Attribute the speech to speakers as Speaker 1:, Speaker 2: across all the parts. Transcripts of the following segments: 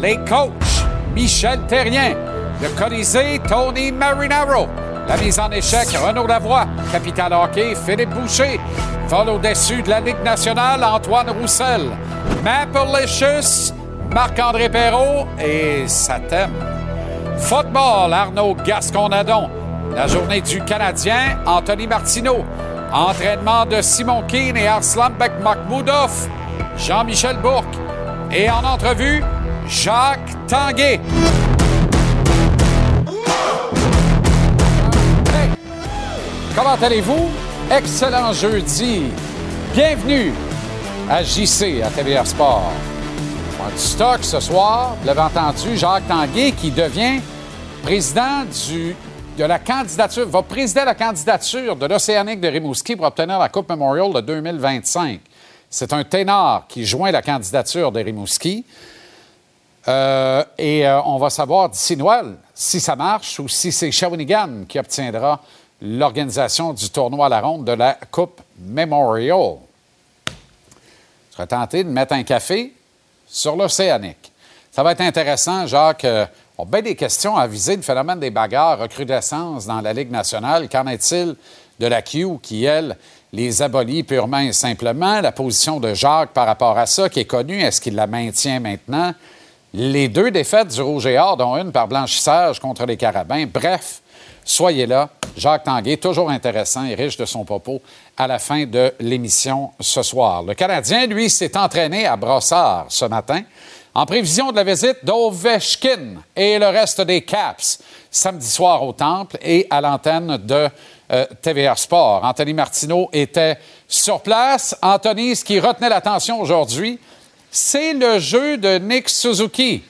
Speaker 1: les coachs Michel Terrien, le Colisée Tony Marinaro, la mise en échec Renaud Lavoie, Capital Hockey Philippe Boucher, vol au-dessus de la Ligue nationale Antoine Roussel, Maple Licious Marc-André Perrault et sa thème. Football, Arnaud Gasconadon. La journée du Canadien, Anthony Martineau. Entraînement de Simon Keane et Arslanbek Makhmoudov. Jean-Michel Bourque. Et en entrevue, Jacques Tanguay. Comment allez-vous? Excellent jeudi. Bienvenue à JC, à TVR Sport. On du stock ce soir. Vous l'avez entendu, Jacques Tanguay qui devient président du, de la candidature, va présider la candidature de l'Océanique de Rimouski pour obtenir la Coupe Memorial de 2025. C'est un ténor qui joint la candidature de Rimouski. Euh, et euh, on va savoir d'ici Noël si ça marche ou si c'est Shawinigan qui obtiendra l'organisation du tournoi à la ronde de la Coupe Memorial. Je serais tenté de mettre un café sur l'Océanique. Ça va être intéressant, Jacques. Euh, on a bien des questions à viser le phénomène des bagarres, recrudescence dans la Ligue nationale. Qu'en est-il de la Q qui, elle, les abolit purement et simplement? La position de Jacques par rapport à ça, qui est connue, est-ce qu'il la maintient maintenant? Les deux défaites du Rouge et Or, dont une par blanchissage contre les Carabins. Bref, soyez là. Jacques Tanguay, toujours intéressant et riche de son propos à la fin de l'émission ce soir. Le Canadien, lui, s'est entraîné à Brossard ce matin en prévision de la visite d'Ovechkin et le reste des Caps samedi soir au Temple et à l'antenne de euh, TVR Sport. Anthony Martineau était sur place. Anthony, ce qui retenait l'attention aujourd'hui, c'est le jeu de Nick Suzuki.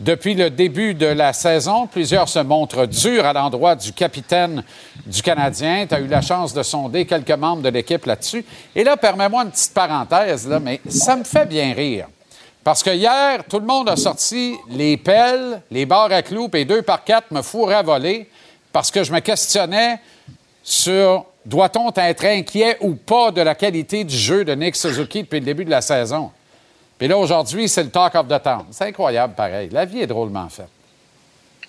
Speaker 1: Depuis le début de la saison, plusieurs se montrent durs à l'endroit du capitaine du Canadien. Tu as eu la chance de sonder quelques membres de l'équipe là-dessus. Et là, permets-moi une petite parenthèse, là, mais ça me fait bien rire. Parce que hier, tout le monde a sorti les pelles, les barres à clous, et deux par quatre me fourraient voler parce que je me questionnais sur doit-on être inquiet ou pas de la qualité du jeu de Nick Suzuki depuis le début de la saison? Puis là, aujourd'hui, c'est le talk of the town. C'est incroyable, pareil. La vie est drôlement faite.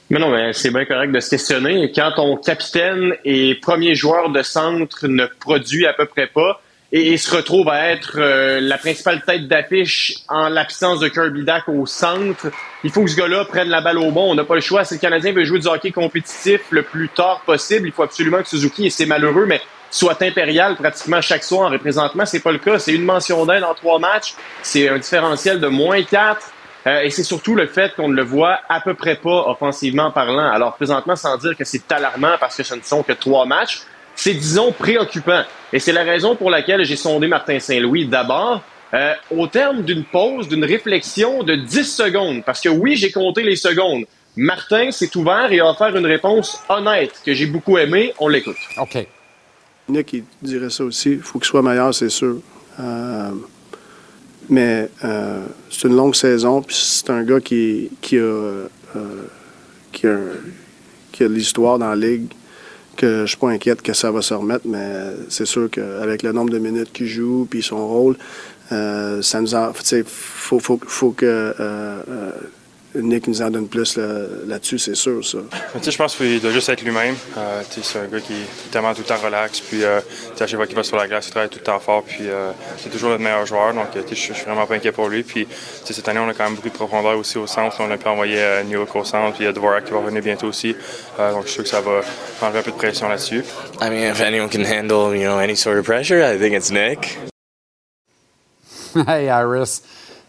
Speaker 2: Mais non, mais c'est bien correct de se questionner. Quand ton capitaine et premier joueur de centre ne produit à peu près pas et, se retrouve à être euh, la principale tête d'affiche en l'absence de Kirby Dack au centre, il faut que ce gars-là prenne la balle au bon. On n'a pas le choix. Si le Canadien veut jouer du hockey compétitif le plus tard possible, il faut absolument que Suzuki, et c'est malheureux, mais soit impérial pratiquement chaque soir. Présentement, c'est pas le cas. C'est une mention d'aide en trois matchs. C'est un différentiel de moins quatre. Euh, et c'est surtout le fait qu'on ne le voit à peu près pas offensivement parlant. Alors présentement, sans dire que c'est alarmant parce que ce ne sont que trois matchs, c'est disons préoccupant. Et c'est la raison pour laquelle j'ai sondé Martin Saint-Louis d'abord. Euh, au terme d'une pause, d'une réflexion de 10 secondes, parce que oui, j'ai compté les secondes. Martin s'est ouvert et a offert une réponse honnête que j'ai beaucoup aimée. On l'écoute.
Speaker 1: OK.
Speaker 3: Nick, il dirait ça aussi. Il faut qu'il soit meilleur, c'est sûr. Euh, mais euh, c'est une longue saison, puis c'est un gars qui, qui a, euh, qui a, qui a l'histoire dans la ligue, que je suis pas inquiète que ça va se remettre, mais c'est sûr qu'avec le nombre de minutes qu'il joue, puis son rôle, ça nous a... Faut, faut, faut que Nick nous en donne plus là-dessus, c'est sûr, ça.
Speaker 4: je pense qu'il doit juste être lui-même. Euh, c'est un gars qui est tellement tout le temps relax. Puis, euh, à chaque fois qu'il va sur la glace, il travaille tout le temps fort. Puis, euh, c'est toujours notre meilleur joueur. Donc, je suis vraiment pas inquiet pour lui. Puis, cette année, on a quand même beaucoup de profondeur aussi au centre. On a pu envoyer New York au centre. Puis, il y a Dvorak qui va revenir bientôt aussi. donc, je suis sûr que ça va enlever un peu de pression là-dessus.
Speaker 5: I mean, if anyone can handle, you know, any sort of pressure, I think it's Nick.
Speaker 1: hey, Iris.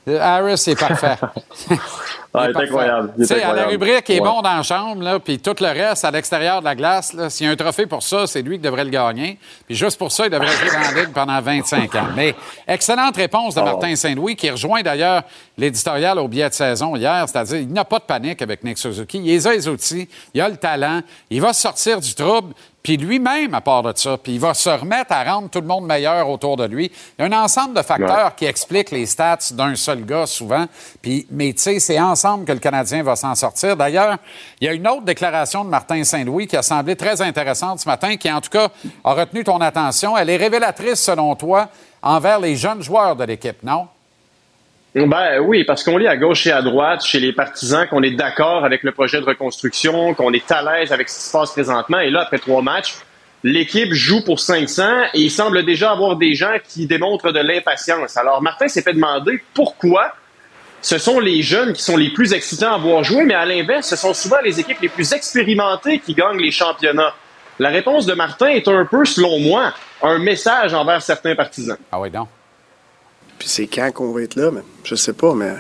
Speaker 1: Harris est parfait.
Speaker 2: c'est incroyable. Tu
Speaker 1: sais, à la rubrique, il est bon dans la chambre, là, puis tout le reste, à l'extérieur de la glace, s'il y a un trophée pour ça, c'est lui qui devrait le gagner. Puis juste pour ça, il devrait jouer dans la Ligue pendant 25 ans. Mais excellente réponse de ah Martin Saint-Louis, qui rejoint d'ailleurs l'éditorial au billet de saison hier, c'est-à-dire il n'a pas de panique avec Nick Suzuki. Il a les outils, il a le talent, il va sortir du trouble, puis lui-même, à part de ça, puis il va se remettre à rendre tout le monde meilleur autour de lui. Il y a un ensemble de facteurs qui expliquent les stats d'un seul gars souvent. Puis, mais tu sais, c'est ensemble que le Canadien va s'en sortir. D'ailleurs, il y a une autre déclaration de Martin Saint-Louis qui a semblé très intéressante ce matin, qui en tout cas a retenu ton attention. Elle est révélatrice, selon toi, envers les jeunes joueurs de l'équipe, non?
Speaker 2: Ben oui, parce qu'on lit à gauche et à droite chez les partisans qu'on est d'accord avec le projet de reconstruction, qu'on est à l'aise avec ce qui se passe présentement. Et là, après trois matchs, l'équipe joue pour 500 et il semble déjà avoir des gens qui démontrent de l'impatience. Alors, Martin s'est fait demander pourquoi ce sont les jeunes qui sont les plus excitants à voir jouer, mais à l'inverse, ce sont souvent les équipes les plus expérimentées qui gagnent les championnats. La réponse de Martin est un peu, selon moi, un message envers certains partisans.
Speaker 1: Ah oui, non.
Speaker 3: Puis c'est quand qu'on va être là, mais je sais pas, mais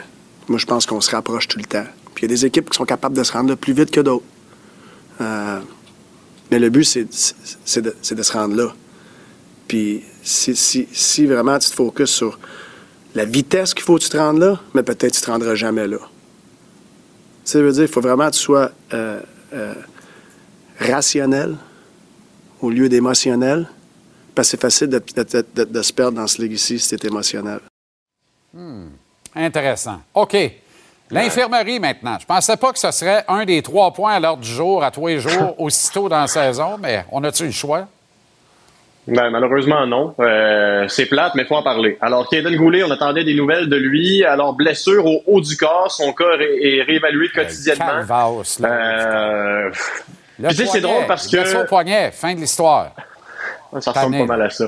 Speaker 3: moi, je pense qu'on se rapproche tout le temps. Puis il y a des équipes qui sont capables de se rendre là plus vite que d'autres. Euh, mais le but, c'est de, se rendre là. Puis si, vraiment tu te focuses sur la vitesse qu'il faut que tu te rendes là, mais peut-être tu te rendras jamais là. Ça veut dire qu'il faut vraiment que tu sois euh, euh, rationnel au lieu d'émotionnel. Parce que c'est facile de, de, de, se perdre dans ce ligue-ci si tu émotionnel.
Speaker 1: Hmm. Intéressant. OK. L'infirmerie maintenant. Je pensais pas que ce serait un des trois points à l'ordre du jour, à tous les jours, aussitôt dans la saison, mais on a-tu le choix?
Speaker 2: Ben, malheureusement, non. Euh, c'est plate, mais il faut en parler. Alors, Kaden Goulet, on attendait des nouvelles de lui. Alors, blessure au haut du corps, son corps est, réévalué quotidiennement.
Speaker 1: euh, c'est drôle parce que. Au poignet, fin de l'histoire.
Speaker 2: Ça ressemble pas mal à ça.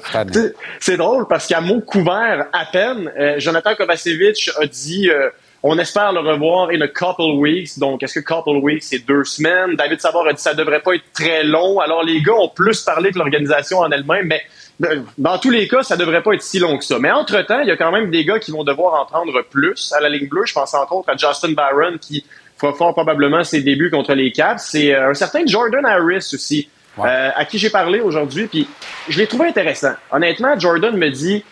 Speaker 2: C'est drôle parce qu'à mot couvert à peine, euh, Jonathan Kovacevic a dit euh, on espère le revoir in a couple weeks. Donc, est-ce que couple weeks, c'est deux semaines? David Savard a dit ça devrait pas être très long. Alors, les gars ont plus parlé que l'organisation en elle-même, mais euh, dans tous les cas, ça devrait pas être si long que ça. Mais entre-temps, il y a quand même des gars qui vont devoir en prendre plus à la ligne bleue. Je pense entre autres à Justin Barron qui fera fort probablement ses débuts contre les Caps. C'est un certain Jordan Harris aussi. Euh, à qui j'ai parlé aujourd'hui, puis je l'ai trouvé intéressant. Honnêtement, Jordan me dit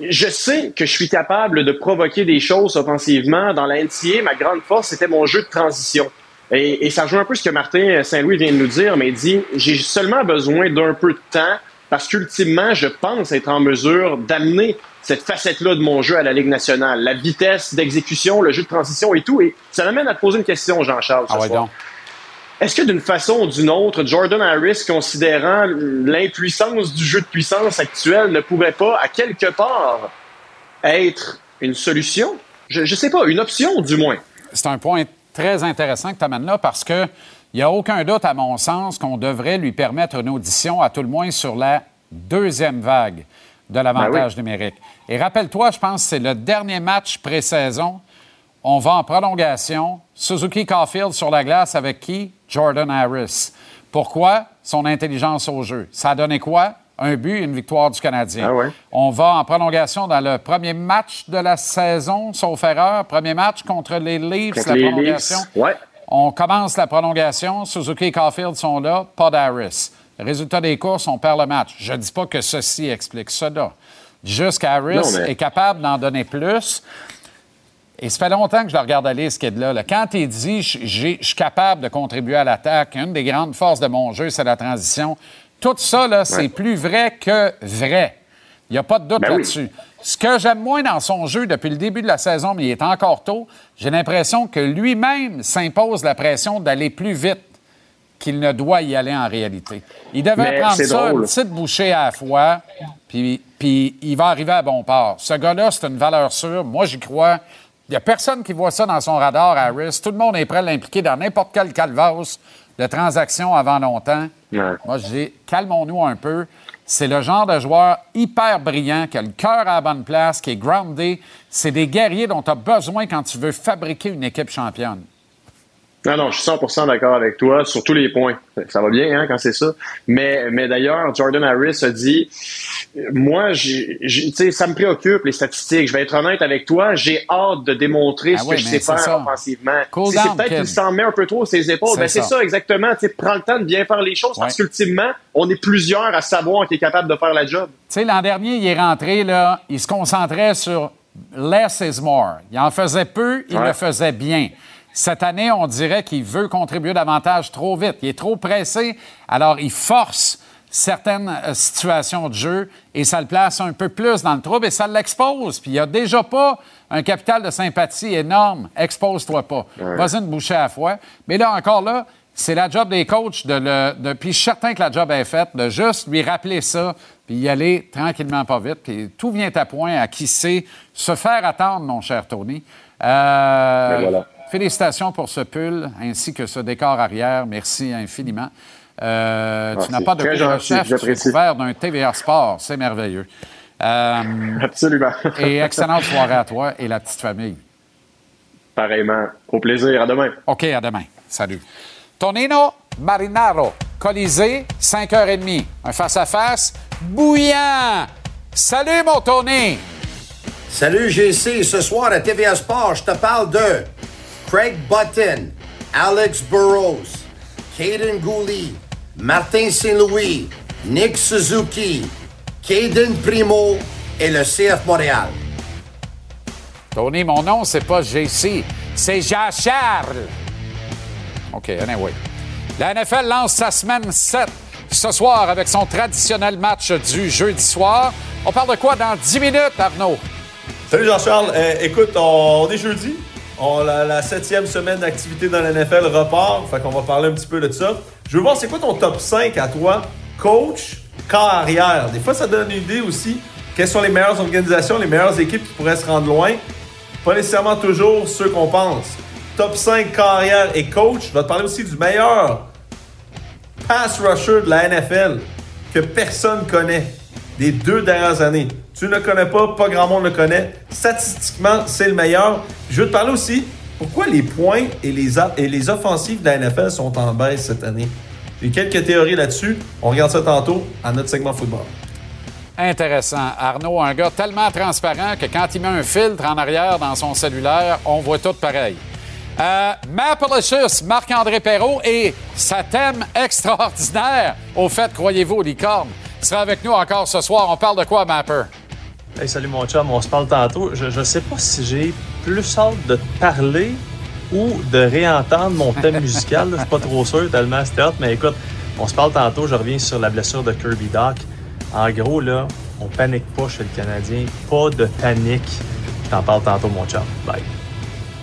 Speaker 2: je sais que je suis capable de provoquer des choses offensivement. Dans la NCA, ma grande force, c'était mon jeu de transition. Et, ça joue un peu ce que Martin Saint-Louis vient de nous dire, mais il dit j'ai seulement besoin d'un peu de temps parce qu'ultimement, je pense être en mesure d'amener cette facette-là de mon jeu à la Ligue nationale. La vitesse d'exécution, le jeu de transition et tout. Et ça m'amène à te poser une question, Jean-Charles. Ah est-ce que d'une façon ou d'une autre, Jordan Harris, considérant l'impuissance du jeu de puissance actuel, ne pourrait pas, à quelque part, être une solution? Je ne sais pas, une option du moins.
Speaker 1: C'est un point très intéressant que tu amènes là parce que il n'y a aucun doute, à mon sens, qu'on devrait lui permettre une audition, à tout le moins sur la deuxième vague de l'avantage ben numérique. Et rappelle-toi, je pense que c'est le dernier match pré-saison on va en prolongation. Suzuki Caulfield sur la glace avec qui? Jordan Harris. Pourquoi? Son intelligence au jeu. Ça a donné quoi? Un but, une victoire du Canadien.
Speaker 2: Ah
Speaker 1: on va en prolongation dans le premier match de la saison, sauf erreur. Premier match contre les Leafs, la prolongation. On commence la prolongation. Suzuki et Caulfield sont là, pas d'Harris. Résultat des courses, on perd le match. Je ne dis pas que ceci explique cela. Jusqu'à Harris est capable d'en donner plus. Et ça fait longtemps que je le regarde aller, ce kid-là. Là. Quand il dit je suis capable de contribuer à l'attaque, une des grandes forces de mon jeu, c'est la transition. Tout ça, là, c'est plus vrai que vrai. Il n'y a pas de doute ben là-dessus. Ce que j'aime moins dans son jeu depuis le début de la saison, mais il est encore tôt, j'ai l'impression que lui-même s'impose la pression d'aller plus vite qu'il ne doit y aller en réalité. Il devait prendre ça, une petite bouchée à la fois, puis, puis il va arriver à bon port. Ce gars-là, c'est une valeur sûre. Moi, j'y crois. Il n'y a personne qui voit ça dans son radar, Harris. Tout le monde est prêt à l'impliquer dans n'importe quel calvasse de transaction avant longtemps. Moi, je dis, calmons-nous un peu. C'est le genre de joueur hyper brillant, qui a le cœur à la bonne place, qui est groundé. C'est des guerriers dont tu as besoin quand tu veux fabriquer une équipe championne.
Speaker 2: Non, non, je suis 100% d'accord avec toi sur tous les points. Ça va bien hein, quand c'est ça. Mais, mais d'ailleurs, Jordan Harris a dit, moi, sais, ça me préoccupe les statistiques. Je vais être honnête avec toi. J'ai hâte de démontrer ah ce que je sais faire offensivement. c'est peut-être qu'il s'en met un peu trop ses épaules. Ben, c'est ça. exactement. Tu prends le temps de bien faire les choses parce qu'ultimement, on est plusieurs à savoir qu'il est capable de faire la job.
Speaker 1: Tu sais, l'an dernier, il est rentré là, il se concentrait sur less is more. Il en faisait peu, il le faisait bien. Cette année, on dirait qu'il veut contribuer davantage trop vite. Il est trop pressé, alors il force certaines euh, situations de jeu et ça le place un peu plus dans le trouble et ça l'expose. Puis il n'y a déjà pas un capital de sympathie énorme. Expose-toi pas. Vas-y une bouchée à la fois. Mais là, encore là, c'est la job des coachs de le. De, puis je suis certain que la job est faite, de juste lui rappeler ça, puis y aller tranquillement, pas vite. Puis tout vient à point à qui sait se faire attendre, mon cher Tony. Euh,
Speaker 2: voilà.
Speaker 1: Félicitations pour ce pull ainsi que ce décor arrière. Merci infiniment. Euh, tu n'as pas de chef, tu es couvert d'un TVA Sport. C'est merveilleux. Euh,
Speaker 2: Absolument.
Speaker 1: et excellente soirée à toi et la petite famille.
Speaker 2: Pareillement. Au plaisir. À demain.
Speaker 1: OK, à demain. Salut. Tonino Marinaro, Colisée, 5h30. Un face-à-face bouillant. Salut, mon Tony.
Speaker 6: Salut GC, ce soir à TVA Sport, je te parle de Craig Button, Alex Burrows, Caden Gooley, Martin Saint-Louis, Nick Suzuki, Caden Primo et le CF Montréal.
Speaker 1: Tony, mon nom, c'est pas JC, c'est Jean-Charles. OK, anyway. La NFL lance sa semaine 7 ce soir avec son traditionnel match du jeudi soir. On parle de quoi dans 10 minutes, Arnaud?
Speaker 7: Salut Jean-Charles. Euh, écoute, on, on est jeudi. La, septième semaine d'activité dans la NFL repart. Fait qu'on va parler un petit peu de ça. Je veux voir, c'est quoi ton top 5 à toi? Coach, corps arrière? Des fois, ça donne une idée aussi. Quelles sont les meilleures organisations, les meilleures équipes qui pourraient se rendre loin? Pas nécessairement toujours ceux qu'on pense. Top 5 carrière et coach. Je vais te parler aussi du meilleur pass rusher de la NFL que personne connaît des deux dernières années. Tu ne le connais pas, pas grand monde le connaît. Statistiquement, c'est le meilleur. Je veux te parler aussi pourquoi les points et les, et les offensives de la sont en baisse cette année? J'ai quelques théories là-dessus. On regarde ça tantôt à notre segment football.
Speaker 1: Intéressant. Arnaud, un gars tellement transparent que quand il met un filtre en arrière dans son cellulaire, on voit tout pareil. Euh, Marc-André Perrault et sa thème extraordinaire, au fait, croyez-vous, aux licornes, sera avec nous encore ce soir. On parle de quoi, Mapper?
Speaker 8: Hey, salut mon chum, on se parle tantôt. Je, je sais pas si j'ai plus hâte de te parler ou de réentendre mon thème musical. Je suis pas trop sûr tellement c'était hot, mais écoute, on se parle tantôt. Je reviens sur la blessure de Kirby Doc. En gros, là, on panique pas chez le Canadien. Pas de panique. Je t'en parle tantôt, mon chum. Bye.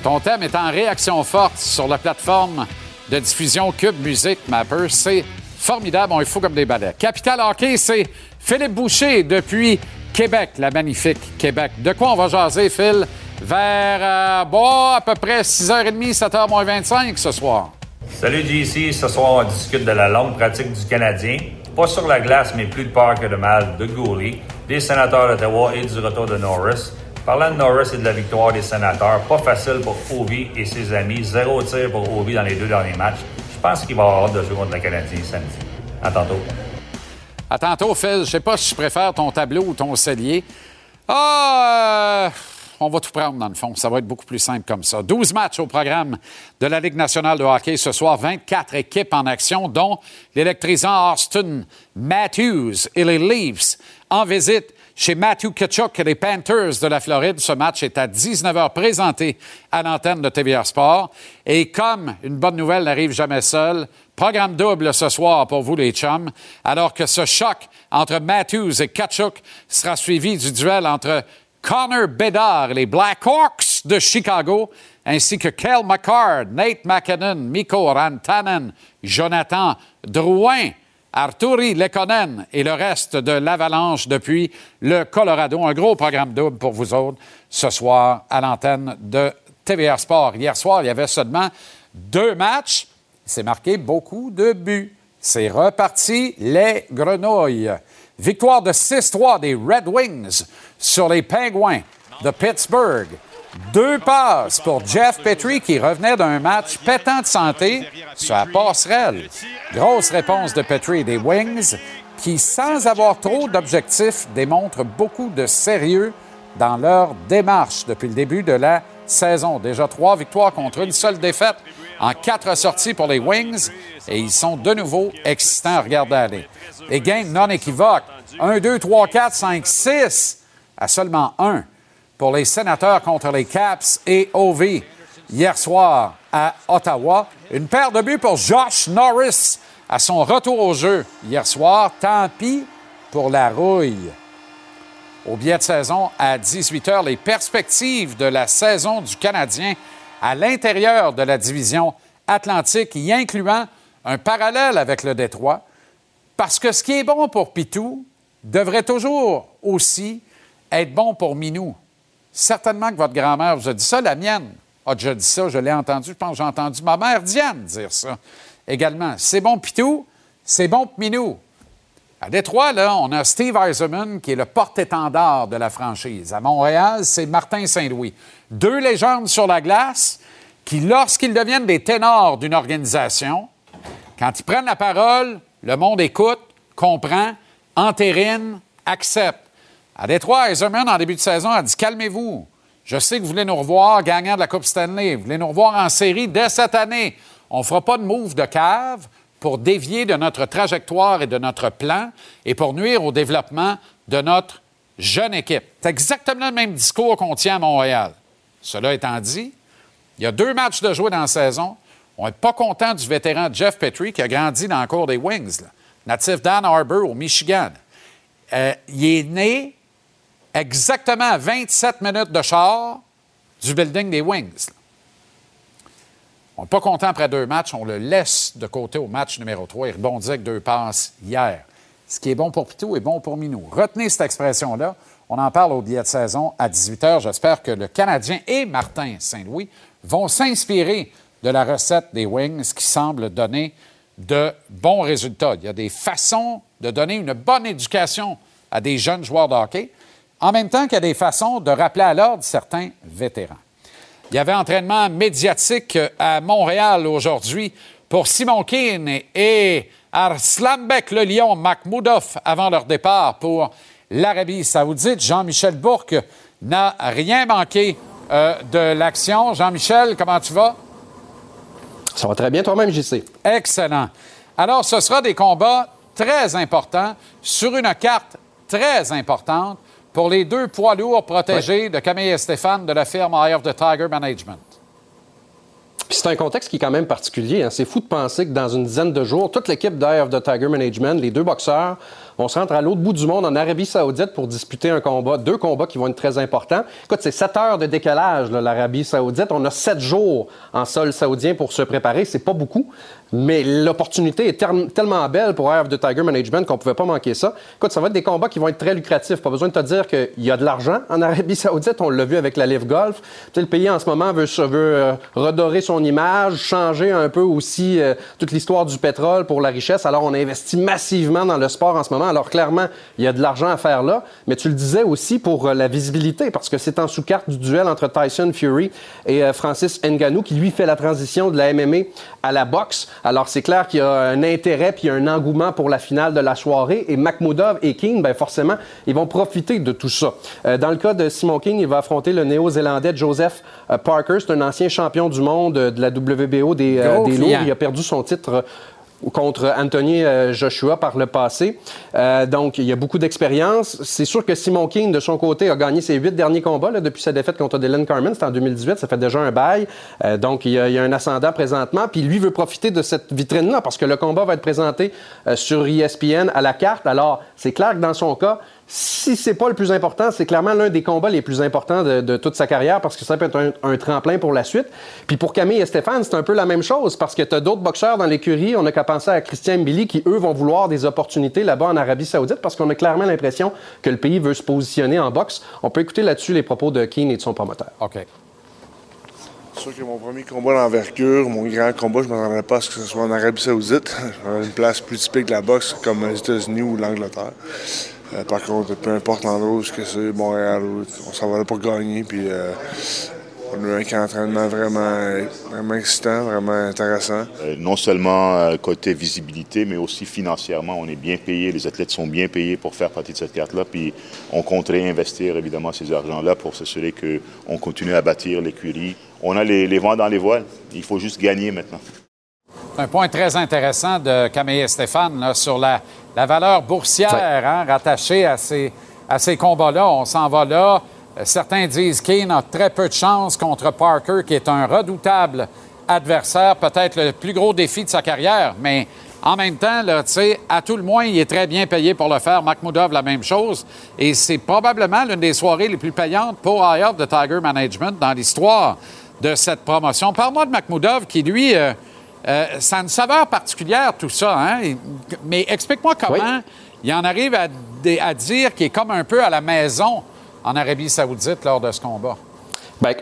Speaker 1: Ton thème est en réaction forte sur la plateforme de diffusion Cube Music Mapper. C'est formidable, on est fou comme des balais. Capital Hockey, c'est Philippe Boucher depuis Québec, la magnifique Québec. De quoi on va jaser, Phil? Vers, euh, bon, à peu près 6h30, 7h moins 25 ce soir.
Speaker 9: Salut JC, ce soir on discute de la longue pratique du Canadien. Pas sur la glace, mais plus de peur que de mal de Gourley, des sénateurs d'Ottawa et du retour de Norris. Parlant de Norris et de la victoire des sénateurs, pas facile pour Ovi et ses amis. Zéro tir pour Ovi dans les deux derniers matchs. Je pense qu'il va avoir hâte de jouer contre le Canadien samedi. À tantôt.
Speaker 1: À tantôt, Phil. Je sais pas si je préfère ton tableau ou ton cellier. Ah, euh, on va tout prendre dans le fond. Ça va être beaucoup plus simple comme ça. 12 matchs au programme de la Ligue nationale de hockey ce soir. 24 équipes en action, dont l'électrisant Austin Matthews et les Leafs en visite chez Matthew Kachuk et les Panthers de la Floride. Ce match est à 19h présenté à l'antenne de TVA Sport. Et comme une bonne nouvelle n'arrive jamais seule, programme double ce soir pour vous les chums, alors que ce choc entre Matthews et Kachuk sera suivi du duel entre Connor Bedard et les Blackhawks de Chicago, ainsi que Kel McCard, Nate McKinnon, Mikko Rantanen, Jonathan Drouin, Arturi Lekonen et le reste de l'Avalanche depuis le Colorado. Un gros programme double pour vous autres ce soir à l'antenne de TVA Sport. Hier soir, il y avait seulement deux matchs. C'est marqué beaucoup de buts. C'est reparti les grenouilles. Victoire de 6-3 des Red Wings sur les Penguins de Pittsburgh. Deux passes pour Jeff Petrie qui revenait d'un match pétant de santé sur la passerelle. Grosse réponse de Petrie des Wings qui, sans avoir trop d'objectifs, démontrent beaucoup de sérieux dans leur démarche depuis le début de la saison. Déjà trois victoires contre une seule défaite en quatre sorties pour les Wings et ils sont de nouveau excitants à regarder aller. Les gains non équivoques 1, 2, 3, 4, 5, 6 à seulement 1 pour les sénateurs contre les Caps et OV hier soir à Ottawa. Une paire de buts pour Josh Norris à son retour au jeu hier soir. Tant pis pour la rouille. Au billet de saison à 18 h, les perspectives de la saison du Canadien à l'intérieur de la division Atlantique, y incluant un parallèle avec le Détroit, parce que ce qui est bon pour Pitou devrait toujours aussi être bon pour Minou. Certainement que votre grand-mère vous a dit ça, la mienne a déjà dit ça, je l'ai entendu, je pense que j'ai entendu ma mère Diane dire ça également. C'est bon Pitou, c'est bon Minou. À Détroit, là, on a Steve Eisenman, qui est le porte-étendard de la franchise. À Montréal, c'est Martin Saint-Louis. Deux légendes sur la glace qui, lorsqu'ils deviennent des ténors d'une organisation, quand ils prennent la parole, le monde écoute, comprend, entérine, accepte. À Détroit, Eisenman, en début de saison, a dit Calmez-vous. Je sais que vous voulez nous revoir gagnant de la Coupe Stanley. Vous voulez nous revoir en série dès cette année. On ne fera pas de move de cave pour dévier de notre trajectoire et de notre plan et pour nuire au développement de notre jeune équipe. C'est exactement le même discours qu'on tient à Montréal. Cela étant dit, il y a deux matchs de jouer dans la saison. On n'est pas content du vétéran Jeff Petrie qui a grandi dans le cours des Wings, natif d'Ann Arbor au Michigan. Euh, il est né exactement à 27 minutes de char du building des Wings. On n'est pas content après deux matchs, on le laisse de côté au match numéro 3. Il rebondit avec deux passes hier. Ce qui est bon pour Pitou est bon pour Minou. Retenez cette expression-là. On en parle au billet de saison à 18 h. J'espère que le Canadien et Martin Saint-Louis vont s'inspirer de la recette des Wings qui semble donner de bons résultats. Il y a des façons de donner une bonne éducation à des jeunes joueurs de hockey, en même temps qu'il y a des façons de rappeler à l'ordre certains vétérans. Il y avait entraînement médiatique à Montréal aujourd'hui pour Simon Keane et Arslanbek le Lion Makhmoudov avant leur départ pour l'Arabie saoudite. Jean-Michel Bourque n'a rien manqué euh, de l'action. Jean-Michel, comment tu vas?
Speaker 10: Ça va très bien toi-même, JC.
Speaker 1: Excellent. Alors, ce sera des combats très importants sur une carte très importante pour les deux poids lourds protégés de Camille et Stéphane de la firme Eye of the Tiger Management.
Speaker 10: c'est un contexte qui est quand même particulier. Hein. C'est fou de penser que dans une dizaine de jours, toute l'équipe d'Eye of the Tiger Management, les deux boxeurs, on se rentre à l'autre bout du monde, en Arabie Saoudite, pour disputer un combat, deux combats qui vont être très importants. Écoute, c'est 7 heures de décalage, l'Arabie Saoudite. On a 7 jours en sol saoudien pour se préparer. C'est pas beaucoup. Mais l'opportunité est tellement belle pour Air the Tiger Management qu'on ne pouvait pas manquer ça. Écoute, ça va être des combats qui vont être très lucratifs. Pas besoin de te dire qu'il y a de l'argent en Arabie Saoudite. On l'a vu avec la Live Golf. Le pays en ce moment veut, veut euh, redorer son image, changer un peu aussi euh, toute l'histoire du pétrole pour la richesse. Alors, on investit massivement dans le sport en ce moment. Alors, clairement, il y a de l'argent à faire là. Mais tu le disais aussi pour euh, la visibilité, parce que c'est en sous-carte du duel entre Tyson Fury et Francis Ngannou qui, lui, fait la transition de la MMA à la boxe. Alors, c'est clair qu'il y a un intérêt puis un engouement pour la finale de la soirée. Et Makhmoudov et King, ben forcément, ils vont profiter de tout ça. Euh, dans le cas de Simon King, il va affronter le néo-zélandais Joseph euh, Parker. C'est un ancien champion du monde de la WBO des, euh, des lourds. Il a perdu son titre contre Anthony euh, Joshua par le passé. Euh, donc, il y a beaucoup d'expérience. C'est sûr que Simon King, de son côté, a gagné ses huit derniers combats depuis sa défaite contre Dylan Carmen. En 2018. Ça fait déjà un bail. Euh, donc, il y, a, il y, a, un ascendant présentement. Puis lui veut profiter de cette vitrine-là parce que le combat va être présenté sur ESPN à la carte. Alors, c'est clair que dans son cas, si c'est pas le plus important, c'est clairement l'un des combats les plus importants de, toute sa carrière parce que ça peut être un, tremplin pour la suite. Puis pour Camille et Stéphane, c'est un peu la même chose parce que tu as d'autres boxeurs dans l'écurie. On n'a qu'à penser à Christian Billy qui, eux, vont vouloir des opportunités là-bas en Arabie Saoudite parce qu'on a clairement l'impression que le pays veut se positionner en boxe. On peut écouter là-dessus les propos de Keane et de son promoteur.
Speaker 1: OK.
Speaker 11: C'est sûr que mon premier combat d'envergure, mon grand combat, je ne m'attendais pas à ce que ce soit en Arabie Saoudite. une place plus typique de la boxe comme les États-Unis ou l'Angleterre. Euh, par contre, peu importe l'endroit où c'est, Montréal, on s'en va pour gagner. Puis, euh, on a eu un camp d'entraînement vraiment, vraiment excitant, vraiment intéressant.
Speaker 12: Euh, non seulement côté visibilité, mais aussi financièrement, on est bien payé. Les athlètes sont bien payés pour faire partie de cette carte-là. Puis on compte réinvestir évidemment ces argents-là pour s'assurer qu'on continue à bâtir l'écurie. On a les vents dans les voiles. Il faut juste gagner maintenant.
Speaker 1: Un point très intéressant de Camille et Stéphane sur la, la valeur boursière hein, rattachée à ces, à ces combats-là. On s'en va là. Euh, certains disent Kane a très peu de chance contre Parker, qui est un redoutable adversaire, peut-être le plus gros défi de sa carrière, mais en même temps, là, à tout le moins, il est très bien payé pour le faire. Makhmoudov, la même chose. Et c'est probablement l'une des soirées les plus payantes pour Eye de Tiger Management dans l'histoire de cette promotion. Parle-moi de Makhmoudov, qui, lui, euh, Euh, ça a une saveur particulière, tout ça. Hein? Mais explique-moi comment il en arrive à dire qu'il est comme un peu à la maison en Arabie Saoudite lors de ce combat.
Speaker 10: Ben,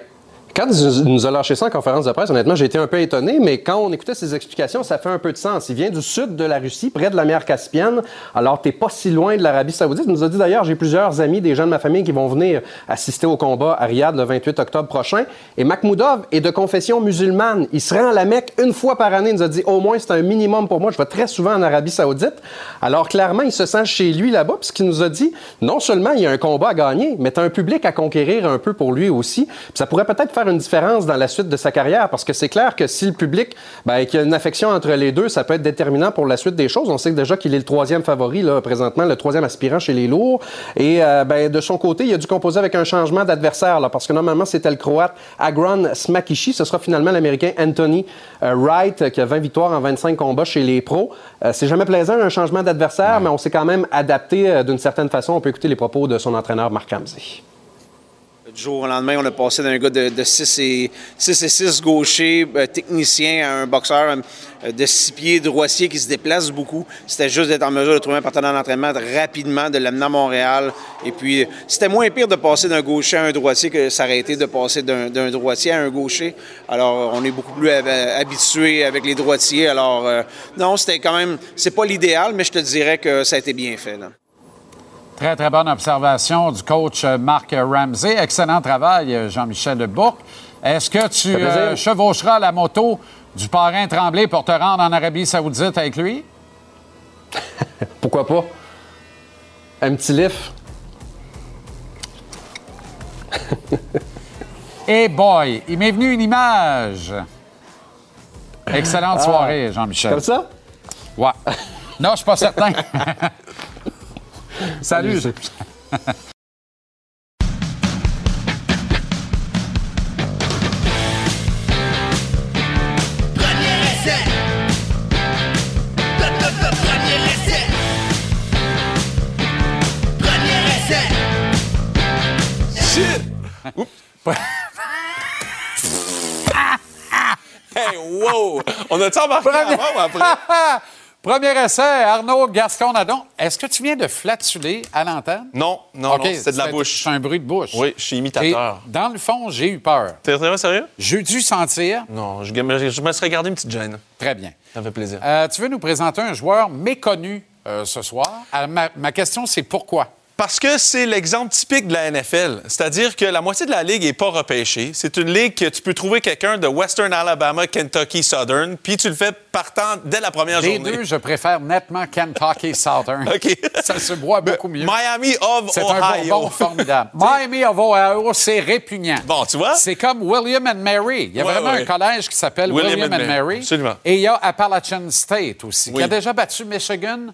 Speaker 10: quand il nous a lâché ça en conférence de presse, honnêtement, j'ai été un peu étonné, mais quand on écoutait ses explications, ça fait un peu de sens. Il vient du sud de la Russie, près de la mer Caspienne, alors t'es pas si loin de l'Arabie Saoudite. Il nous a dit d'ailleurs, j'ai plusieurs amis, des gens de ma famille qui vont venir assister au combat à Riyad le 28 octobre prochain. Et Makhmoudov est de confession musulmane. Il se rend à la Mecque une fois par année. Il nous a dit, au moins, c'est un minimum pour moi. Je vais très souvent en Arabie Saoudite. Alors clairement, il se sent chez lui là-bas. Puis ce qu'il nous a dit, non seulement il y a un combat à gagner, mais t'as un public à conquérir un peu pour lui aussi. Puis ça pourrait peut-être faire une différence dans la suite de sa carrière, parce que c'est clair que si le public, ben, qu'il y a une affection entre les deux, ça peut être déterminant pour la suite des choses. On sait déjà qu'il est le troisième favori, là, présentement, le troisième aspirant chez les lourds. Et euh, ben, de son côté, il a dû composer avec un changement d'adversaire, là, parce que normalement, c'était le Croate Agron Smakishi. Ce sera finalement l'Américain Anthony euh, Wright, qui a 20 victoires en 25 combats chez les pros. Euh, c'est jamais plaisant, un changement d'adversaire, mais on s'est quand même adapté euh, d'une certaine façon. On peut écouter les propos de son entraîneur, Marc Ramsey.
Speaker 13: Du jour au lendemain, on a passé d'un gars de, de 6, et, 6 et 6 gaucher, euh, technicien, à un boxeur euh, de 6 pieds droitier qui se déplace beaucoup. C'était juste d'être en mesure de trouver un partenaire d'entraînement rapidement, de l'amener à Montréal. Et puis, c'était moins pire de passer d'un gaucher à un droitier que été de passer d'un droitier à un gaucher. Alors, on est beaucoup plus hab- habitué avec les droitiers. Alors, euh, non, c'était quand même, c'est pas l'idéal, mais je te dirais que ça a été bien fait. Là.
Speaker 1: Très, très bonne observation du coach euh, Marc Ramsey. Excellent travail, euh, Jean-Michel Bourque. Est-ce que tu euh, chevaucheras la moto du parrain Tremblay pour te rendre en Arabie Saoudite avec lui?
Speaker 10: Pourquoi pas? Un petit lift.
Speaker 1: Eh boy, il m'est venu une image. Excellente
Speaker 10: Ah.
Speaker 1: soirée, Jean-Michel.
Speaker 10: Comme ça?
Speaker 1: Ouais. Non, je suis pas certain. Salut.
Speaker 14: Premier essai. Premier essai. Premier essai.
Speaker 7: Shit! hey, wow! On a-tu embarqué
Speaker 1: Premier...
Speaker 7: avant ou après?
Speaker 1: Premier essai, Arnaud Gascon-Nadon. Est-ce que tu viens de flatuler à l'antenne?
Speaker 7: Non, non, c'est de la bouche.
Speaker 1: C'est un bruit de bouche.
Speaker 7: Oui, je suis imitateur.
Speaker 1: Et dans le fond, j'ai eu peur.
Speaker 7: T'es vraiment sérieux?
Speaker 1: J'ai dû sentir.
Speaker 7: Non, je, me- je me serais gardé une petite gêne.
Speaker 1: Très bien.
Speaker 7: Ça fait plaisir.
Speaker 1: Euh, tu veux nous présenter un joueur méconnu euh, ce soir? Euh, ma, ma question, c'est pourquoi?
Speaker 7: Parce que c'est l'exemple typique de la NFL. C'est-à-dire que la moitié de la ligue n'est pas repêchée. C'est une ligue que tu peux trouver quelqu'un de Western Alabama, Kentucky, Southern, puis tu le fais partant dès la première
Speaker 1: Les
Speaker 7: journée.
Speaker 1: deux, je préfère nettement Kentucky Southern.
Speaker 7: OK.
Speaker 1: Ça se boit beaucoup mieux.
Speaker 7: Miami of
Speaker 1: C'est un
Speaker 7: Ohio.
Speaker 1: bonbon formidable. Miami of Ohio, c'est répugnant.
Speaker 7: Bon, tu vois?
Speaker 1: C'est comme William and Mary. Il y a
Speaker 7: Ouais,
Speaker 1: vraiment
Speaker 7: ouais.
Speaker 1: un collège qui s'appelle
Speaker 7: William
Speaker 1: William,
Speaker 7: and
Speaker 1: and
Speaker 7: Mary.
Speaker 1: Mary.
Speaker 7: Absolument.
Speaker 1: Et il y a Appalachian State aussi, qui a déjà battu Michigan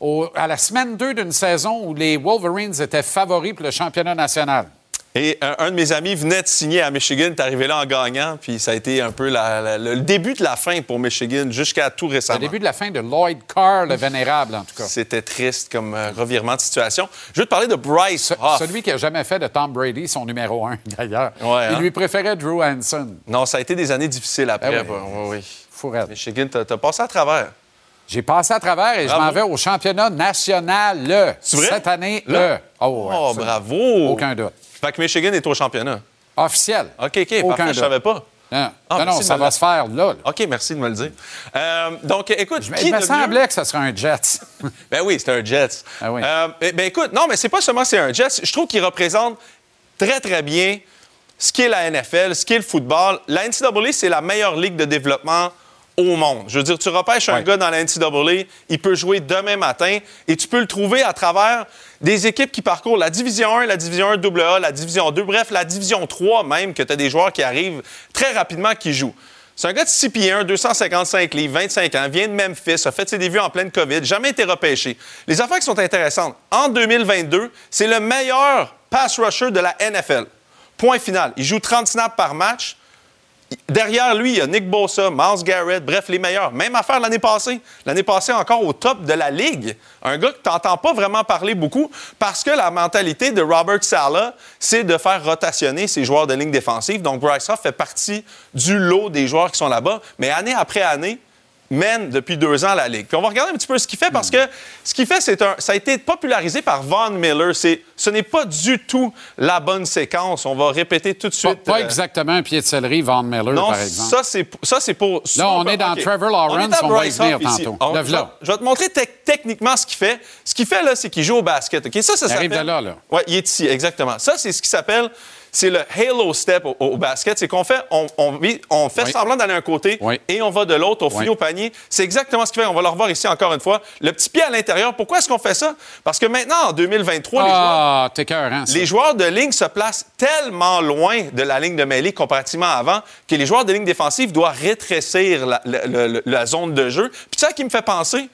Speaker 1: au- à la semaine 2 d'une saison où les Wolverines étaient favoris pour le championnat national.
Speaker 7: Et un, un de mes amis venait de signer à Michigan, est arrivé là en gagnant, puis ça a été un peu la- la- le début de la fin pour Michigan jusqu'à tout
Speaker 1: Le
Speaker 7: récemment.
Speaker 1: début de la fin de Lloyd Carr, le vénérable, en tout cas.
Speaker 7: C'était triste comme euh, revirement de situation. Je veux te parler de Bryce Hoff.
Speaker 1: Celui qui a jamais fait de Tom Brady son numéro un, d'ailleurs.
Speaker 7: Ouais,
Speaker 1: Il
Speaker 7: hein?
Speaker 1: lui préférait Drew Hansen.
Speaker 7: Non, ça a été des années difficiles après.
Speaker 1: Ah oui.
Speaker 7: bah, oui, oui. Michigan, t'as passé à travers.
Speaker 1: J'ai passé à travers et
Speaker 7: Bravo.
Speaker 1: je m'en vais au championnat national le.
Speaker 7: Vrai?
Speaker 1: Cette année,
Speaker 7: Là?
Speaker 1: le. Oh, ouais,
Speaker 7: Oh, bravo!
Speaker 1: Aucun doute.
Speaker 7: Fait que Michigan est au championnat.
Speaker 1: Officiel.
Speaker 7: OK, OK,
Speaker 1: Aucun
Speaker 7: parfait, je
Speaker 1: doute.
Speaker 7: savais pas.
Speaker 1: Non,
Speaker 7: Ah,
Speaker 1: non, ça va se faire là. là.
Speaker 7: OK, merci de me le dire. Euh, donc, écoute,
Speaker 1: Je-
Speaker 7: qui
Speaker 1: Il me semblait
Speaker 7: mieux-
Speaker 1: que ce serait un Jet.
Speaker 7: Ben oui, c'est un Jets.
Speaker 1: Ah oui.
Speaker 7: Euh, ben, ben écoute, non, mais c'est pas seulement c'est un Jets. Je trouve qu'il représente très, très bien ce qu'est la NFL, ce qu'est le football. La NCAA, c'est la meilleure ligue de développement au monde. Je veux dire, tu repêches un gars dans la NCAA, il peut jouer demain matin et tu peux le trouver à travers des équipes qui parcourent la Division 1, la Division 1 AA, la Division 2, bref, la Division 3 même, que tu as des joueurs qui arrivent très rapidement qui jouent. C'est un gars de 6 pieds 1, 255 livres, 25 ans, vient de Memphis, a fait ses débuts en pleine COVID, jamais été repêché. Les affaires qui sont intéressantes, en 2022, c'est le meilleur pass rusher de la NFL. Point final. Il joue 30 snaps par match. Derrière lui, il y a Nick Bosa, Miles Garrett, bref, les meilleurs. Même affaire l'année passée. L'année passée, encore au top de la ligue. Un gars que tu n'entends pas vraiment parler beaucoup parce que la mentalité de Robert Sala, c'est de faire rotationner ses joueurs de ligne défensive. Donc, Bryce Hoff fait partie du lot des joueurs qui sont là-bas. Mais année après année, mène depuis deux ans la Ligue. Puis on va regarder un petit peu ce qu'il fait parce que ce qu'il fait, c'est un, ça a été popularisé par Von Miller. C'est, ce n'est pas du tout la bonne séquence. On va répéter tout de
Speaker 1: Pas,
Speaker 7: suite.
Speaker 1: pas
Speaker 7: euh,
Speaker 1: exactement un pied de céleri, Von Miller,
Speaker 7: non,
Speaker 1: par exemple.
Speaker 7: ça c'est, ça, c'est pour.
Speaker 1: Là, on est dans. Trevor Lawrence,
Speaker 7: On,
Speaker 1: va y venir tantôt.
Speaker 7: On- je, vais- je vais te montrer tec- techniquement ce qu'il fait. Ce qu'il fait, là, c'est qu'il joue au basket. OK? Ça, ça
Speaker 1: Il arrive de là, là.
Speaker 7: Ouais, il est ici, exactement. Ça, c'est ce qui s'appelle. C'est le halo step au, au basket. C'est qu'on fait, on, on vit- on fait
Speaker 1: Oui.
Speaker 7: semblant d'aller d'un côté
Speaker 1: Oui.
Speaker 7: et on va de l'autre, on
Speaker 1: Oui.
Speaker 7: finit au panier. C'est exactement ce qu'il fait. On va le revoir ici encore une fois. Le petit pied à l'intérieur. Pourquoi est-ce qu'on fait ça? Parce que maintenant, en 2023, les joueurs
Speaker 1: Ah, ça.
Speaker 7: les joueurs de ligne se placent tellement loin de la ligne de mêlée comparativement à avant que les joueurs de ligne défensive doivent rétrécir la, la- la- la zone de jeu. Puis ça qui me fait penser,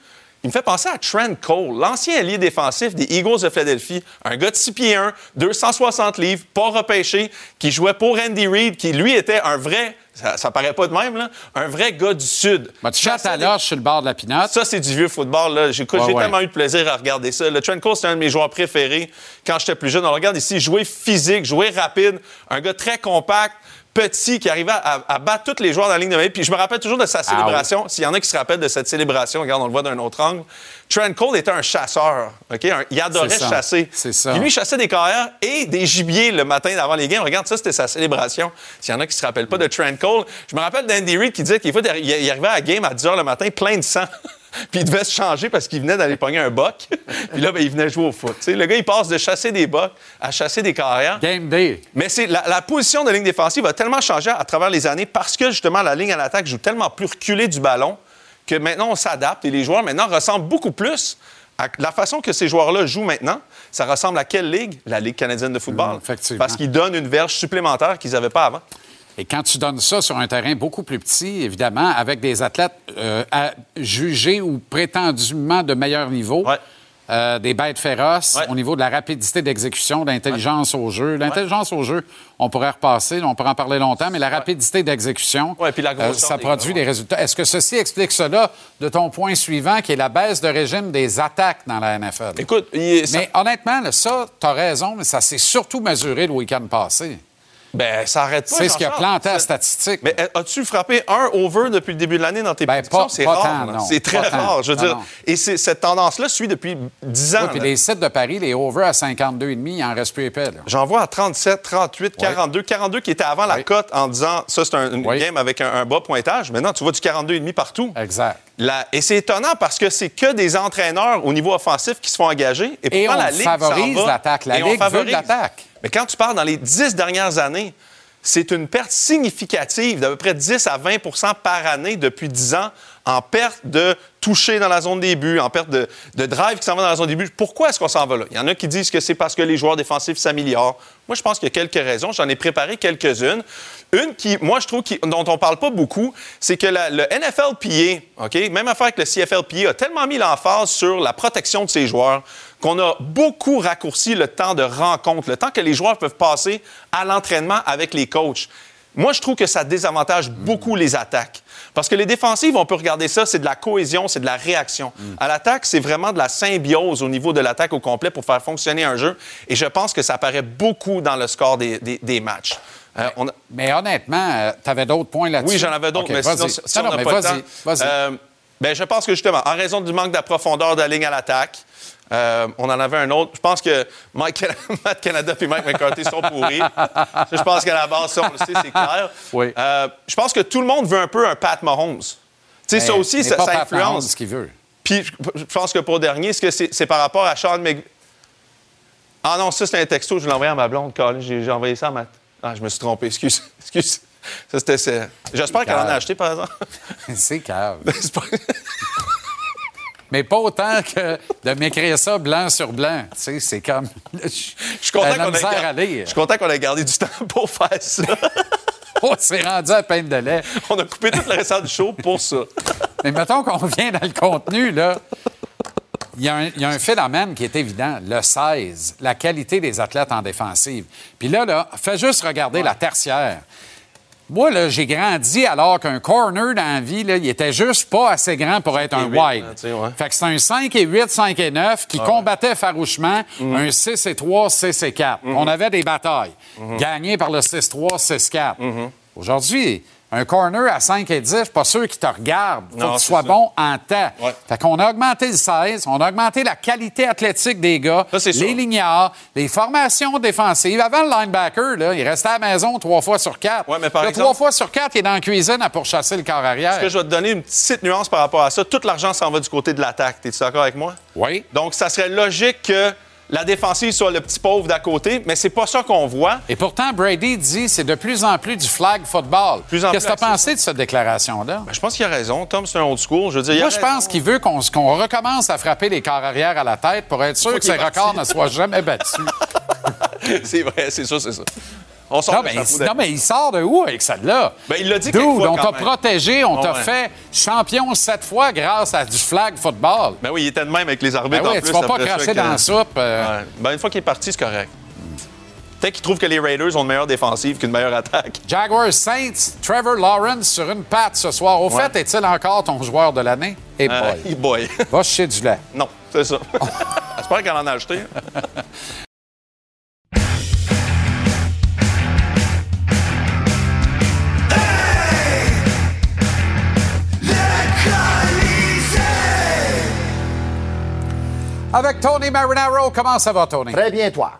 Speaker 7: il me fait penser à Trent Cole, l'ancien allié défensif des Eagles de Philadelphie, un gars de 6 pieds 1, 260 livres, pas repêché, qui jouait pour Andy Reid, qui lui était un vrai, ça, ça paraît pas de même, là, un vrai gars du Sud.
Speaker 1: Ben, tu chattes à l'âge sur le bord de la pinotte?
Speaker 7: Ça, c'est du vieux football. Là.
Speaker 1: Ouais,
Speaker 7: j'ai
Speaker 1: ouais.
Speaker 7: tellement eu de plaisir à regarder ça. Le Trent Cole, c'est un de mes joueurs préférés quand j'étais plus jeune. On regarde ici, jouer physique, jouer rapide, un gars très compact, petit, qui arrivait à, à battre tous les joueurs dans la ligne de mêlée. Puis je me rappelle toujours de
Speaker 1: Ah
Speaker 7: sa célébration. S'il y en a qui se rappellent de cette célébration, regarde, on le voit d'un autre angle. Trent Cole était un chasseur. OK? Un- il adorait chasser.
Speaker 1: C'est ça.
Speaker 7: Puis lui, il chassait des carrières et des gibiers le matin avant les games. Regarde, ça, c'était sa célébration. S'il y en a qui se rappellent pas de Trent Cole, je me rappelle d'Andy Reid qui disait qu'il il arrivait à la game à 10 h le matin plein de sang. Puis il devait se changer parce qu'il venait d'aller pogner un boc. Puis là, ben, il venait jouer au foot. Le gars, il passe de chasser des bocs à chasser des carrières.
Speaker 1: Game day.
Speaker 7: Mais c'est la, la position de ligne défensive a tellement changé à travers les années parce que justement la ligne à l'attaque joue tellement plus reculée du ballon que maintenant on s'adapte et les joueurs maintenant ressemblent beaucoup plus à la façon que ces joueurs-là jouent maintenant. Ça ressemble à quelle ligue? La Ligue canadienne de football.
Speaker 1: Mm, effectivement.
Speaker 7: Parce qu'ils donnent une verge supplémentaire qu'ils n'avaient pas avant.
Speaker 1: Et quand tu donnes ça sur un terrain beaucoup plus petit, évidemment, avec des athlètes euh, à- jugés ou prétendument de meilleur niveau, euh, des bêtes féroces au niveau de la rapidité d'exécution, de l'intelligence au jeu. L'intelligence au jeu, on pourrait repasser, on pourrait en parler longtemps, mais la rapidité d'exécution, euh, ça produit des résultats. Est-ce que ceci explique cela de ton point suivant, qui est la baisse de régime des attaques dans la NFL?
Speaker 7: Écoute, il-
Speaker 1: mais honnêtement, là, ça, tu as raison, mais ça s'est surtout mesuré le week-end passé.
Speaker 7: Ben, ça arrête pas.
Speaker 1: C'est ce qui a
Speaker 7: Jean-Charles.
Speaker 1: planté la
Speaker 7: Ça-
Speaker 1: statistique.
Speaker 7: Mais euh, as-tu frappé un over depuis le début de l'année dans tes prédictions?
Speaker 1: Ben, pas-
Speaker 7: C'est rare. C'est très
Speaker 1: Pas tant.
Speaker 7: rare. Je veux
Speaker 1: Non,
Speaker 7: dire.
Speaker 1: non.
Speaker 7: Et cette tendance-là suit depuis 10 ans.
Speaker 1: Oui, puis les sites de Paris, les over à 52,5, il en reste plus épais.
Speaker 7: J'en vois à 37, 38, 42. 42 qui était avant la cote en disant ça, c'est un, une game avec un, un bas pointage. Maintenant, tu vois du 42,5 partout.
Speaker 1: Exact.
Speaker 7: La- et c'est étonnant parce que c'est que des entraîneurs au niveau offensif qui se font engager. Et,
Speaker 1: Et on
Speaker 7: la Ligue
Speaker 1: favorise l'attaque. La
Speaker 7: et on
Speaker 1: veut l'attaque.
Speaker 7: Mais quand tu parles dans les 10 dernières années, c'est une perte significative d'à peu près 10 à 20% par année depuis 10 ans en perte de toucher dans la zone des buts, en perte de, drive qui s'en va dans la zone des buts. Pourquoi est-ce qu'on s'en va là? Il y en a qui disent que c'est parce que les joueurs défensifs s'améliorent. Moi, je pense qu'il y a quelques raisons. J'en ai préparé quelques-unes. Une qui, moi, je trouve, qui- dont on parle pas beaucoup, c'est que le NFLPA, OK, même affaire que le CFLPA, a tellement mis l'emphase sur la protection de ses joueurs qu'on a beaucoup raccourci le temps de rencontre, le temps que les joueurs peuvent passer à l'entraînement avec les coachs. Moi, je trouve que ça désavantage beaucoup les attaques. Parce que les défensives, on peut regarder ça, c'est de la cohésion, c'est de la réaction. À l'attaque, c'est vraiment de la symbiose au niveau de l'attaque au complet pour faire fonctionner un jeu. Et je pense que ça apparaît beaucoup dans le score des, des- des matchs. Euh, on a-
Speaker 1: Mais honnêtement, tu avais d'autres points là-dessus?
Speaker 7: oui, j'en avais d'autres, mais sinon, si
Speaker 1: Non,
Speaker 7: on n'a pas le
Speaker 1: vas-y,
Speaker 7: temps... euh, ben, je pense que justement, en raison du manque de profondeur de la ligne à l'attaque, euh, on en avait un autre. Je pense que Mike, Matt Canada et Mike McCarthy sont pourris. Je pense qu'à la base, ça, on le sait, c'est clair.
Speaker 1: Oui.
Speaker 7: Euh, je pense que tout le monde veut un peu un Pat Mahomes. Tu sais, ça aussi, ça,
Speaker 1: pas
Speaker 7: ça
Speaker 1: Pat Mahomes
Speaker 7: influence.
Speaker 1: ce qu'il veut.
Speaker 7: Puis je, pense que pour dernier, est-ce que c'est par rapport à Sean Mc... Ah non, ça, c'est un texto, je l'ai envoyé à ma blonde, Colin. J'ai j'ai envoyé ça à ma... Ah, je me suis trompé, excuse. excuse. Ça, c'était... c'est- J'espère qu'elle en a acheté, par exemple.
Speaker 1: C'est cave. Mais pas autant que de m'écrire ça blanc sur blanc. Tu sais, c'est comme. Je
Speaker 7: suis content qu'on ait, gar- ait gardé du temps pour faire ça.
Speaker 1: Oh, c'est rendu à peine de lait.
Speaker 7: On a coupé tout le restant du show pour ça.
Speaker 1: Mais mettons qu'on vient dans le contenu, là. Il y, a un, il y a un phénomène qui est évident, le 16, la qualité des athlètes en défensive. Puis là, là, fais juste regarder la tertiaire. Moi, là, j'ai grandi alors qu'un corner dans la vie, là, il était juste pas assez grand pour être un
Speaker 7: huit,
Speaker 1: wide.
Speaker 7: hein, tu sais, ouais.
Speaker 1: Fait que c'est un 5 et 8, 5 et 9 qui
Speaker 7: Ah
Speaker 1: combattait farouchement
Speaker 7: Mhm.
Speaker 1: un 6 et 3, 6 et 4.
Speaker 7: Mhm.
Speaker 1: On avait des batailles
Speaker 7: Mhm.
Speaker 1: gagnées par le 6-3, 6-4. Aujourd'hui, un corner à 5 et 10, je suis pas sûr qu'il te regarde. Faut
Speaker 7: Non,
Speaker 1: que tu sois
Speaker 7: ça.
Speaker 1: bon en temps.
Speaker 7: Ouais.
Speaker 1: Fait qu'on a augmenté le 16, on a augmenté la qualité athlétique des gars,
Speaker 7: Ça,
Speaker 1: les lignards, les formations défensives. Avant le linebacker, là, il restait à la maison trois fois sur quatre.
Speaker 7: Ouais, mais par
Speaker 1: Là,
Speaker 7: exemple-
Speaker 1: Trois fois sur quatre, il est dans la cuisine à pourchasser le corps arrière.
Speaker 7: Est-ce que je vais te donner une petite nuance par rapport à ça? Tout l'argent s'en va du côté de l'attaque. Es-tu d'accord avec moi?
Speaker 1: Oui.
Speaker 7: Donc, ça serait logique que la défensive soit le petit pauvre d'à côté, mais c'est pas ça qu'on voit.
Speaker 1: Et pourtant, Brady dit c'est de plus en plus du flag football. Qu'est-ce que tu as pensé de cette déclaration-là?
Speaker 7: Ben, je pense qu'il a raison. Tom, c'est un old school. Je veux dire,
Speaker 1: Moi, je pense qu'il veut qu'on qu'on recommence à frapper les corps arrière à la tête pour être sûr que
Speaker 7: est
Speaker 1: records ne soient jamais battus.
Speaker 7: c'est vrai, c'est ça, c'est ça. On sort
Speaker 1: Non, mais, il- non, mais il sort de où avec celle-là?
Speaker 7: Ben, il l'a dit
Speaker 1: Dude,
Speaker 7: quelquefois,
Speaker 1: on t'a protégé, on t'a
Speaker 7: Ouais.
Speaker 1: fait champion sept fois grâce à du flag football.
Speaker 7: Ben oui, il était de même avec les arbitres
Speaker 1: Ben oui,
Speaker 7: en plus.
Speaker 1: tu vas pas cracher dans la soupe. euh.
Speaker 7: Ouais. Ben, une fois qu'il est parti, c'est correct. Peut-être qu'il trouve que les Raiders ont une meilleure défensive qu'une meilleure attaque.
Speaker 1: Jaguars Saints, Trevor Lawrence sur une patte ce soir. Au
Speaker 7: Ouais.
Speaker 1: fait, est-il encore ton joueur de l'année? Et
Speaker 7: Euh,
Speaker 1: boy.
Speaker 7: hey boy.
Speaker 1: Va chier du lait.
Speaker 7: non, c'est ça. J'espère qu'elle en a acheté.
Speaker 1: Avec Tony Marinaro, comment ça va, Tony?
Speaker 6: Très bien, toi.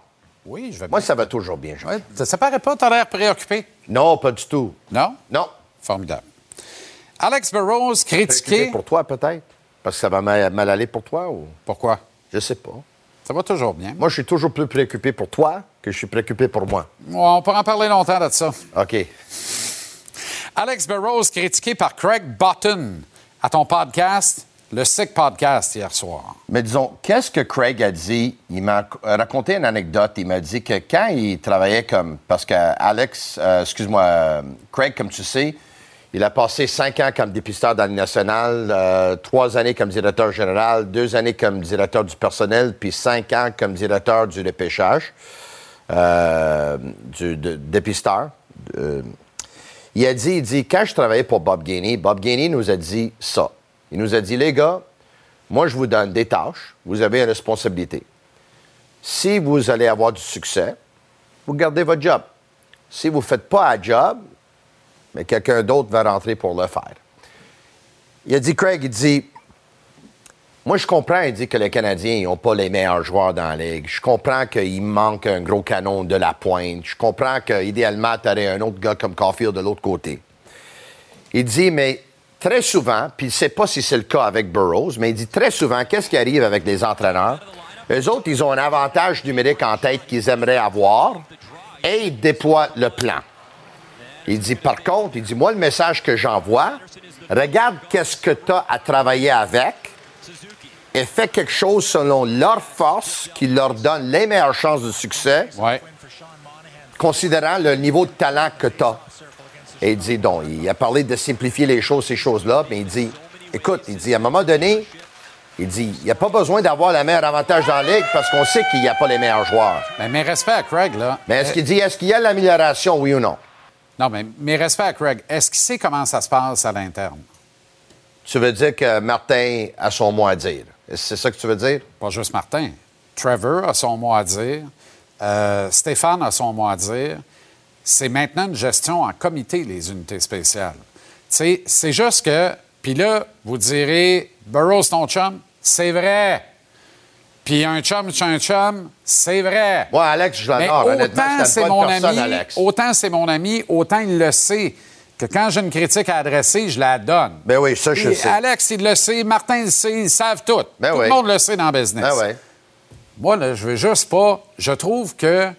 Speaker 1: Oui, je vais
Speaker 6: Moi, ça va toujours bien, Jean.
Speaker 1: Ouais, ça, ça paraît pas, t'as l'air préoccupé?
Speaker 6: Non, pas du tout.
Speaker 1: Non?
Speaker 6: Non.
Speaker 1: Formidable. Alex Burrows critiqué.
Speaker 6: pour toi, peut-être? Parce que ça va mal, mal aller pour toi ou...
Speaker 1: Pourquoi?
Speaker 6: Je sais pas.
Speaker 1: Ça va toujours bien.
Speaker 6: Moi, je suis toujours plus préoccupé pour toi que je suis préoccupé pour moi.
Speaker 1: Ouais, on pourra en parler longtemps de ça.
Speaker 6: OK.
Speaker 1: Alex Burrows critiqué par Craig Button à ton podcast, le Sick Podcast, hier soir.
Speaker 6: Mais disons, qu'est-ce que Craig a dit? Il m'a raconté une anecdote. Il m'a dit que quand il travaillait comme. Parce que Alex, euh, excuse-moi, euh, Craig, comme tu sais, il a passé cinq ans comme dépisteur dans le national, euh, trois années comme directeur général, deux années comme directeur du personnel, puis cinq ans comme directeur du repêchage, euh, du dépisteur. Il a dit, il dit, quand je travaillais pour Bob Gainey, Bob Gainey nous a dit ça. Il nous a dit, les gars, moi, je vous donne des tâches, vous avez une responsabilité. Si vous allez avoir du succès, vous gardez votre job. Si vous ne faites pas un job, mais quelqu'un d'autre va rentrer pour le faire. Il a dit, Craig, il dit, moi, je comprends, il dit que les Canadiens n'ont pas les meilleurs joueurs dans la ligue. Je comprends qu'il manque un gros canon de la pointe. Je comprends qu'idéalement, tu aurais un autre gars comme Caulfield de l'autre côté. Il dit, mais très souvent, puis il ne sait pas si c'est le cas avec Burroughs, mais il dit très souvent, qu'est-ce qui arrive avec les entraîneurs? Eux autres, ils ont un avantage numérique en tête qu'ils aimeraient avoir et ils déploient le plan. Il dit, par contre, il dit, moi, le message que j'envoie, regarde qu'est-ce que tu as à travailler avec et fais quelque chose selon leur force qui leur donne les meilleures chances de succès,
Speaker 1: Ouais.
Speaker 6: considérant le niveau de talent que tu as. Et il dit, donc, il a parlé de simplifier les choses, ces choses-là, mais il dit, écoute, il dit, à un moment donné, il dit, il n'y a pas besoin d'avoir le meilleur avantage dans la ligue parce qu'on sait qu'il n'y a pas les meilleurs joueurs.
Speaker 1: Mais mes respects à Craig, là.
Speaker 6: Mais est-ce qu'il dit, est-ce qu'il y a l'amélioration, oui ou non?
Speaker 1: Non, mais mes respects à Craig, est-ce qu'il sait comment ça se passe à l'interne?
Speaker 6: Tu veux dire que Martin a son mot à dire? C'est ça que tu veux dire?
Speaker 1: Pas juste Martin. Trevor a son mot à dire. Euh, Stéphane a son mot à dire. C'est maintenant une gestion en comité, les unités spéciales. C'est juste que. Puis là, vous direz, Burroughs, ton chum, c'est vrai. Puis un chum, c'est un chum, c'est vrai.
Speaker 6: Moi, Alex, je l'adore.
Speaker 1: Autant
Speaker 6: c'est
Speaker 1: mon
Speaker 6: personne,
Speaker 1: ami,
Speaker 6: Alex.
Speaker 1: autant c'est mon ami, autant il le sait que quand j'ai une critique à adresser, je la donne.
Speaker 6: Ben oui, ça, je
Speaker 1: Et
Speaker 6: sais.
Speaker 1: Alex, il le sait, Martin le sait, ils savent tout.
Speaker 6: Ben
Speaker 1: tout
Speaker 6: oui.
Speaker 1: le monde le sait dans le business.
Speaker 6: Ben ouais.
Speaker 1: Moi, là, je veux juste pas. Je trouve que.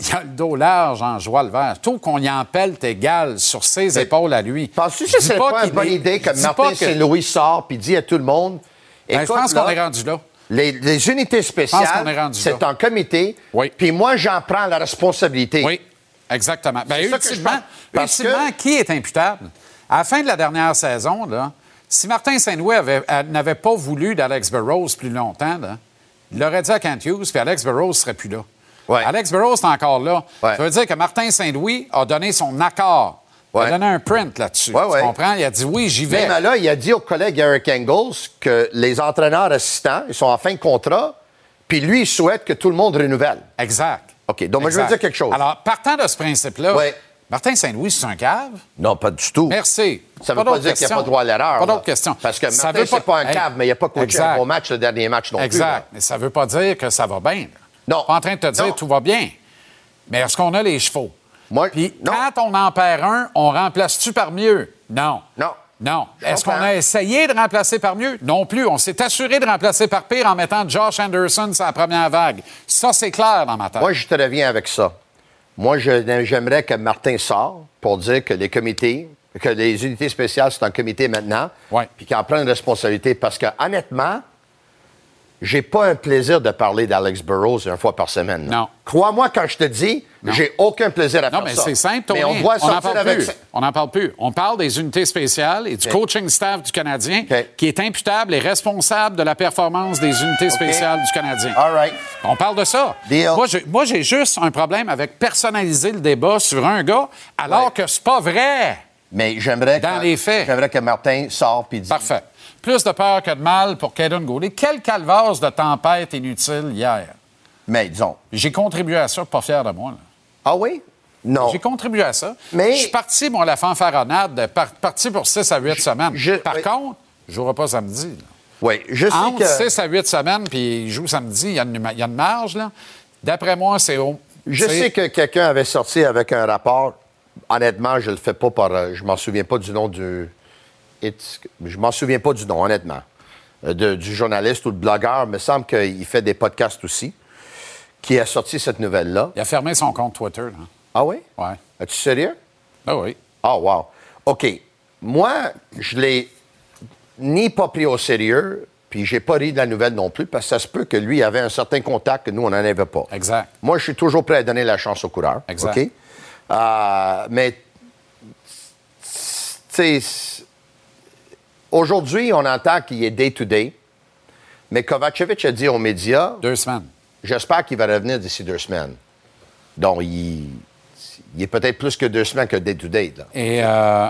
Speaker 1: Il a le dos large en joie le vert. Tout qu'on y en pèle égal sur ses épaules à lui.
Speaker 6: Penses-tu
Speaker 1: Je
Speaker 6: que c'est pas, une
Speaker 1: qu'il
Speaker 6: bonne idée que
Speaker 1: je
Speaker 6: Martin
Speaker 1: pas que-
Speaker 6: Saint-Louis sort puis dit à tout le monde
Speaker 1: Ben, je
Speaker 6: écoute,
Speaker 1: pense
Speaker 6: là,
Speaker 1: qu'on est rendu là.
Speaker 6: Les, les unités
Speaker 1: Je pense
Speaker 6: spéciales, c'est un comité, puis moi, j'en prends la responsabilité.
Speaker 1: Oui, exactement. Ben,
Speaker 6: que je
Speaker 1: ultimement,
Speaker 6: pense. Parce
Speaker 1: ultimement, qui est imputable? À la fin de la dernière saison, là, si Martin Saint-Louis euh, n'avait pas voulu d'Alex Burrows plus longtemps, là, il l'aurait dit à Kent Hughes, puis Alex Burrows serait plus là. Alex Burrows est encore là.
Speaker 6: Ouais.
Speaker 1: Ça veut dire que Martin Saint-Louis a donné son accord. Il a donné un print là-dessus. Tu comprends? Il a dit oui, j'y vais.
Speaker 6: Même là, il a dit au collègue Eric Engels que les entraîneurs assistants, ils sont en fin de contrat, puis lui, il souhaite que tout le monde renouvelle.
Speaker 1: Exact.
Speaker 6: OK, donc moi, je veux
Speaker 1: Exact.
Speaker 6: dire quelque chose.
Speaker 1: Alors, partant de ce principe-là. Martin Saint-Louis, c'est un cave?
Speaker 6: Non, pas du tout.
Speaker 1: Merci.
Speaker 6: Ça ne veut pas, dire qu'il n'y a pas droit à l'erreur.
Speaker 1: Pas d'autres questions.
Speaker 6: Parce que
Speaker 1: Ça
Speaker 6: Martin,
Speaker 1: veut
Speaker 6: c'est pas un
Speaker 1: Hey,
Speaker 6: cave, mais il n'a pas coaché
Speaker 1: exact.
Speaker 6: un bon match le dernier match non plus.
Speaker 1: Exact. Mais ça ne veut pas dire que ça va bien.
Speaker 6: Non.
Speaker 1: Pas en train de te dire
Speaker 6: Non.
Speaker 1: tout va bien. Mais est-ce qu'on a les chevaux?
Speaker 6: Moi,
Speaker 1: Puis quand on en perd un, on remplace-tu par mieux? Non.
Speaker 6: Non.
Speaker 1: Non. Est-ce qu'on a essayé de remplacer par mieux? Non plus. On s'est assuré de remplacer par pire en mettant Josh Anderson sur la première vague. Ça, c'est clair dans ma tête.
Speaker 6: Moi, je te reviens avec ça. Moi, j'aimerais que Martin sorte pour dire que les comités, que les unités spéciales, c'est un comité maintenant, puis qu'il en prenne une responsabilité. Parce que, honnêtement, j'ai pas un plaisir de parler d'Alex Burrows une fois par semaine.
Speaker 1: Non.
Speaker 6: Crois-moi quand je te dis, j'ai aucun plaisir à
Speaker 1: Non,
Speaker 6: faire
Speaker 1: mais
Speaker 6: ça.
Speaker 1: c'est simple.
Speaker 6: Mais on doit
Speaker 1: n'en
Speaker 6: sortir
Speaker 1: parle
Speaker 6: avec
Speaker 1: plus. On n'en parle plus. On parle des unités spéciales et du coaching staff du Canadien qui est imputable et responsable de la performance des unités spéciales du Canadien.
Speaker 6: All right.
Speaker 1: On parle de ça.
Speaker 6: Deal.
Speaker 1: Moi, j'ai- juste un problème avec personnaliser le débat sur un gars alors que c'est pas vrai.
Speaker 6: Mais j'aimerais que,
Speaker 1: les faits.
Speaker 6: J'aimerais que Martin sorte puis dise.
Speaker 1: Parfait. Plus de peur que de mal pour Caden Goulet. Quel calvaire de tempête inutile hier.
Speaker 6: Mais disons.
Speaker 1: J'ai contribué à ça, pas fier de moi. là.
Speaker 6: Ah oui? Non.
Speaker 1: J'ai contribué à ça.
Speaker 6: Mais-
Speaker 1: Je suis parti, moi, la fanfaronnade, par- parti pour 6 à 8 semaines. Par contre, je ne jouerai pas samedi. là.
Speaker 6: Oui, je sais
Speaker 1: Entre
Speaker 6: que.
Speaker 1: 6 à 8 semaines, puis il joue samedi, il y a une, il y a une marge. là. D'après moi, c'est au.
Speaker 6: Je sais que quelqu'un avait sorti avec un rapport. Honnêtement, je le fais pas par. euh, Je m'en souviens pas du nom du. It's- Je m'en souviens pas du nom, honnêtement. Euh, de- du journaliste ou de blogueur. Il me semble qu'il fait des podcasts aussi. Qui a sorti cette nouvelle-là.
Speaker 1: Il a fermé son compte Twitter. Là.
Speaker 6: Ah oui?
Speaker 1: Ouais.
Speaker 6: Es-tu sérieux?
Speaker 1: Ah oui.
Speaker 6: Ah, wow. OK. Moi, je l'ai ni pas pris au sérieux, puis j'ai pas ri de la nouvelle non plus, parce que ça se peut que lui avait un certain contact que nous, on n'en avait pas.
Speaker 1: Exact.
Speaker 6: Moi, je suis toujours prêt à donner la chance au coureur.
Speaker 1: Exact.
Speaker 6: OK? Euh, mais, tu sais, aujourd'hui, on entend qu'il est day-to-day, mais Kovacevic a dit aux médias.
Speaker 1: Deux semaines.
Speaker 6: J'espère qu'il va revenir d'ici deux semaines. Donc, il, il est peut-être plus que deux semaines que day-to-day.
Speaker 1: Et euh,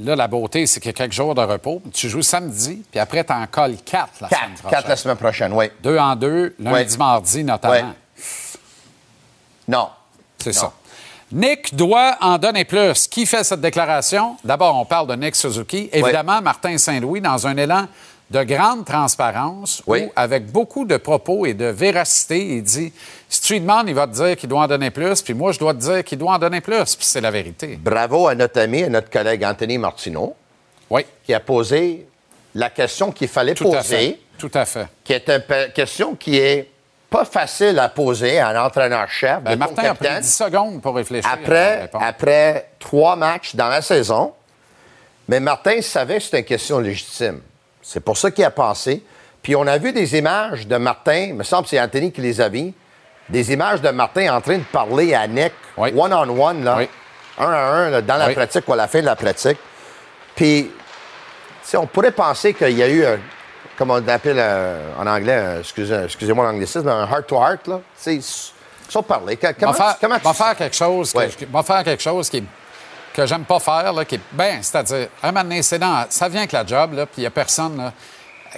Speaker 1: là, la beauté, c'est qu'il y a quelques jours de repos. Tu joues samedi, puis après, tu en colles quatre la semaine prochaine.
Speaker 6: Quatre la semaine prochaine, oui.
Speaker 1: Deux en deux, lundi, mardi notamment.
Speaker 6: Non.
Speaker 1: C'est ça. Nick doit en donner plus. Qui fait cette déclaration? D'abord, on parle de Nick Suzuki. Évidemment, Martin Saint-Louis, dans un élan de grande transparence,
Speaker 6: Oui.
Speaker 1: où, avec beaucoup de propos et de véracité, il dit si tu lui demandes, il va te dire qu'il doit en donner plus, puis moi, je dois te dire qu'il doit en donner plus, puis c'est la vérité.
Speaker 6: Bravo à notre ami, à notre collègue Anthony Martineau,
Speaker 1: Oui.
Speaker 6: qui a posé la question qu'il fallait
Speaker 1: Tout à
Speaker 6: poser,
Speaker 1: fait. Tout à fait.
Speaker 6: qui est une question qui est pas facile à poser à un entraîneur-chef.
Speaker 1: Ben, Martin a pris
Speaker 6: capitaine.
Speaker 1: 10 secondes pour réfléchir.
Speaker 6: Après, après trois matchs dans la saison, mais Martin savait que c'était une question légitime. C'est pour ça qu'il a pensé. Puis on a vu des images de Martin, il me semble que c'est Anthony qui les a vues, des images de Martin en train de parler à Nick, one-on-one, là, un à un, là, dans la
Speaker 1: Oui.
Speaker 6: pratique ou à la fin de la pratique. Puis, tu sais, on pourrait penser qu'il y a eu, un, comme on appelle euh, en anglais, excusez, excusez-moi l'anglicisme, un heart-to-heart, là. Parlé. Que-
Speaker 1: va
Speaker 6: Comment,
Speaker 1: faire,
Speaker 6: comment tu
Speaker 1: faire quelque chose, que,
Speaker 6: Ouais.
Speaker 1: va faire quelque chose qui, que j'aime pas faire, là, qui ben, c'est-à-dire, un moment donné, c'est dans, ça vient avec la job, là, puis il n'y a personne. là.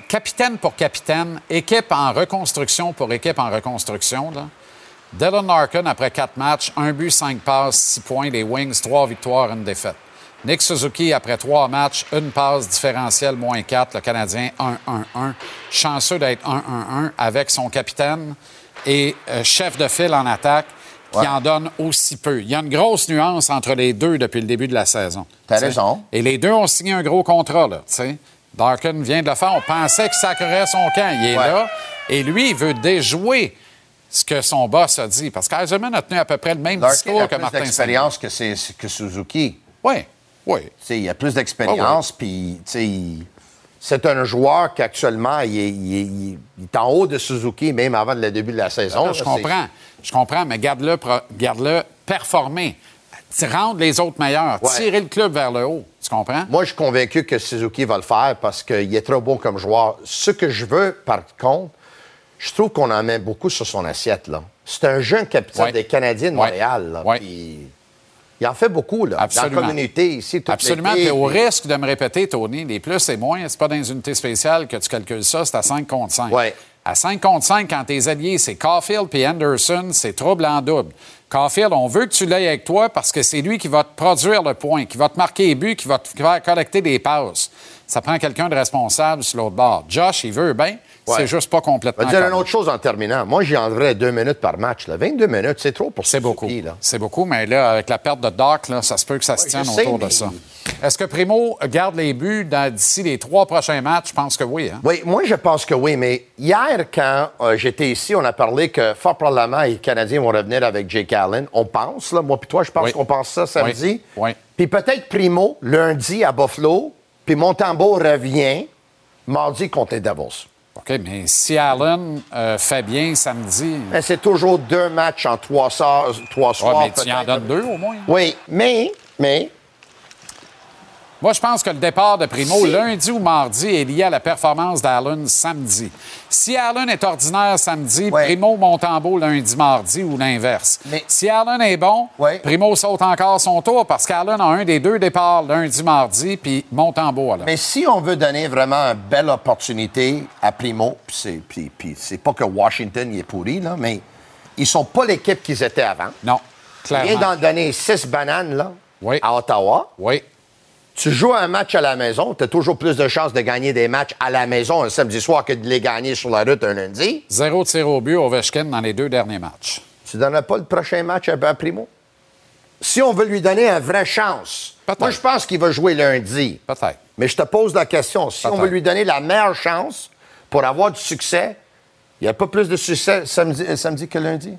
Speaker 1: Capitaine pour capitaine, équipe en reconstruction pour équipe en reconstruction. Là. Dylan Larkin, après quatre matchs, un but, cinq passes, six points, les Wings, trois victoires, une défaite. Nick Suzuki, après trois matchs, une passe différentielle, moins quatre. Le Canadien, 1-1-1. Chanceux d'être 1-1-1 avec son capitaine et euh, chef de file en attaque qui
Speaker 6: Ouais.
Speaker 1: en donne aussi peu. Il y a une grosse nuance entre les deux depuis le début de la saison.
Speaker 6: T'as raison.
Speaker 1: Et les deux ont signé un gros contrat, là, tu sais. Darkin vient de le faire. On pensait qu'il sacrerait son camp. Il est
Speaker 6: Ouais.
Speaker 1: là. Et lui, il veut déjouer ce que son boss a dit. Parce qu'Eisenman a tenu à peu près le même
Speaker 6: Larkin
Speaker 1: discours
Speaker 6: a
Speaker 1: que
Speaker 6: plus
Speaker 1: Martin
Speaker 6: d'expérience que, que Suzuki.
Speaker 1: Oui, oui.
Speaker 6: Il a plus d'expérience, puis tu sais, il- c'est un joueur qu'actuellement, il est, il, est- il est- il est en haut de Suzuki, même avant le début de la saison.
Speaker 1: Je comprends. Je comprends, mais garde-le garde-le performer. Rendre les autres meilleurs.
Speaker 6: Ouais.
Speaker 1: Tirer le club vers le haut. Tu comprends?
Speaker 6: Moi, je suis convaincu que Suzuki va le faire parce qu'il est trop bon comme joueur. Ce que je veux, par contre, je trouve qu'on en met beaucoup sur son assiette. là. C'est un jeune capitaine
Speaker 1: Ouais.
Speaker 6: des Canadiens de
Speaker 1: Ouais.
Speaker 6: Montréal. là,
Speaker 1: Ouais.
Speaker 6: Il en fait beaucoup là, dans la communauté ici. toute
Speaker 1: Absolument. Puis au risque de me répéter, Tony, les plus et moins, c'est pas dans les unités spéciales que tu calcules ça, c'est à 5 contre 5.
Speaker 6: Ouais.
Speaker 1: À 5 contre 5, quand tes alliés, c'est Caulfield puis Anderson, c'est trouble en double. Caulfield, on veut que tu l'aies avec toi parce que c'est lui qui va te produire le point, qui va te marquer les buts, qui va te faire collecter des passes. Ça prend quelqu'un de responsable sur l'autre bord. Josh, il veut bien,
Speaker 6: Ouais.
Speaker 1: c'est juste pas
Speaker 6: Je
Speaker 1: complètement
Speaker 6: vais te dire une autre chose en terminant. Moi, j'y enleverais deux minutes par match. là. 22 minutes, c'est trop pour
Speaker 1: C'est beaucoup. C'est beaucoup, mais là, avec la perte de Doc, là, ça se peut que ça se tienne
Speaker 6: je sais,
Speaker 1: autour de ça. Est-ce que Primo garde les buts d'ici les trois prochains matchs? Je pense que oui. Hein?
Speaker 6: Oui, moi, je pense que oui, mais hier, quand euh, j'étais ici, on a parlé que fort probablement les Canadiens vont revenir avec Jake Allen. On pense, là, moi puis toi, je pense
Speaker 1: Oui.
Speaker 6: qu'on pense ça samedi.
Speaker 1: Oui.
Speaker 6: Puis peut-être Primo, lundi à Buffalo, puis Montembeau revient mardi contre les Devils.
Speaker 1: OK, mais si Allen euh, fait bien samedi.
Speaker 6: Mais c'est toujours deux matchs en trois soirs. Trois
Speaker 1: Ouais,
Speaker 6: soirs
Speaker 1: mais tu en donnes deux au moins.
Speaker 6: Oui, mais, mais,
Speaker 1: Moi, je pense que le départ de Primo,
Speaker 6: Si-
Speaker 1: lundi ou mardi, est lié à la performance d'Allen samedi. Si Allen est ordinaire samedi, Primo monte en beau lundi, mardi ou l'inverse. Si Allen est bon, Primo saute encore son tour parce qu'Allen a un des deux départs lundi, mardi, puis monte en beau.
Speaker 6: mais si on veut donner vraiment une belle opportunité à Primo, puis c'est, pas que Washington y est pourri, là, mais ils sont pas l'équipe qu'ils étaient avant.
Speaker 1: Non, clairement.
Speaker 6: d'en donner six bananes, là, à Ottawa.
Speaker 1: Oui.
Speaker 6: Tu joues un match à la maison, tu as toujours plus de chances de gagner des matchs à la maison un samedi soir que de les gagner sur la route un lundi.
Speaker 1: Zéro tir au but Ovechkin dans les deux derniers matchs.
Speaker 6: Tu donnerais pas le prochain match à Primo? Si on veut lui donner une vraie chance, moi, je pense qu'il va jouer lundi.
Speaker 1: Peut-être.
Speaker 6: Mais je te pose la question. Si on veut lui donner la meilleure chance pour avoir du succès, il n'y a pas plus de succès samedi, samedi que lundi?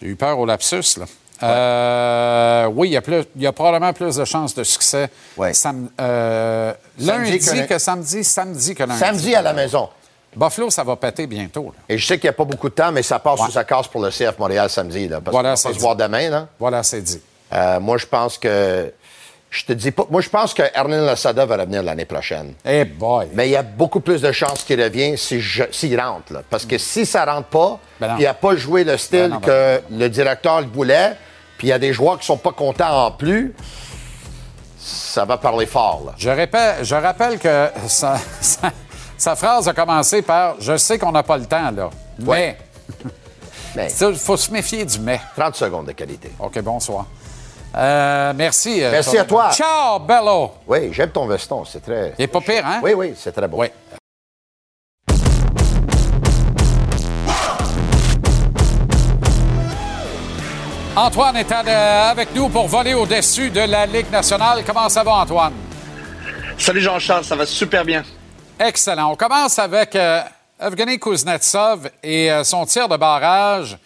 Speaker 1: J'ai eu peur au lapsus, là. Euh, oui, il y, a plus- il y a probablement plus de chances de succès sam- euh, lundi
Speaker 6: que-
Speaker 1: que, samedi, samedi que lundi.
Speaker 6: Samedi à la maison.
Speaker 1: Buffalo, ça va péter bientôt. là.
Speaker 6: Et je sais qu'il n'y a pas beaucoup de temps, mais ça passe ou ça casse pour le CF Montréal samedi. Là, parce
Speaker 1: Voilà,
Speaker 6: qu'on va se voir demain. Là.
Speaker 1: Voilà, c'est dit.
Speaker 6: Euh, moi, je pense que. Je te dis pas. Moi, je pense que Hernan Lasada va revenir l'année prochaine.
Speaker 1: Eh boy!
Speaker 6: Mais il y a beaucoup plus de chances qu'il revienne s'il rentre. là. Parce que si ça rentre pas,
Speaker 1: Ben
Speaker 6: il n'a pas joué le style
Speaker 1: Ben non,
Speaker 6: que le directeur le voulait, puis il y a des joueurs qui sont pas contents en plus, ça va parler fort. Là.
Speaker 1: Je, répète, je rappelle que sa, sa- sa phrase a commencé par Je sais qu'on n'a pas le temps, là. Mais. Il faut se méfier du mais.
Speaker 6: 30 secondes de qualité.
Speaker 1: OK, bonsoir. Euh, merci. euh,
Speaker 6: Merci à toi.
Speaker 1: Ciao, Bello.
Speaker 6: Oui, j'aime ton veston. C'est très.
Speaker 1: Il est pas pire, hein?
Speaker 6: Oui, oui, c'est très beau.
Speaker 1: Oui. Antoine est avec nous pour voler au-dessus de la Ligue nationale. Comment ça va, Antoine?
Speaker 15: Salut Jean-Charles, ça va super bien.
Speaker 1: Excellent. On commence avec euh, Evgeny Kuznetsov et euh, son tir de barrage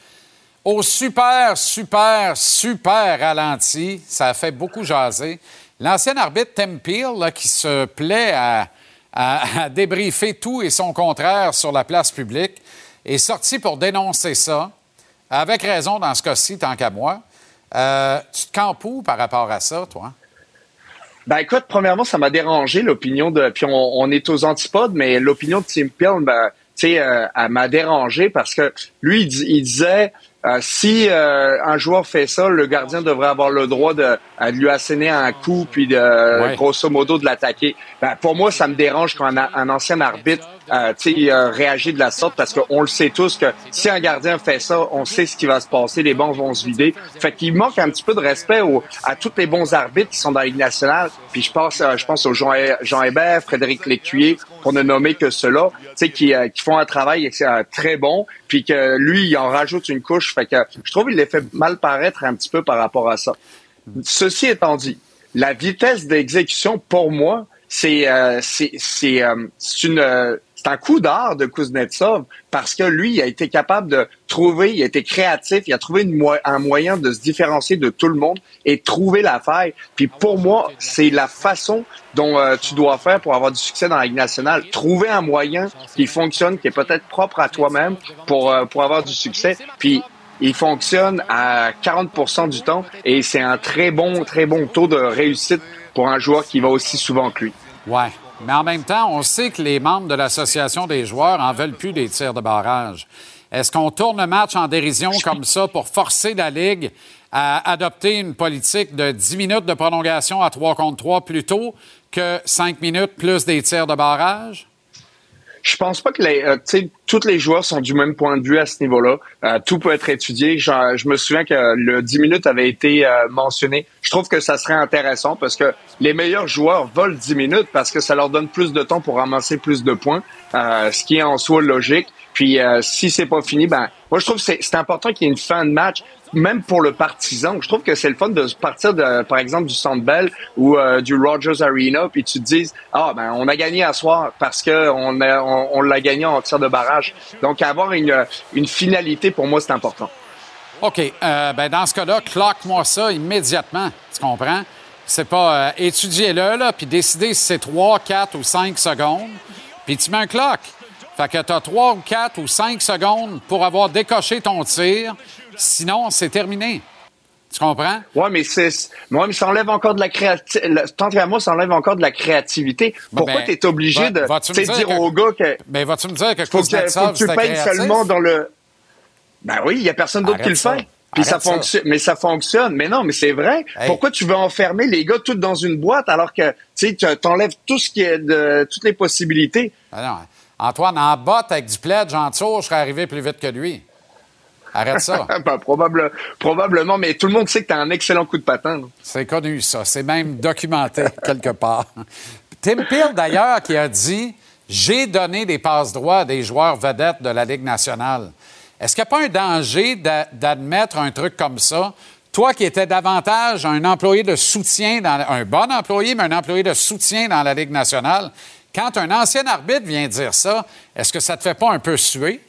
Speaker 1: au super, super, super ralenti. Ça a fait beaucoup jaser. L'ancien arbitre Tim Peel, là, qui se plaît à, à- à débriefer tout et son contraire sur la place publique, est sorti pour dénoncer ça. Avec raison dans ce cas-ci, tant qu'à moi. Euh, tu te campes où par rapport à ça, toi?
Speaker 15: Ben écoute, premièrement, ça m'a dérangé l'opinion de. Puis on, on est aux antipodes, mais l'opinion de Tim Peel, ben, tu sais, euh, elle m'a dérangé parce que lui, il, dis- il disait euh, si euh, un joueur fait ça, le gardien devrait avoir le droit de, de lui asséner un coup puis de
Speaker 1: Ouais.
Speaker 15: grosso modo de l'attaquer. Ben, pour moi, ça me dérange quand un, un ancien arbitre euh, euh, réagit de la sorte parce qu'on le sait tous que si un gardien fait ça, on sait ce qui va se passer, les bancs vont se vider. Fait qu'il manque un petit peu de respect au- à tous les bons arbitres qui sont dans la nationale. Puis je pense, euh, je pense aux Jean, Jean Hébert, Frédéric Lécuyer, pour ne nommer que ceux-là, qui, euh, qui font un travail euh, très bon, puis que lui, il en rajoute une couche. Fait que je trouve qu'il les fait mal paraître un petit peu par rapport à ça. Ceci étant dit, la vitesse d'exécution, pour moi, c'est euh, c'est euh, euh, c'est un coup d'art de Kuznetsov parce que lui, il a été capable de trouver, il a été créatif, il a trouvé un moyen de se différencier de tout le monde et trouver la faille. Puis pour moi, c'est la façon dont euh, tu dois faire pour avoir du succès dans la Ligue nationale. Trouver un moyen qui fonctionne, qui est peut-être propre à toi-même pour euh, pour avoir du succès. Puis il fonctionne à 40% du temps et c'est un très bon, très bon taux de réussite pour un joueur qui va aussi souvent que lui.
Speaker 1: Ouais. Mais en même temps, on sait que les membres de l'Association des joueurs en veulent plus des tirs de barrage. Est-ce qu'on tourne le match en dérision comme ça pour forcer la Ligue à adopter une politique de 10 minutes de prolongation à 3 contre 3 plutôt que 5 minutes plus des tirs de barrage?
Speaker 15: Je pense pas que les, euh, tous les joueurs sont du même point de vue à ce niveau-là. Euh, tout peut être étudié. Je, je me souviens que le 10 minutes avait été euh, mentionné. Je trouve que ça serait intéressant parce que les meilleurs joueurs volent 10 minutes parce que ça leur donne plus de temps pour ramasser plus de points, euh, ce qui est en soi logique. Puis euh, si c'est pas fini, ben moi je trouve que c'est important qu'il y ait une fin de match, même pour le partisan. Je trouve que c'est le fun de partir de, par exemple du Centre Bell ou euh, du Rogers Arena, puis tu te dises ah ben on a gagné à soir parce que on l'a gagné en tir de barrage. Donc avoir une une finalité pour moi c'est important.
Speaker 1: OK. Euh, ben dans ce cas-là, cloque-moi ça immédiatement. Tu comprends? C'est pas étudier-le, là, puis décider si c'est 3, 4 ou 5 secondes, puis tu mets un clock. Fait que tu as 3 ou 4 ou 5 secondes pour avoir décoché ton tir. Sinon, c'est terminé. Tu comprends?
Speaker 15: Ouais, mais c'est, moi, mais ça enlève encore de la créativité. Tant qu'à moi, ça enlève encore de la créativité. Pourquoi
Speaker 1: Ben,
Speaker 15: tu es obligé
Speaker 1: va-
Speaker 15: de
Speaker 1: me
Speaker 15: tu
Speaker 1: dire
Speaker 15: dire
Speaker 1: que-
Speaker 15: gars que
Speaker 1: Mais vas-tu me dire que
Speaker 15: faut que, faut que tu
Speaker 1: créatif?
Speaker 15: seulement dans le. Ben oui, il y a personne d'autre qui le
Speaker 1: ça.
Speaker 15: fait. Puis ça fonctionne, mais ça fonctionne. Mais non, mais c'est vrai.
Speaker 1: Hey.
Speaker 15: Pourquoi tu veux enfermer les gars tous dans une boîte alors que tu t'enlèves tout ce qui est de toutes les possibilités?
Speaker 1: Ah non. Antoine, en botte avec du dessous, je serais arrivé plus vite que lui. Arrête ça.
Speaker 15: Ben, probable, probablement, mais tout le monde sait que tu as un excellent coup de patin.
Speaker 1: C'est connu, ça. C'est même documenté quelque part. Tim Peel, d'ailleurs, qui a dit J'ai donné des passes droits à des joueurs vedettes de la Ligue nationale. Est-ce qu'il n'y a pas un danger d'a- d'admettre un truc comme ça? Toi qui étais davantage un employé de soutien, dans, un bon employé, mais un employé de soutien dans la Ligue nationale, quand un ancien arbitre vient dire ça, est-ce que ça te fait pas un peu suer?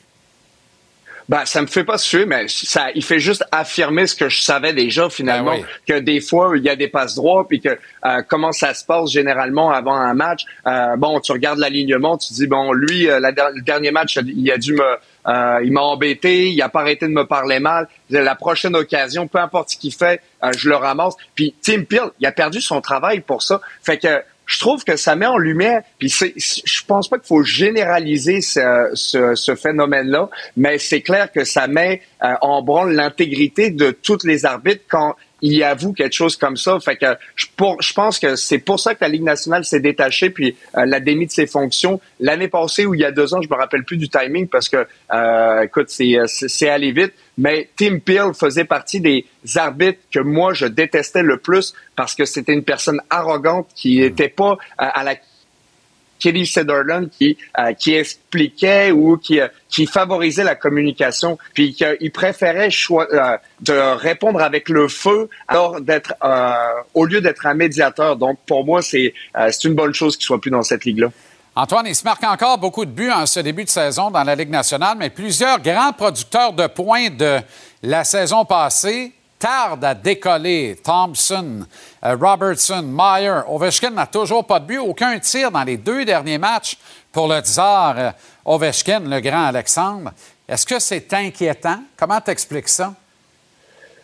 Speaker 15: Ben, ça me fait pas suer, mais ça, il fait juste affirmer ce que je savais déjà finalement,
Speaker 1: Ben oui.
Speaker 15: que des fois il y a des passes droits, puis que euh, comment ça se passe généralement avant un match. Euh, bon, tu regardes l'alignement, tu dis bon, lui, euh, la le dernier match, il a dû me, euh, il m'a embêté, il a pas arrêté de me parler mal. La prochaine occasion, peu importe ce qu'il fait, euh, je le ramasse. Puis Tim Peel, il a perdu son travail pour ça. Fait que je trouve que ça met en lumière. Puis je pense pas qu'il faut généraliser ce, ce, ce phénomène-là, mais c'est clair que ça met euh, en branle l'intégrité de tous les arbitres quand il avoue quelque chose comme ça. Fait que je, pense que c'est pour ça que la Ligue nationale s'est détachée puis euh, l'a démis de ses fonctions. L'année passée ou il y a deux ans, je me rappelle plus du timing parce que, euh, écoute, c'est allé vite. Mais Tim Peel faisait partie des arbitres que moi je détestais le plus parce que c'était une personne arrogante qui n'était pas euh, à la Kelly Sutherland qui euh, qui expliquait ou qui euh, qui favorisait la communication puis qu'il préférait euh, de répondre avec le feu alors d'être euh, au lieu d'être un médiateur. Donc pour moi c'est euh, c'est une bonne chose qu'il soit plus dans cette ligue là
Speaker 1: Antoine, il se marque encore beaucoup de buts en ce début de saison dans la Ligue nationale, mais plusieurs grands producteurs de points de la saison passée tardent à décoller. Thompson, euh, Robertson, Meyer, Ovechkin n'a toujours pas de but, aucun tir dans les deux derniers matchs pour le tsar euh, Ovechkin, le grand Alexandre. Est-ce que c'est inquiétant? Comment t'expliques ça?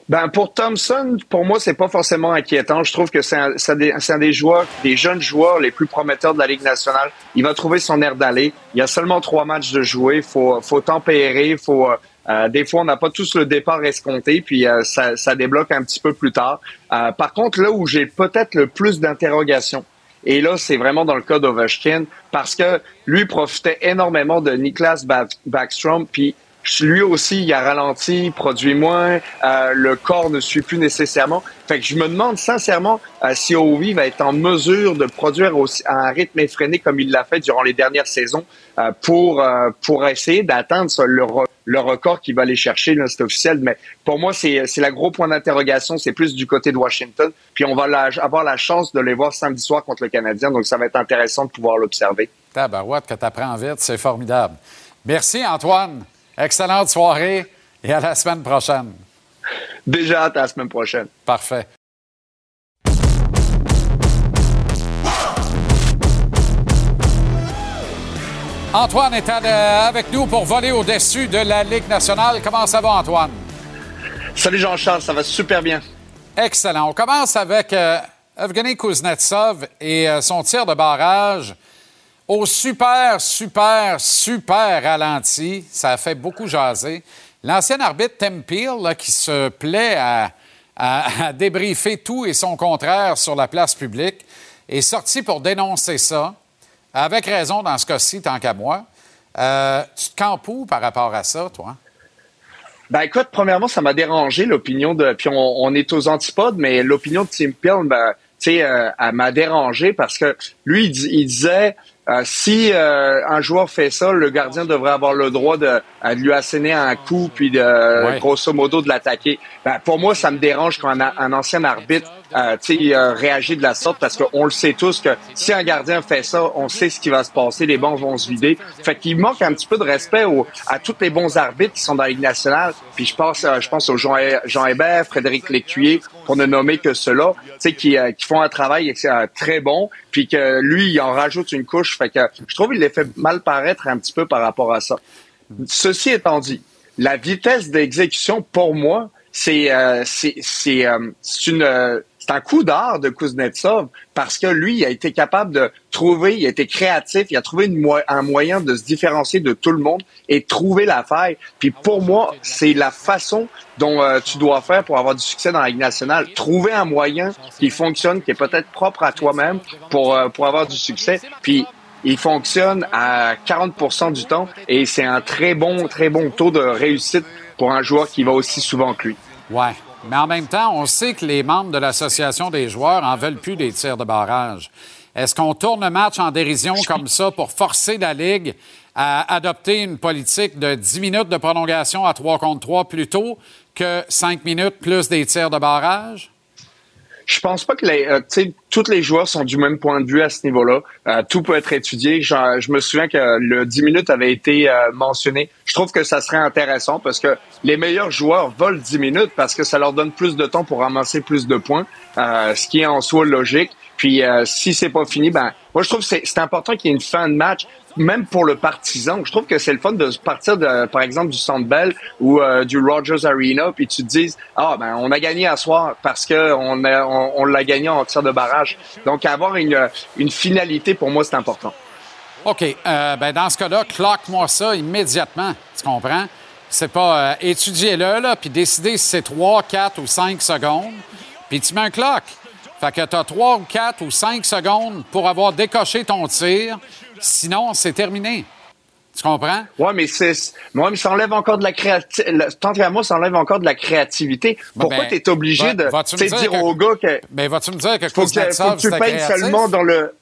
Speaker 15: Ben pour Thompson, pour moi, c'est pas forcément inquiétant. Je trouve que c'est un, des, un des joueurs, des jeunes joueurs les plus prometteurs de la Ligue nationale. Il va trouver son air d'aller. Il y a seulement trois matchs de jouer. Faut, faut tempérer. Faut, euh, euh, des fois, on n'a pas tous le départ escompté, puis euh, ça, ça débloque un petit peu plus tard. Euh, par contre, là où j'ai peut-être le plus d'interrogations, et là, c'est vraiment dans le cas d'Ovechkin, parce que lui profitait énormément de Niklas Ba- Backstrom, puis lui aussi, il a ralenti, produit moins, euh, le corps ne suit plus nécessairement. Fait que je me demande sincèrement euh, si Ovi va être en mesure de produire aussi, à un rythme effréné comme il l'a fait durant les dernières saisons euh, pour pour essayer d'atteindre le, re- le record qu'il va aller chercher, c'est officiel. Mais pour moi, c'est c'est la gros point d'interrogation, c'est plus du côté de Washington. Puis on va avoir la chance de les voir samedi soir contre le Canadien, donc ça va être intéressant de pouvoir l'observer.
Speaker 1: Tabarouette, que tu apprends vite, c'est formidable. Merci, Antoine. Excellente soirée et à la semaine prochaine.
Speaker 15: Déjà à la semaine prochaine.
Speaker 1: Parfait. Antoine est avec nous pour voler au-dessus de la Ligue nationale. Comment ça va, Antoine?
Speaker 15: Salut Jean-Charles, ça va super bien.
Speaker 1: Excellent. On commence avec euh, Evgeny Kuznetsov et euh, son tir de barrage au super, super, super ralenti. Ça a fait beaucoup jaser. L'ancien arbitre Tim Peel, qui se plaît à, débriefer tout et son contraire sur la place publique, est sorti pour dénoncer ça, avec raison dans ce cas-ci, tant qu'à moi. Euh, tu te campes où par rapport à ça, toi?
Speaker 15: Ben écoute, premièrement, ça m'a dérangé l'opinion de. Puis on, est aux antipodes, mais l'opinion de Tim Peel, ben, tu sais, euh, m'a dérangé parce que lui, il disait euh, si euh, un joueur fait ça, le gardien devrait avoir le droit de, de lui asséner un coup puis de
Speaker 1: Ouais.
Speaker 15: grosso modo de l'attaquer. Ben, pour moi, ça me dérange quand un, un ancien arbitre euh, euh, réagit de la sorte parce qu'on le sait tous que si un gardien fait ça, on sait ce qui va se passer, les bons vont se vider. Fait qu'il manque un petit peu de respect au- à tous les bons arbitres qui sont dans la Ligue nationale. Puis je pense, euh, je pense au Jean, Jean Hébert, Frédéric Lécuyer, pour ne nommer que ceux-là, qui, euh, qui font un travail euh, très bon, puis que lui, il en rajoute une couche. Fait que je trouve qu'il les fait mal paraître un petit peu par rapport à ça. Ceci étant dit, la vitesse d'exécution, pour moi, c'est euh, c'est euh, une euh, c'est un coup d'art de Kuznetsov parce que lui, il a été capable de trouver, il a été créatif, il a trouvé un moyen de se différencier de tout le monde et trouver la faille. Puis pour moi, c'est la façon dont euh, tu dois faire pour avoir du succès dans la Ligue nationale. Trouver un moyen qui fonctionne, qui est peut-être propre à toi-même pour euh, pour avoir du succès. Puis il fonctionne à 40% du temps et c'est un très bon, très bon taux de réussite pour un joueur qui va aussi souvent que lui.
Speaker 1: Ouais. Mais en même temps, on sait que les membres de l'Association des joueurs en veulent plus des tirs de barrage. Est-ce qu'on tourne le match en dérision comme ça pour forcer la Ligue à adopter une politique de 10 minutes de prolongation à 3 contre 3 plutôt que 5 minutes plus des tirs de barrage?
Speaker 15: Je pense pas que les, euh, tous les joueurs sont du même point de vue à ce niveau-là. Euh, tout peut être étudié. Je, je me souviens que le 10 minutes avait été euh, mentionné. Je trouve que ça serait intéressant parce que les meilleurs joueurs volent 10 minutes parce que ça leur donne plus de temps pour ramasser plus de points, euh, ce qui est en soi logique. Puis euh, si c'est pas fini, ben moi je trouve que c'est important qu'il y ait une fin de match, même pour le partisan. Je trouve que c'est le fun de partir par exemple, du Centre Bell ou euh, du Rogers Arena, puis tu te dises ah ben on a gagné à soir parce que on on, l'a gagné en tir de barrage. Donc avoir une une finalité pour moi c'est important.
Speaker 1: OK. Euh, ben dans ce cas-là, cloque-moi ça immédiatement. Tu comprends? C'est pas euh, étudier-le, là, puis décider si c'est 3, 4 ou 5 secondes, puis tu mets un clock. Fait que tu as 3 ou 4 ou 5 secondes pour avoir décoché ton tir. Sinon, c'est terminé. Tu comprends?
Speaker 15: Ouais, mais c'est, ouais, mais ça enlève encore de la créativité. Tant qu'à moi, ça enlève encore de la créativité. Pourquoi
Speaker 1: ben,
Speaker 15: t'es obligé
Speaker 1: va-
Speaker 15: de, tu sais,
Speaker 1: dire que-
Speaker 15: au gars que
Speaker 1: Ben, vas-tu me dire que
Speaker 15: faut que, faut que tu
Speaker 1: créatif?
Speaker 15: seulement dans le.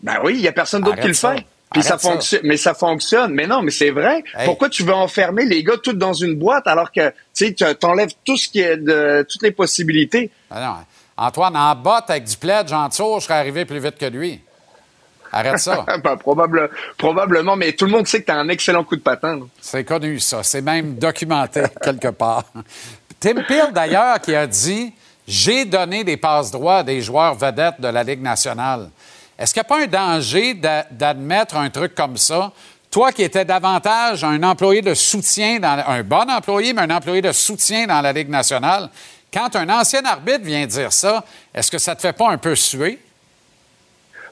Speaker 15: Ben oui, il y a personne d'autre qui le fait. Puis ça fonctionne, mais ça fonctionne. Mais non, mais c'est vrai.
Speaker 1: Hey.
Speaker 15: Pourquoi tu veux enfermer les gars tous dans une boîte alors que tu sais, tu t'enlèves tout ce qui est de toutes les possibilités?
Speaker 1: Ah non. Antoine, en botte avec du plaid, tour, je serais arrivé plus vite que lui. Arrête ça.
Speaker 15: Ben, probable, probablement, mais tout le monde sait que tu as un excellent coup de patin.
Speaker 1: C'est connu, ça. C'est même documenté quelque part. Tim Peel, d'ailleurs, qui a dit J'ai donné des passes droits à des joueurs vedettes de la Ligue nationale. Est-ce qu'il n'y a pas un danger d'a- d'admettre un truc comme ça? Toi qui étais davantage un employé de soutien, dans, un bon employé, mais un employé de soutien dans la Ligue nationale, quand un ancien arbitre vient dire ça, est-ce que ça te fait pas un peu suer?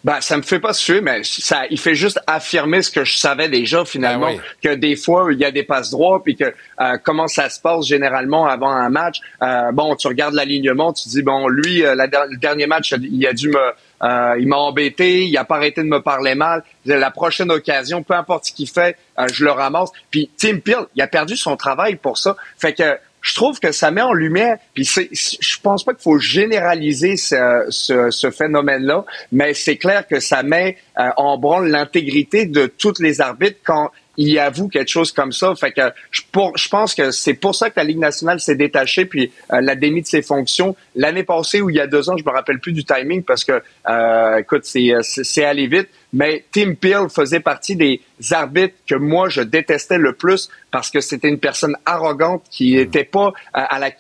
Speaker 15: Ben, ça me fait pas suer, mais ça, il fait juste affirmer ce que je savais déjà finalement,
Speaker 1: Ben oui.
Speaker 15: que des fois il y a des passes droits, puis que euh, comment ça se passe généralement avant un match. Euh, bon, tu regardes l'alignement, tu dis bon, lui, euh, la le dernier match, il a dû me, euh, il m'a embêté, il a pas arrêté de me parler mal. La prochaine occasion, peu importe ce qu'il fait, euh, je le ramasse. Puis Tim Peel, il a perdu son travail pour ça. Fait que je trouve que ça met en lumière. Puis je pense pas qu'il faut généraliser ce phénomène-là, mais c'est clair que ça met euh, en branle l'intégrité de tous les arbitres quand ils avouent quelque chose comme ça. Fait que je, pense que c'est pour ça que la Ligue nationale s'est détachée puis euh, l'a démis de ses fonctions. L'année passée ou il y a deux ans, je me rappelle plus du timing parce que, euh, écoute, c'est, euh, c'est allé vite. Mais Tim Peel faisait partie des arbitres que moi je détestais le plus parce que c'était une personne arrogante qui n'était pas euh, à la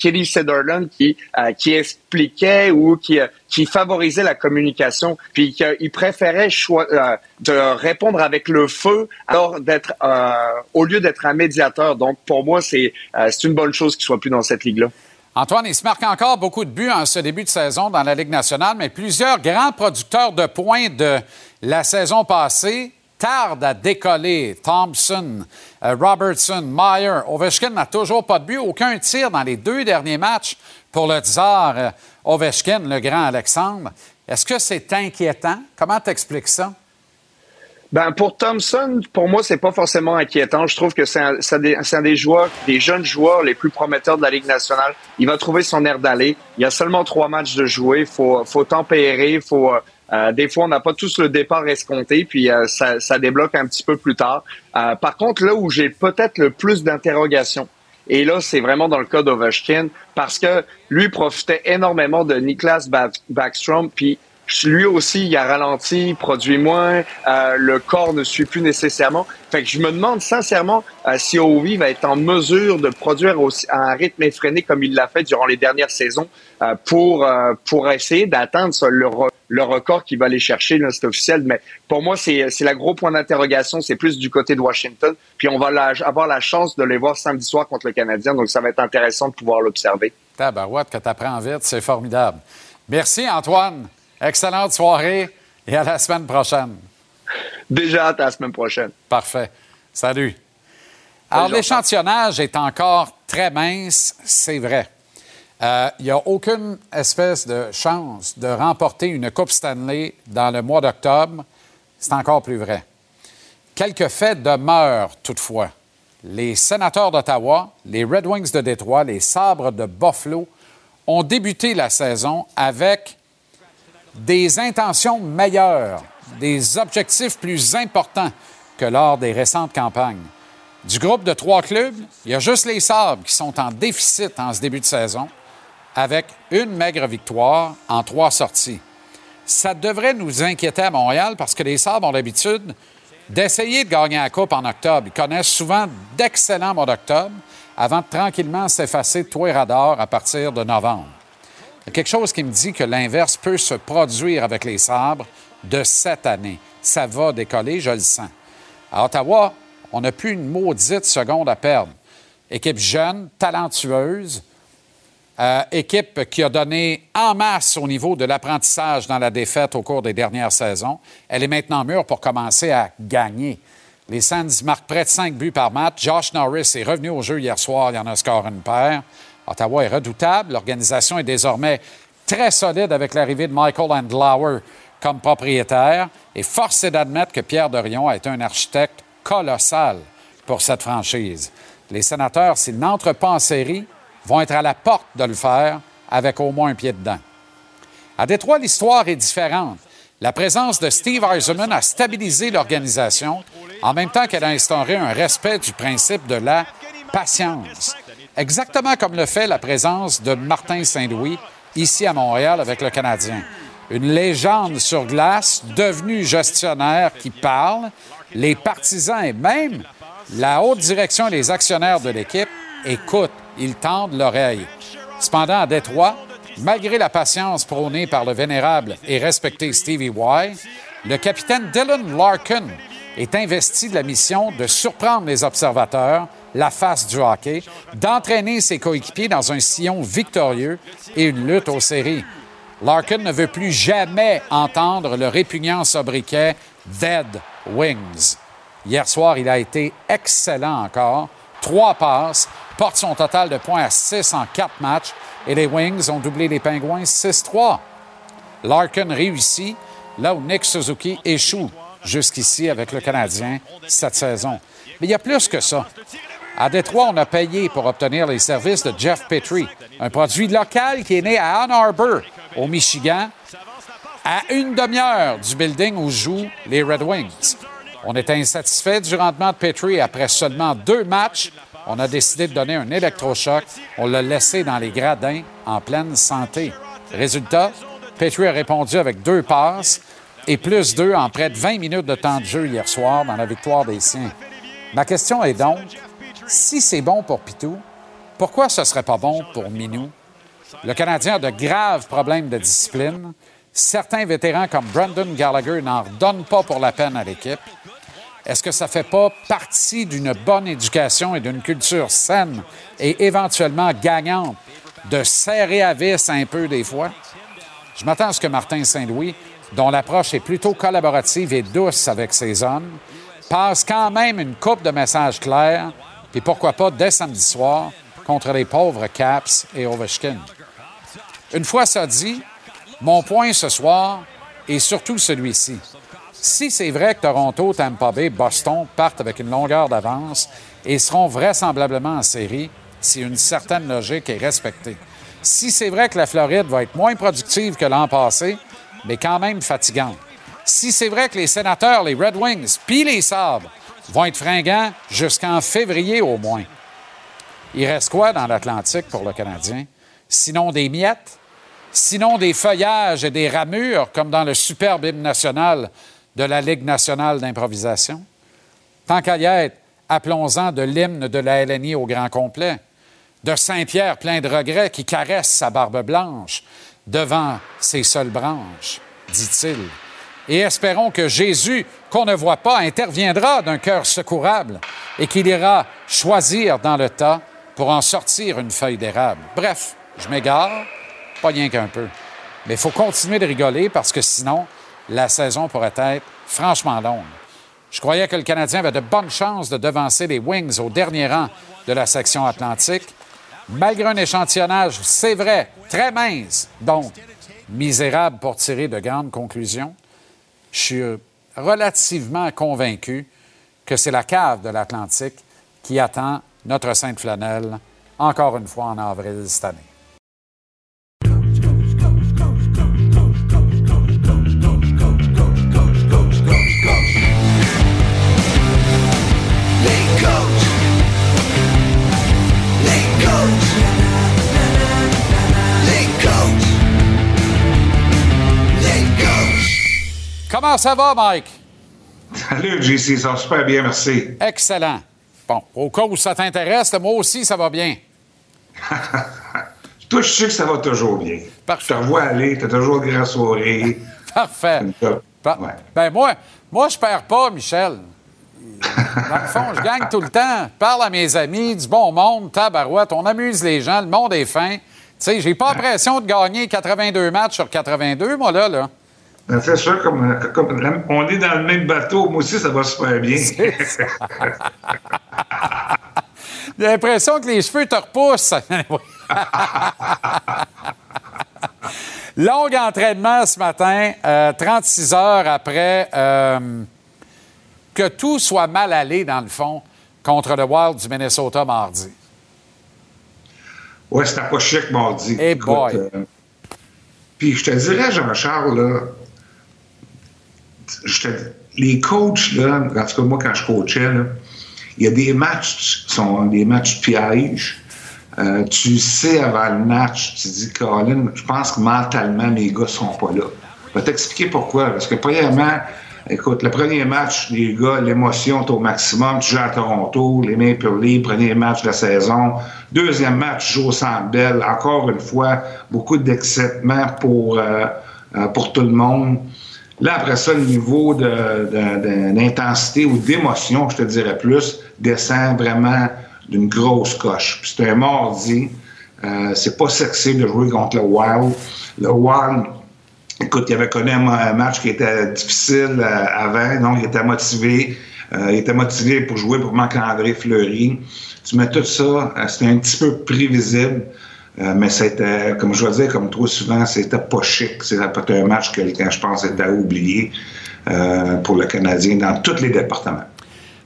Speaker 15: Kelly Sutherland qui euh, qui expliquait ou qui euh, qui favorisait la communication puis qu'il préférait euh, de répondre avec le feu alors d'être au lieu d'être un médiateur. Donc pour moi c'est une bonne chose qu'il soit plus dans cette ligue là
Speaker 1: Antoine, il se marque encore beaucoup de buts en ce début de saison dans la Ligue nationale, mais plusieurs grands producteurs de points de la saison passée tardent à décoller. Thompson, euh, Robertson, Meyer, Ovechkin n'a toujours pas de but, aucun tir dans les deux derniers matchs pour le tsar euh, Ovechkin, le grand Alexandre. Est-ce que c'est inquiétant? Comment t'expliques ça?
Speaker 15: Ben pour Thompson, pour moi, c'est pas forcément inquiétant. Je trouve que c'est un, des, joueurs, des jeunes joueurs les plus prometteurs de la Ligue nationale. Il va trouver son air d'aller. Il y a seulement trois matchs de jouer. Faut, faut tempérer. Faut, euh, des fois, on n'a pas tous le départ escompté, puis euh, ça, ça débloque un petit peu plus tard. Euh, par contre, là où j'ai peut-être le plus d'interrogations, et là, c'est vraiment dans le cas d'Ovechkin, parce que lui profitait énormément de Niklas Ba- Backstrom, puis lui aussi, il a ralenti, produit moins, euh, le corps ne suit plus nécessairement. Fait que je me demande sincèrement euh, si Ovi va être en mesure de produire aussi à un rythme effréné comme il l'a fait durant les dernières saisons euh, pour pour essayer d'atteindre le, re- le record qu'il va aller chercher, là, c'est officiel. Mais pour moi, c'est la gros point d'interrogation, c'est plus du côté de Washington. Puis on va avoir la chance de les voir samedi soir contre le Canadien, donc ça va être intéressant de pouvoir l'observer.
Speaker 1: Tabarouette, que tu apprends vite, c'est formidable. Merci, Antoine. Excellente soirée et à la semaine prochaine.
Speaker 15: Déjà à la semaine prochaine.
Speaker 1: Parfait. Salut. Alors, l'échantillonnage est encore très mince, c'est vrai. Euh, Il n'y a aucune espèce de chance de remporter une Coupe Stanley dans le mois d'octobre. C'est encore plus vrai. Quelques faits demeurent toutefois. Les sénateurs d'Ottawa, les Red Wings de Détroit, les Sabres de Buffalo ont débuté la saison avec des intentions meilleures, des objectifs plus importants que lors des récentes campagnes. Du groupe de trois clubs, il y a juste les Sabres qui sont en déficit en ce début de saison, avec une maigre victoire en trois sorties. Ça devrait nous inquiéter à Montréal parce que les Sabres ont l'habitude d'essayer de gagner la Coupe en octobre. Ils connaissent souvent d'excellents mois d'octobre avant de tranquillement s'effacer de tous les radars à partir de novembre. Il y a quelque chose qui me dit que l'inverse peut se produire avec les sabres de cette année. Ça va décoller, je le sens. À Ottawa, on n'a plus une maudite seconde à perdre. Équipe jeune, talentueuse, euh, équipe qui a donné en masse au niveau de l'apprentissage dans la défaite au cours des dernières saisons. Elle est maintenant mûre pour commencer à gagner. Les Sands marquent près de 5 buts par match. Josh Norris est revenu au jeu hier soir. Il en a score une paire. Ottawa est redoutable. L'organisation est désormais très solide avec l'arrivée de Michael Andlauer comme propriétaire. Et force est d'admettre que Pierre Dorion a été un architecte colossal pour cette franchise. Les sénateurs, s'ils n'entrent pas en série, vont être à la porte de le faire avec au moins un pied dedans. À Détroit, l'histoire est différente. La présence de Steve Eisenman a stabilisé l'organisation en même temps qu'elle a instauré un respect du principe de la patience. Exactement comme le fait la présence de Martin Saint-Louis ici à Montréal avec le Canadien. Une légende sur glace, devenu gestionnaire qui parle, les partisans et même la haute direction et les actionnaires de l'équipe écoutent, ils tendent l'oreille. Cependant, à Détroit, malgré la patience prônée par le vénérable et respecté Stevie Y, le capitaine Dylan Larkin est investi de la mission de surprendre les observateurs, la face du hockey, d'entraîner ses coéquipiers dans un sillon victorieux et une lutte aux séries. Larkin ne veut plus jamais entendre le répugnant sobriquet Dead Wings. Hier soir, il a été excellent encore. Trois passes, porte son total de points à 6 en quatre matchs et les Wings ont doublé les Pingouins 6-3. Larkin réussit là où Nick Suzuki échoue jusqu'ici avec le Canadien cette saison. Mais il y a plus que ça. À Détroit, on a payé pour obtenir les services de Jeff Petrie, un produit local qui est né à Ann Arbor, au Michigan, à une demi-heure du building où jouent les Red Wings. On était insatisfait du rendement de Petrie après seulement deux matchs. On a décidé de donner un électrochoc. On l'a laissé dans les gradins en pleine santé. Résultat, Petrie a répondu avec deux passes et plus deux en près de 20 minutes de temps de jeu hier soir dans la victoire des siens. Ma question est donc, si c'est bon pour Pitou, pourquoi ce serait pas bon pour Minou? Le Canadien a de graves problèmes de discipline. Certains vétérans comme Brandon Gallagher n'en donnent pas pour la peine à l'équipe. Est-ce que ça fait pas partie d'une bonne éducation et d'une culture saine et éventuellement gagnante de serrer à vis un peu des fois? Je m'attends à ce que Martin Saint-Louis, dont l'approche est plutôt collaborative et douce avec ses hommes, passe quand même une coupe de messages clairs, et pourquoi pas dès samedi soir contre les pauvres Caps et Ovechkin. Une fois ça dit, mon point ce soir est surtout celui-ci. Si c'est vrai que Toronto, Tampa Bay, Boston partent avec une longueur d'avance et seront vraisemblablement en série si une certaine logique est respectée. Si c'est vrai que la Floride va être moins productive que l'an passé, mais quand même fatigante. Si c'est vrai que les sénateurs, les Red Wings, puis les Sabres vont être fringants jusqu'en février au moins. Il reste quoi dans l'Atlantique pour le Canadien? Sinon des miettes? Sinon des feuillages et des ramures comme dans le superbe hymne national de la Ligue nationale d'improvisation? Tant qu'à y être, appelons-en de l'hymne de la LNI au grand complet, de Saint-Pierre plein de regrets qui caresse sa barbe blanche devant ses seules branches, dit-il. Et espérons que Jésus, qu'on ne voit pas, interviendra d'un cœur secourable et qu'il ira choisir dans le tas pour en sortir une feuille d'érable. Bref, je m'égare, pas rien qu'un peu. Mais il faut continuer de rigoler parce que sinon, la saison pourrait être franchement longue. Je croyais que le Canadien avait de bonnes chances de devancer les Wings au dernier rang de la section atlantique. Malgré un échantillonnage, c'est vrai, très mince, donc misérable pour tirer de grandes conclusions, je suis relativement convaincu que c'est la cave de l'Atlantique qui attend notre Sainte Flanelle encore une fois en avril cette année. Comment ça va, Mike?
Speaker 16: Salut, JC, ça va super bien, merci.
Speaker 1: Excellent. Bon, au cas où ça t'intéresse, moi aussi, ça va bien.
Speaker 16: Toi, je sais que ça va toujours bien. Je te revois aller, t'as toujours de grandes soirées.
Speaker 1: Parfait. Pa- Ben moi, moi, je perds pas, Michel. Dans le fond, je gagne tout le temps. Je parle à mes amis, du bon monde, tabarouette, on amuse les gens, le monde est fin. Tu sais, j'ai pas l'impression de gagner 82 matchs sur 82, moi, là, là.
Speaker 16: Ben, C'est sûr, comme, comme la- on est dans le même bateau, moi aussi, ça va super bien.
Speaker 1: J'ai l'impression que les cheveux te repoussent. Long entraînement ce matin, euh, 36 heures après euh, que tout soit mal allé, dans le fond, contre le Wild du Minnesota mardi.
Speaker 16: Ouais, c'était pas chic mardi.
Speaker 1: Eh
Speaker 16: Écoute,
Speaker 1: boy.
Speaker 16: euh, Puis je te dirais, Jean-Charles, là, les coachs, là, en tout cas, moi, quand je coachais, il y a des matchs qui sont des matchs pièges. Euh, tu sais avant le match, tu dis, Colin, je pense que mentalement, mes gars sont pas là. Je vais t'expliquer pourquoi. Parce que, premièrement, écoute, le premier match, les gars, l'émotion est au maximum. Tu joues à Toronto, les Maple Leafs, premier match de la saison. Deuxième match, tu joues au Centre. Encore une fois, beaucoup d'excitement pour, euh, euh, pour tout le monde. Là, après ça, le niveau d'intensité ou d'émotion, je te dirais plus, descend vraiment d'une grosse coche. C'est un mardi. Euh, c'est pas sexy de jouer contre le Wild. Le Wild, écoute, il avait connu un, match qui était difficile euh, avant, donc il était motivé. Euh, il était motivé pour jouer pour Marc-André Fleury. Tu mets tout ça, euh, c'était un petit peu prévisible. Euh, mais c'était, comme je veux dire, comme trop souvent, c'était pas chic. C'était un match que, je pense, était oublié euh, pour le Canadien dans tous les départements.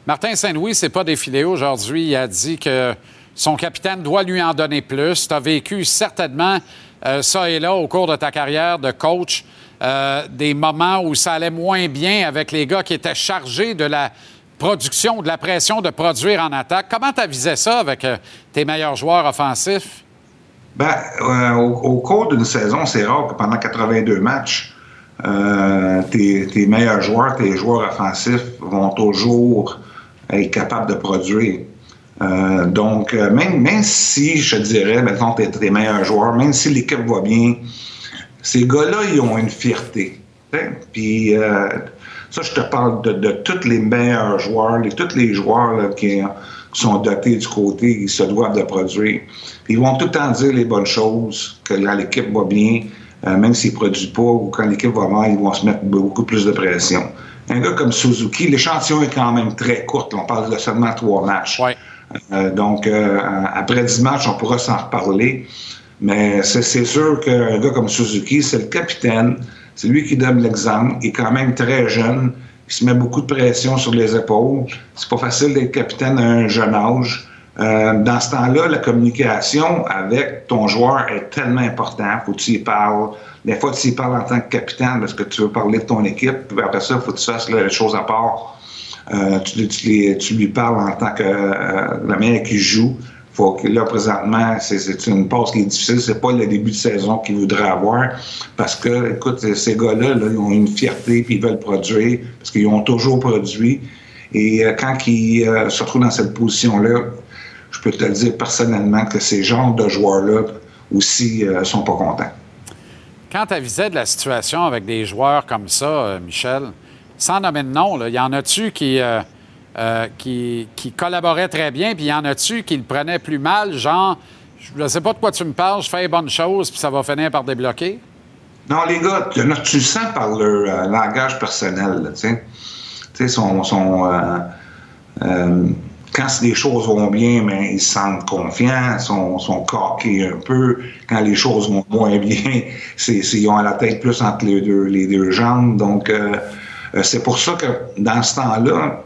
Speaker 1: Martin Saint-Louis s'est pas défilé aujourd'hui. Il a dit que son capitaine doit lui en donner plus. Tu as vécu certainement euh, ça et là au cours de ta carrière de coach, euh, des moments où ça allait moins bien avec les gars qui étaient chargés de la production, de la pression de produire en attaque. Comment tu avisais ça avec tes meilleurs joueurs offensifs?
Speaker 16: Ben, euh, au, cours d'une saison, c'est rare que pendant 82 matchs, euh, tes, meilleurs joueurs, tes joueurs offensifs vont toujours être capables de produire. Euh, donc, même, même si, je dirais, mettons, tes, tes meilleurs joueurs, même si l'équipe va bien, ces gars-là, ils ont une fierté. Puis, ça, je te parle de, de tous les meilleurs joueurs, de tous les joueurs là, qui, qui sont dotés du côté, ils se doivent de produire. Ils vont tout le temps dire les bonnes choses, que l'équipe va bien, euh, même s'ils ne produisent pas, ou quand l'équipe va mal, ils vont se mettre beaucoup plus de pression. Un gars comme Suzuki, l'échantillon est quand même très court. On parle de seulement trois matchs. Euh, donc, euh, après dix matchs, on pourra s'en reparler. Mais c'est c'est sûr qu'un gars comme Suzuki, c'est le capitaine. C'est lui qui donne l'exemple. Il est quand même très jeune. Il se met beaucoup de pression sur les épaules. C'est pas facile d'être capitaine à un jeune âge. Euh, dans ce temps-là, la communication avec ton joueur est tellement importante. Faut que tu y parles. Des fois, tu y parles en tant que capitaine parce que tu veux parler de ton équipe. Puis après ça, faut que tu fasses les choses à part. Euh, tu lui parles en tant que euh, la manière qu'il joue. Faut que là, présentement, c'est- une passe qui est difficile. C'est pas le début de saison qu'il voudrait avoir. Parce que, écoute, ces gars-là, là, ils ont une fierté puis ils veulent produire parce qu'ils ont toujours produit. Et euh, quand ils euh, se retrouvent dans cette position-là, je peux te le dire personnellement que ces genres de joueurs-là aussi euh, sont pas contents.
Speaker 1: Quand tu avisais de la situation avec des joueurs comme ça, euh, Michel, sans nommer de nom, là, y en a-tu qui, euh, qui, qui collaboraient très bien, puis y en a-tu qui le prenaient plus mal, genre, je ne sais pas de quoi tu me parles, je fais les bonnes choses, puis ça va finir par débloquer?
Speaker 16: Non, les gars, tu, le sens par leur euh, langage personnel, tu sais. Tu sais, euh, quand les choses vont bien, mais ils se sentent confiants, sont, sont coqués un peu. Quand les choses vont moins bien, c'est, ils ont la tête plus entre les deux, les deux jambes. Donc, c'est pour ça que dans ce temps-là,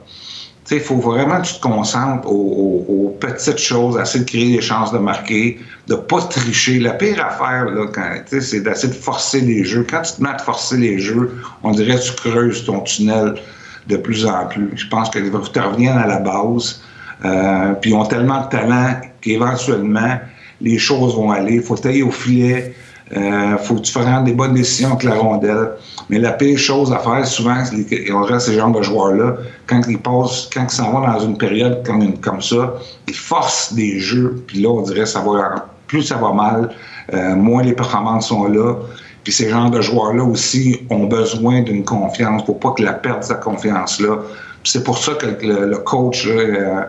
Speaker 16: il faut vraiment que tu te concentres aux, petites choses, essayer de créer des chances de marquer, de pas tricher. La pire affaire, là, quand, c'est d'essayer de forcer les jeux. Quand tu te mets à forcer les jeux, on dirait que tu creuses ton tunnel de plus en plus. Je pense que tu reviennes à la base. Euh, puis ils ont tellement de talent qu'éventuellement, les choses vont aller. Il faut tailler au filet. Euh, faut que tu fasses des bonnes décisions avec la rondelle. Mais la pire chose à faire, souvent, les- on dirait ces genres de joueurs-là, quand ils passent, quand ils s'en vont dans une période comme, ça, ils forcent des jeux, puis là, on dirait ça va, plus ça va mal, euh, moins les performances sont là. Puis ces genres de joueurs-là aussi ont besoin d'une confiance. Faut pas que la perte sa confiance-là. C'est pour ça que le, le coach, là, euh,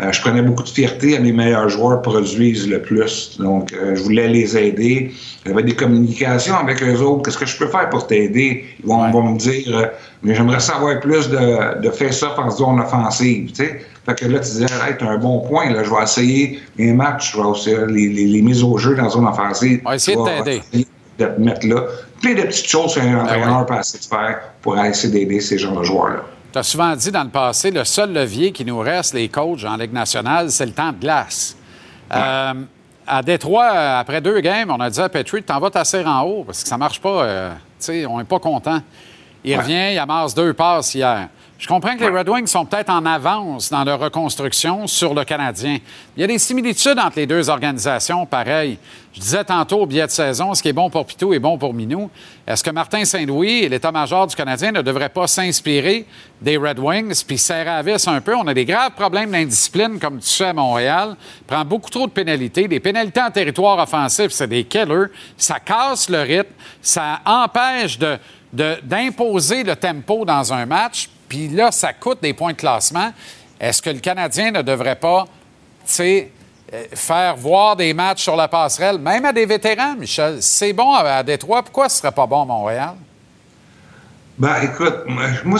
Speaker 16: euh, je prenais beaucoup de fierté à mes meilleurs joueurs produisent le plus. Donc, euh, je voulais les aider. J'avais des communications avec eux autres. Qu'est-ce que je peux faire pour t'aider? Ils vont, vont me dire, euh, mais j'aimerais savoir plus de, de faire ça en zone offensive. Tu sais? Fait que là, tu disais, hey, t'as un bon point. Là, je vais essayer mes matchs, je vais essayer les, les- les mises au jeu dans zone offensive.
Speaker 1: On va essayer de t'aider.
Speaker 16: de te mettre là. Plein de petites choses qu'un entraîneur peut essayer de faire pour essayer d'aider ces genres de joueurs-là.
Speaker 1: Tu as souvent dit dans le passé, le seul levier qui nous reste, les coachs en Ligue nationale, c'est le temps de glace. Euh, à Détroit, après deux games, on a dit à Petrie, t'en vas t'asseoir en haut parce que ça marche pas. euh, on n'est pas content. Il revient, il amasse deux passes hier. Je comprends que les Red Wings sont peut-être en avance dans leur reconstruction sur le Canadien. Il y a des similitudes entre les deux organisations, pareil. Je disais tantôt au billet de saison, ce qui est bon pour Pitou est bon pour Minou. Est-ce que Martin Saint-Louis et l'état-major du Canadien ne devraient pas s'inspirer des Red Wings puis serrer à vis un peu? On a des graves problèmes d'indiscipline, comme tu sais à Montréal. Prend beaucoup trop de pénalités. Des pénalités en territoire offensif, c'est des killers. Ça casse le rythme. Ça empêche de- de- d'imposer le tempo dans un match. Puis là, ça coûte des points de classement. Est-ce que le Canadien ne devrait pas, tu sais, euh, faire voir des matchs sur la passerelle, même à des vétérans, Michel? C'est bon à, Détroit. Pourquoi ce serait pas bon à Montréal?
Speaker 16: Ben, écoute, moi,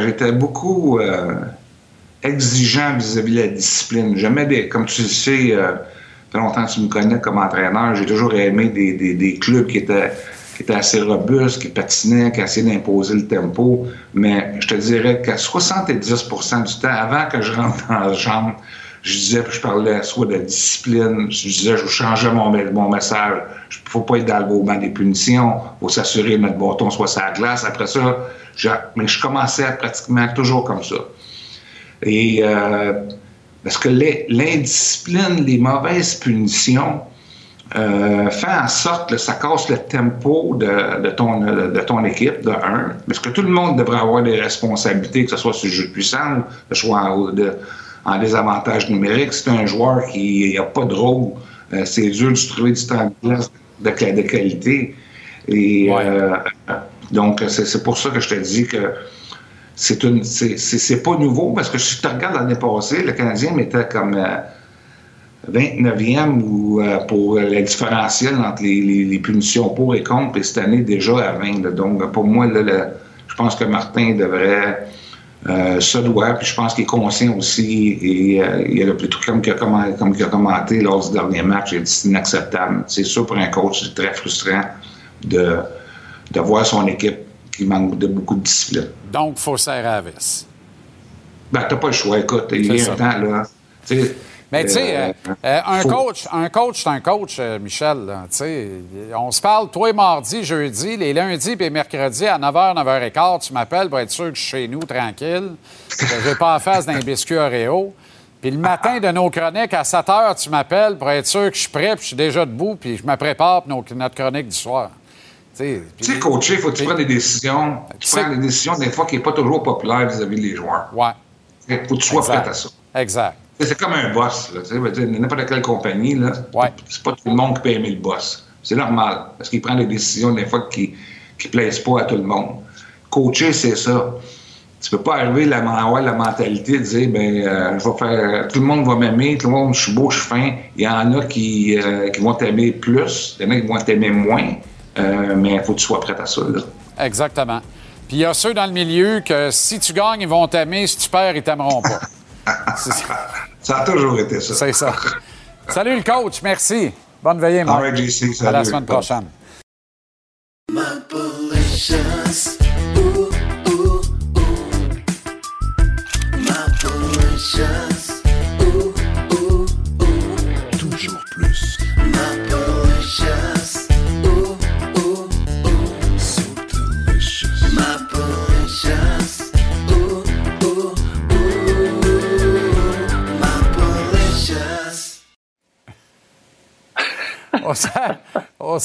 Speaker 16: j'étais beaucoup euh, exigeant vis-à-vis de la discipline. Jamais des, comme tu le sais, euh, longtemps que tu me connais comme entraîneur, j'ai toujours aimé des clubs qui étaient, qui étaient assez robustes, qui patinaient, qui essayaient d'imposer le tempo. Mais je te dirais qu'à 70% du temps, avant que je rentre dans la chambre, je disais, je parlais soit de discipline, je disais, je changeais mon, mon message. Il ne faut pas être dans le mouvement des punitions, il faut s'assurer que notre bâton soit sur la glace. Après ça, je, mais je commençais pratiquement toujours comme ça. Et euh, parce que l'indiscipline, les mauvaises punitions, euh, fait en sorte que ça casse le tempo de, de ton, de ton équipe, de un. Parce que tout le monde devrait avoir des responsabilités, que ce soit sur le jeu de puissance, que ce soit en, de- en désavantage numérique. Si c'est un joueur qui n'a pas de rôle, euh, c'est dur de se trouver du temps de de, qualité. Et euh, donc, c'est pour ça que je te dis que c'est une c'est- pas nouveau parce que si tu regardes l'année passée, le Canadien mettait comme euh, 29e ou euh, pour le différentiel entre les, les- les punitions pour et contre, et cette année déjà à 20. là. Donc pour moi, là, le- je pense que Martin devrait euh, se doit, puis je pense qu'il est conscient aussi, et euh, il a plutôt comme il a, commenté, comme il a commenté lors du dernier match, il a dit c'est inacceptable. C'est sûr pour un coach, c'est très frustrant de de voir son équipe qui manque de beaucoup de discipline.
Speaker 1: Donc, il faut serrer à la vis.
Speaker 16: Ben, t'as pas le choix, écoute, il y a un temps, là.
Speaker 1: Mais tu sais,
Speaker 16: euh,
Speaker 1: euh, euh, un, coach, un coach, c'est un coach, Michel. là, on se parle, toi et mardi, jeudi, les lundis et mercredis à 9h, 9h15, tu m'appelles pour être sûr que je suis chez nous, tranquille, que je vais pas en face d'un biscuit Oreo. Puis le matin de nos chroniques, à 7 h, tu m'appelles pour être sûr que je suis prêt, puis je suis déjà debout, puis je me prépare pour notre chronique du soir. Tu sais,
Speaker 16: coacher, il faut que tu prennes des décisions. Tu
Speaker 1: sais-
Speaker 16: prends des décisions, des fois, qui n'est pas toujours populaire vis-à-vis des joueurs.
Speaker 1: Ouais.
Speaker 16: Il faut que tu sois
Speaker 1: Exact.
Speaker 16: prêt à ça.
Speaker 1: Exact.
Speaker 16: C'est comme un boss. N'importe quelle compagnie, là, c'est pas tout le monde qui peut aimer le boss. C'est normal, parce qu'il prend des décisions des fois qui ne plaisent pas à tout le monde. Coacher, c'est ça. Tu peux pas arriver à avoir la mentalité de dire ben euh, je vais faire tout le monde va m'aimer, tout le monde je suis beau, je suis fin. Il y en a qui, euh, qui vont t'aimer plus, il y en a qui vont t'aimer moins, euh, mais il faut que tu sois prêt à ça. Là.
Speaker 1: Exactement. Puis il y a ceux dans le milieu que si tu gagnes, ils vont t'aimer, si tu perds, ils t'aimeront pas.
Speaker 16: Ça a toujours été ça.
Speaker 1: C'est ça. Salut le coach, merci. Bonne veillée, Marc.
Speaker 16: Right,
Speaker 1: À la semaine prochaine. On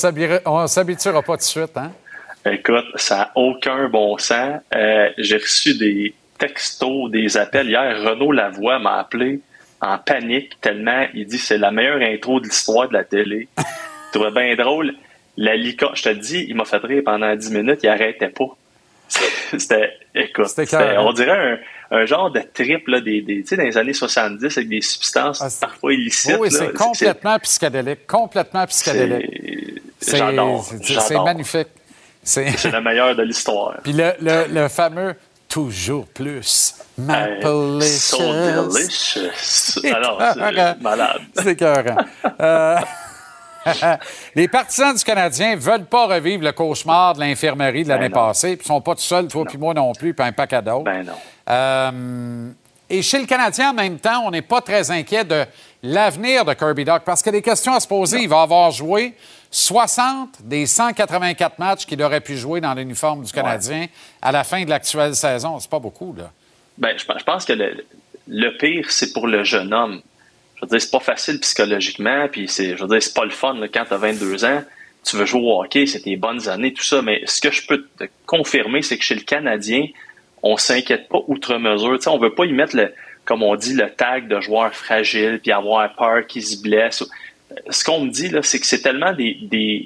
Speaker 1: on s'habituera pas tout de suite, hein?
Speaker 17: Écoute, ça n'a aucun bon sens. Euh, J'ai reçu des textos, des appels. Hier, Renaud Lavoie m'a appelé en panique tellement il dit c'est la meilleure intro de l'histoire de la télé. Je trouvais bien drôle. La licorne, je te dis, il m'a fait rire pendant 10 minutes, il arrêtait pas. C'était, écoute, on dirait un, un genre de trip là, des, des- tu sais, dans les années 70 avec des substances parfois illicites.
Speaker 1: Ah, oui, c'est complètement psychédélique. Complètement psychédélique. C'est-
Speaker 17: J'adore,
Speaker 1: magnifique. C'est
Speaker 17: le meilleur de l'histoire.
Speaker 1: Puis le, le- le fameux toujours plus.
Speaker 17: Hey,
Speaker 1: Maple
Speaker 17: so delicious. Alors, c'est malade.
Speaker 1: C'est écœurant. Euh, Les partisans du Canadien veulent pas revivre le cauchemar de l'infirmerie de l'année
Speaker 17: Ben non.
Speaker 1: passée. Puis ils sont pas tout seuls, toi puis moi non plus, puis un paquet d'autres.
Speaker 17: Ben non.
Speaker 1: Euh, et chez le Canadien, en même temps, on n'est pas très inquiet de l'avenir de Kirby Doc parce qu'il y a des questions à se poser. Il va avoir joué 60 des 184 matchs qu'il aurait pu jouer dans l'uniforme du Canadien à la fin de l'actuelle saison. C'est pas beaucoup, là.
Speaker 17: Ben, je, pense- que le, le pire, c'est pour le jeune homme. Je veux dire, c'est pas facile psychologiquement, puis c'est, je veux dire, c'est pas le fun là, quand tu as 22 ans. Tu veux jouer au hockey, c'est tes bonnes années, tout ça. Mais ce que je peux te confirmer, c'est que chez le Canadien, on s'inquiète pas outre mesure. Sais, on veut pas y mettre, le, comme on dit, le tag de joueur fragile, puis avoir peur qu'il se blesse. Ce qu'on me dit, c'est que c'est tellement des,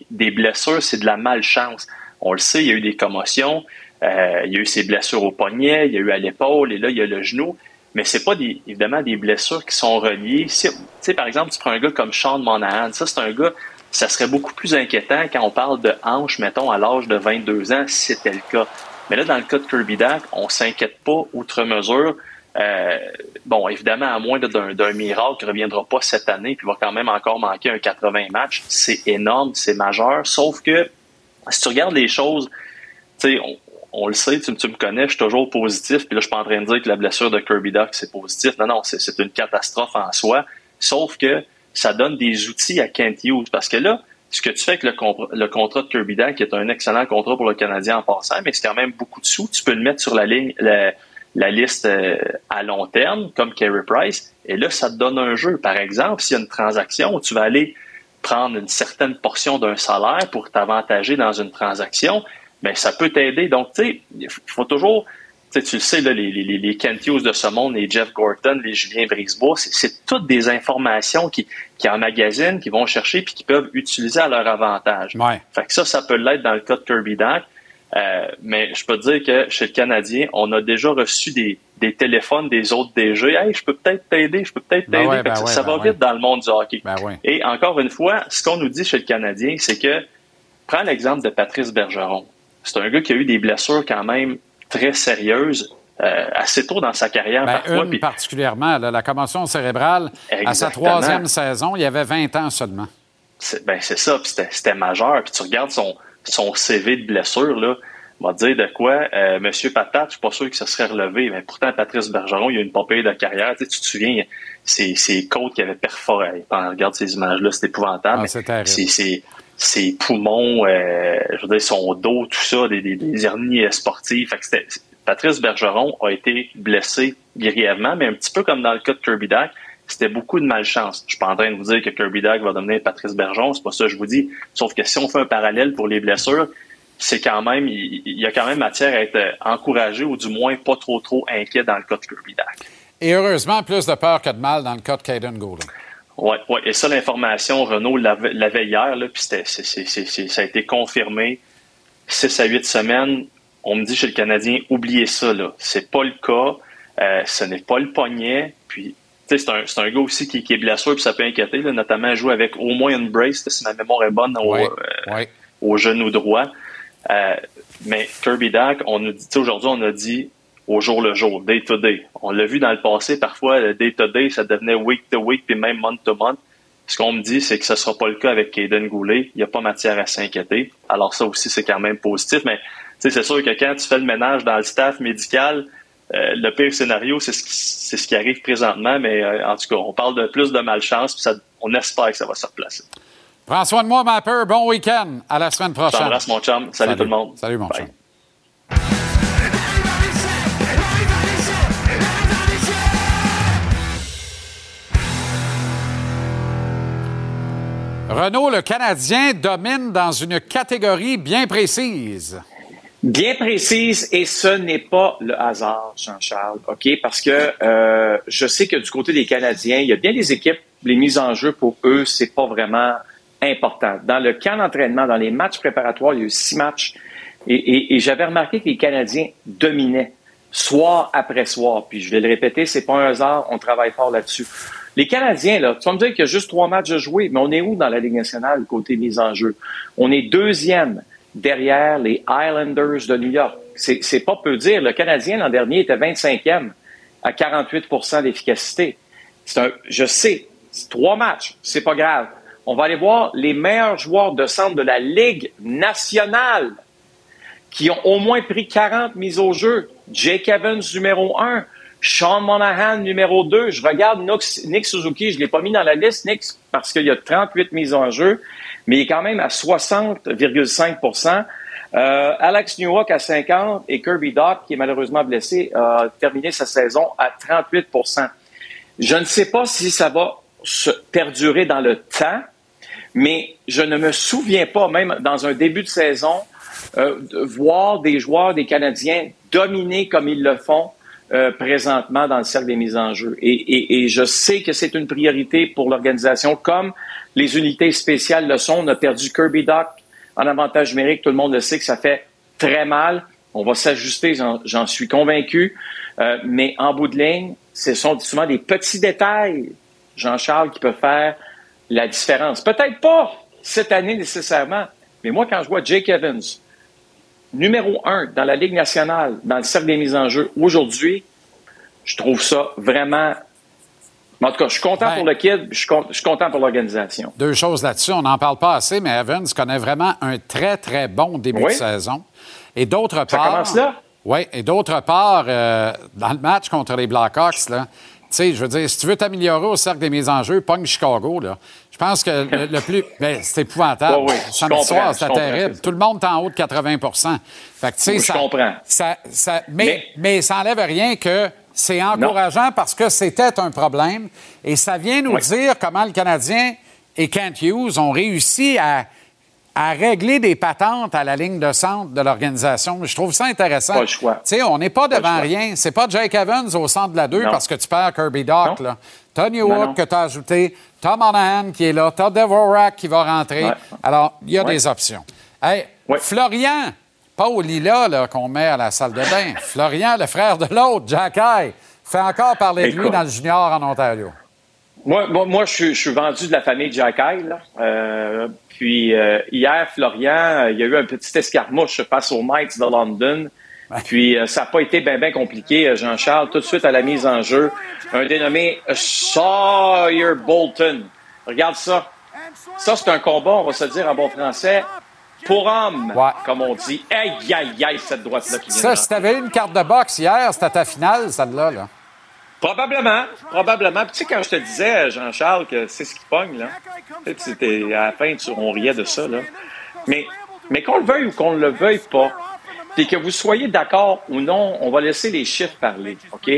Speaker 17: des, blessures, c'est de la malchance. On le sait, il y a eu des commotions, euh, il y a eu ces blessures au poignet, il y a eu à l'épaule, et là, il y a le genou. Mais c'est pas des, évidemment des blessures qui sont reliées. Par exemple, tu prends un gars comme Sean Monahan, ça, c'est un gars, ça serait beaucoup plus inquiétant quand on parle de hanche, mettons, à l'âge de 22 ans, si c'était le cas. Mais là, dans le cas de Kirby Dack, on s'inquiète pas outre mesure. Euh, bon, évidemment, à moins d'un miracle qui ne reviendra pas cette année, puis va quand même encore manquer un 80 matchs, c'est énorme, c'est majeur. Sauf que si tu regardes les choses, tu sais, on, le sait, tu, me connais, je suis toujours positif, puis là, je suis pas en train de dire que la blessure de Kirby Duck, c'est positif. Non, non, c'est c'est une catastrophe en soi. Sauf que ça donne des outils à Kent Hughes, parce que là, ce que tu fais avec le, contrat de Kirby Duck, qui est un excellent contrat pour le Canadien en passant, mais c'est quand même beaucoup de sous, tu peux le mettre sur la ligne, la, liste euh, à long terme, comme Carey Price, et là, ça te donne un jeu. Par exemple, s'il y a une transaction où tu vas aller prendre une certaine portion d'un salaire pour t'avantager dans une transaction, mais ça peut t'aider. Donc, tu sais, il faut toujours, tu sais, tu le sais, là, les, les, les Kent Hughes de ce monde, les Jeff Gorton, les Julien Brisebois, c'est- toutes des informations qui, qui emmagasinent, qui vont chercher puis qui peuvent utiliser à leur avantage.
Speaker 1: Ouais.
Speaker 17: Fait que ça, ça peut l'être dans le cas de Kirby Dack. Euh, mais je peux te dire que chez le Canadien, on a déjà reçu des, des téléphones des autres DG. Hey, je peux peut-être t'aider, je peux peut-être
Speaker 1: Ben
Speaker 17: t'aider.
Speaker 1: ouais, ben
Speaker 17: ça,
Speaker 1: ouais,
Speaker 17: ça
Speaker 1: ben
Speaker 17: va vite dans le monde du hockey. Et encore une fois, ce qu'on nous dit chez le Canadien, c'est que, prends l'exemple de Patrice Bergeron. C'est un gars qui a eu des blessures quand même très sérieuses euh, assez tôt dans sa carrière
Speaker 1: Ben,
Speaker 17: parfois.
Speaker 1: une
Speaker 17: puis-
Speaker 1: particulièrement, là, la commotion cérébrale, à sa troisième saison, il avait 20 ans seulement.
Speaker 17: C'est ben, c'est ça, puis c'était majeur. Puis tu regardes son, son CV de blessure, là, on va dire de quoi, euh, Monsieur Patate, je suis pas sûr que ça serait relevé, mais pourtant, Patrice Bergeron, il a une papier de carrière. Tu, sais, tu te souviens, c'est ses côtes qui avaient perforé. Quand on regarde ces images-là, c'est épouvantable.
Speaker 1: Ah, c'est-
Speaker 17: ses poumons, euh, je veux dire, son dos, tout ça, des, des, des hernies euh, sportives. Fait que Patrice Bergeron a été blessé grièvement, mais un petit peu comme dans le cas de Kirby Dack, c'était beaucoup de malchance. Je suis pas en train de vous dire que Kirby Dack va devenir Patrice Bergeron, c'est pas ça que je vous dis. Sauf que si on fait un parallèle pour les blessures, c'est quand même, il, y a quand même matière à être euh, encouragé ou du moins pas trop trop inquiet dans le cas de Kirby Dack.
Speaker 1: Et heureusement, plus de peur que de mal dans le cas de Caden Goulding.
Speaker 17: Oui, ouais. et ça, l'information, Renault l'avait hier, là, puis c'était- c'est- c'est- c'est- c'est- ça a été confirmé. 6 à 8 semaines, on me dit chez le Canadien, oubliez ça, là. C'est pas le cas, euh, ce n'est pas le poignet, puis c'est un, c'est un gars aussi qui, qui est blessure, puis ça peut inquiéter, là, notamment jouer avec au moins une brace, si ma mémoire est bonne, au,
Speaker 1: Ouais,
Speaker 17: euh,
Speaker 1: ouais.
Speaker 17: au genou droit. Euh, mais Kirby Dack, on nous dit, aujourd'hui, on a dit au jour le jour, day to day. On l'a vu dans le passé, parfois, le day to day, ça devenait week to week, puis même month to month. Ce qu'on me dit, c'est que ce ne sera pas le cas avec Caden Goulet. Il n'y a pas matière à s'inquiéter. Alors ça aussi, c'est quand même positif. Mais c'est sûr que quand tu fais le ménage dans le staff médical, euh, le pire scénario, c'est ce, qui, c'est ce qui arrive présentement. Mais euh, en tout cas, on parle de plus de malchance, puis ça, on espère que ça va se replacer.
Speaker 1: Prends soin de moi, ma peur. Bon week-end. À la semaine
Speaker 17: Je
Speaker 1: prochaine.
Speaker 17: t'embrasse, mon chum. Salut, tout le monde.
Speaker 1: Salut, mon chum. Renault, le Canadien, domine dans une catégorie bien précise.
Speaker 18: Bien précise, et ce n'est pas le hasard, Jean-Charles, OK? Parce que euh, je sais que du côté des Canadiens, il y a bien des équipes, les mises en jeu pour eux, c'est pas vraiment important. Dans le camp d'entraînement, dans les matchs préparatoires, il y a eu six matchs, et, et- et j'avais remarqué que les Canadiens dominaient soir après soir. Puis je vais le répéter, c'est pas un hasard, on travaille fort là-dessus. Les Canadiens, là, tu vas me dire qu'il y a juste trois matchs à jouer, mais on est où dans la Ligue nationale côté mise en jeu? On est deuxième derrière les Islanders de New York. C'est pas peu dire. Le Canadien, l'an dernier, était 25e à 48% d'efficacité. Un, je sais, trois matchs, c'est pas grave. On va aller voir les meilleurs joueurs de centre de la Ligue nationale qui ont au moins pris 40 mises au jeu. Jake Evans, numéro 1. Sean Monahan, numéro 2. Je regarde Nick Suzuki, je ne l'ai pas mis dans la liste, Nick, parce qu'il y a 38 mises en jeu, mais il est quand même à 60,5% euh, Alex Newhook à 50% et Kirby Dock, qui est malheureusement blessé, a terminé sa saison à 38% Je ne sais pas si ça va se perdurer dans le temps, mais je ne me souviens pas, même dans un début de saison, euh, de voir des joueurs des Canadiens dominer comme ils le font euh, présentement dans le cercle des mises en jeu. Et, je sais que c'est une priorité pour l'organisation, comme les unités spéciales le sont. On a perdu Kirby Dock en avantage numérique. Tout le monde le sait que ça fait très mal. On va s'ajuster, j'en- j'en suis convaincu. Euh, mais en bout de ligne, ce sont souvent des petits détails, Jean-Charles, qui peuvent faire la différence. Peut-être pas cette année nécessairement, mais moi, quand je vois Jake Evans, numéro un dans la Ligue nationale, dans le cercle des mises en jeu, aujourd'hui, je trouve ça vraiment. En tout cas, je suis content pour le kid, je suis con- je suis content pour l'organisation.
Speaker 1: Deux choses là-dessus. On n'en parle pas assez, mais Evans connaît vraiment un très, très bon début
Speaker 18: Oui.
Speaker 1: de saison. Et d'autre
Speaker 18: Ça
Speaker 1: part.
Speaker 18: commence là?
Speaker 1: Oui, et d'autre part, euh, dans le match contre les Blackhawks, là, tu sais, je veux dire, si tu veux t'améliorer au cercle des mises en jeu, pogne Chicago, là. Je pense que le, le plus. Ben, c'est épouvantable.
Speaker 18: Oui, oui,
Speaker 1: Samedi soir, c'était terrible. Tout le monde est en haut de 80 Fait que, tu sais,
Speaker 18: Je
Speaker 1: ça,
Speaker 18: comprends.
Speaker 1: Ça, ça- mais, mais... ça n'enlève rien que c'est encourageant parce que c'était un problème et ça vient nous dire comment le Canadien et Kent Hughes ont réussi à, à régler des patentes à la ligne de centre de l'organisation. Je trouve ça intéressant.
Speaker 18: Pas le choix.
Speaker 1: On n'est pas devant rien. C'est pas Jake Evans au centre de la 2
Speaker 18: Non.
Speaker 1: parce que tu perds Kirby. Là.
Speaker 18: Non, non.
Speaker 1: Newhook que tu as ajouté, t'as Monahan qui est là, t'as Devorak qui va rentrer.
Speaker 18: Ouais.
Speaker 1: Alors, il y a
Speaker 18: Ouais.
Speaker 1: des options. Hey, Florian, pas au Lila là, qu'on met à la salle de bain. Florian, le frère de l'autre, Jack Eye, fait encore parler de lui dans le junior en Ontario.
Speaker 18: Moi, moi, moi, je, suis- je suis vendu de la famille Jack Eye, là. Euh, puis euh, hier, Florian, euh, il y a eu un petit escarmouche face aux Knights de London. Puis euh, ça n'a pas été bien ben compliqué, Jean-Charles. Tout de suite à la mise en jeu, un dénommé Sawyer Bolton. Regarde ça. Ça, c'est un combat, on va se dire en bon français, pour homme, comme on dit. Aïe, aïe, aïe, cette droite-là qui vient
Speaker 1: Ça, si t'avais une carte de boxe hier, c'était ta finale, celle-là. Là.
Speaker 18: Probablement, probablement. Tu sais, quand je te disais, Jean-Charles, que c'est ce qui pogne, là, c'était- à la fin, tu, on riait de ça, là. Mais, mais qu'on le veuille ou qu'on ne le veuille pas, puis que vous soyez d'accord ou non, on va laisser les chiffres parler, OK?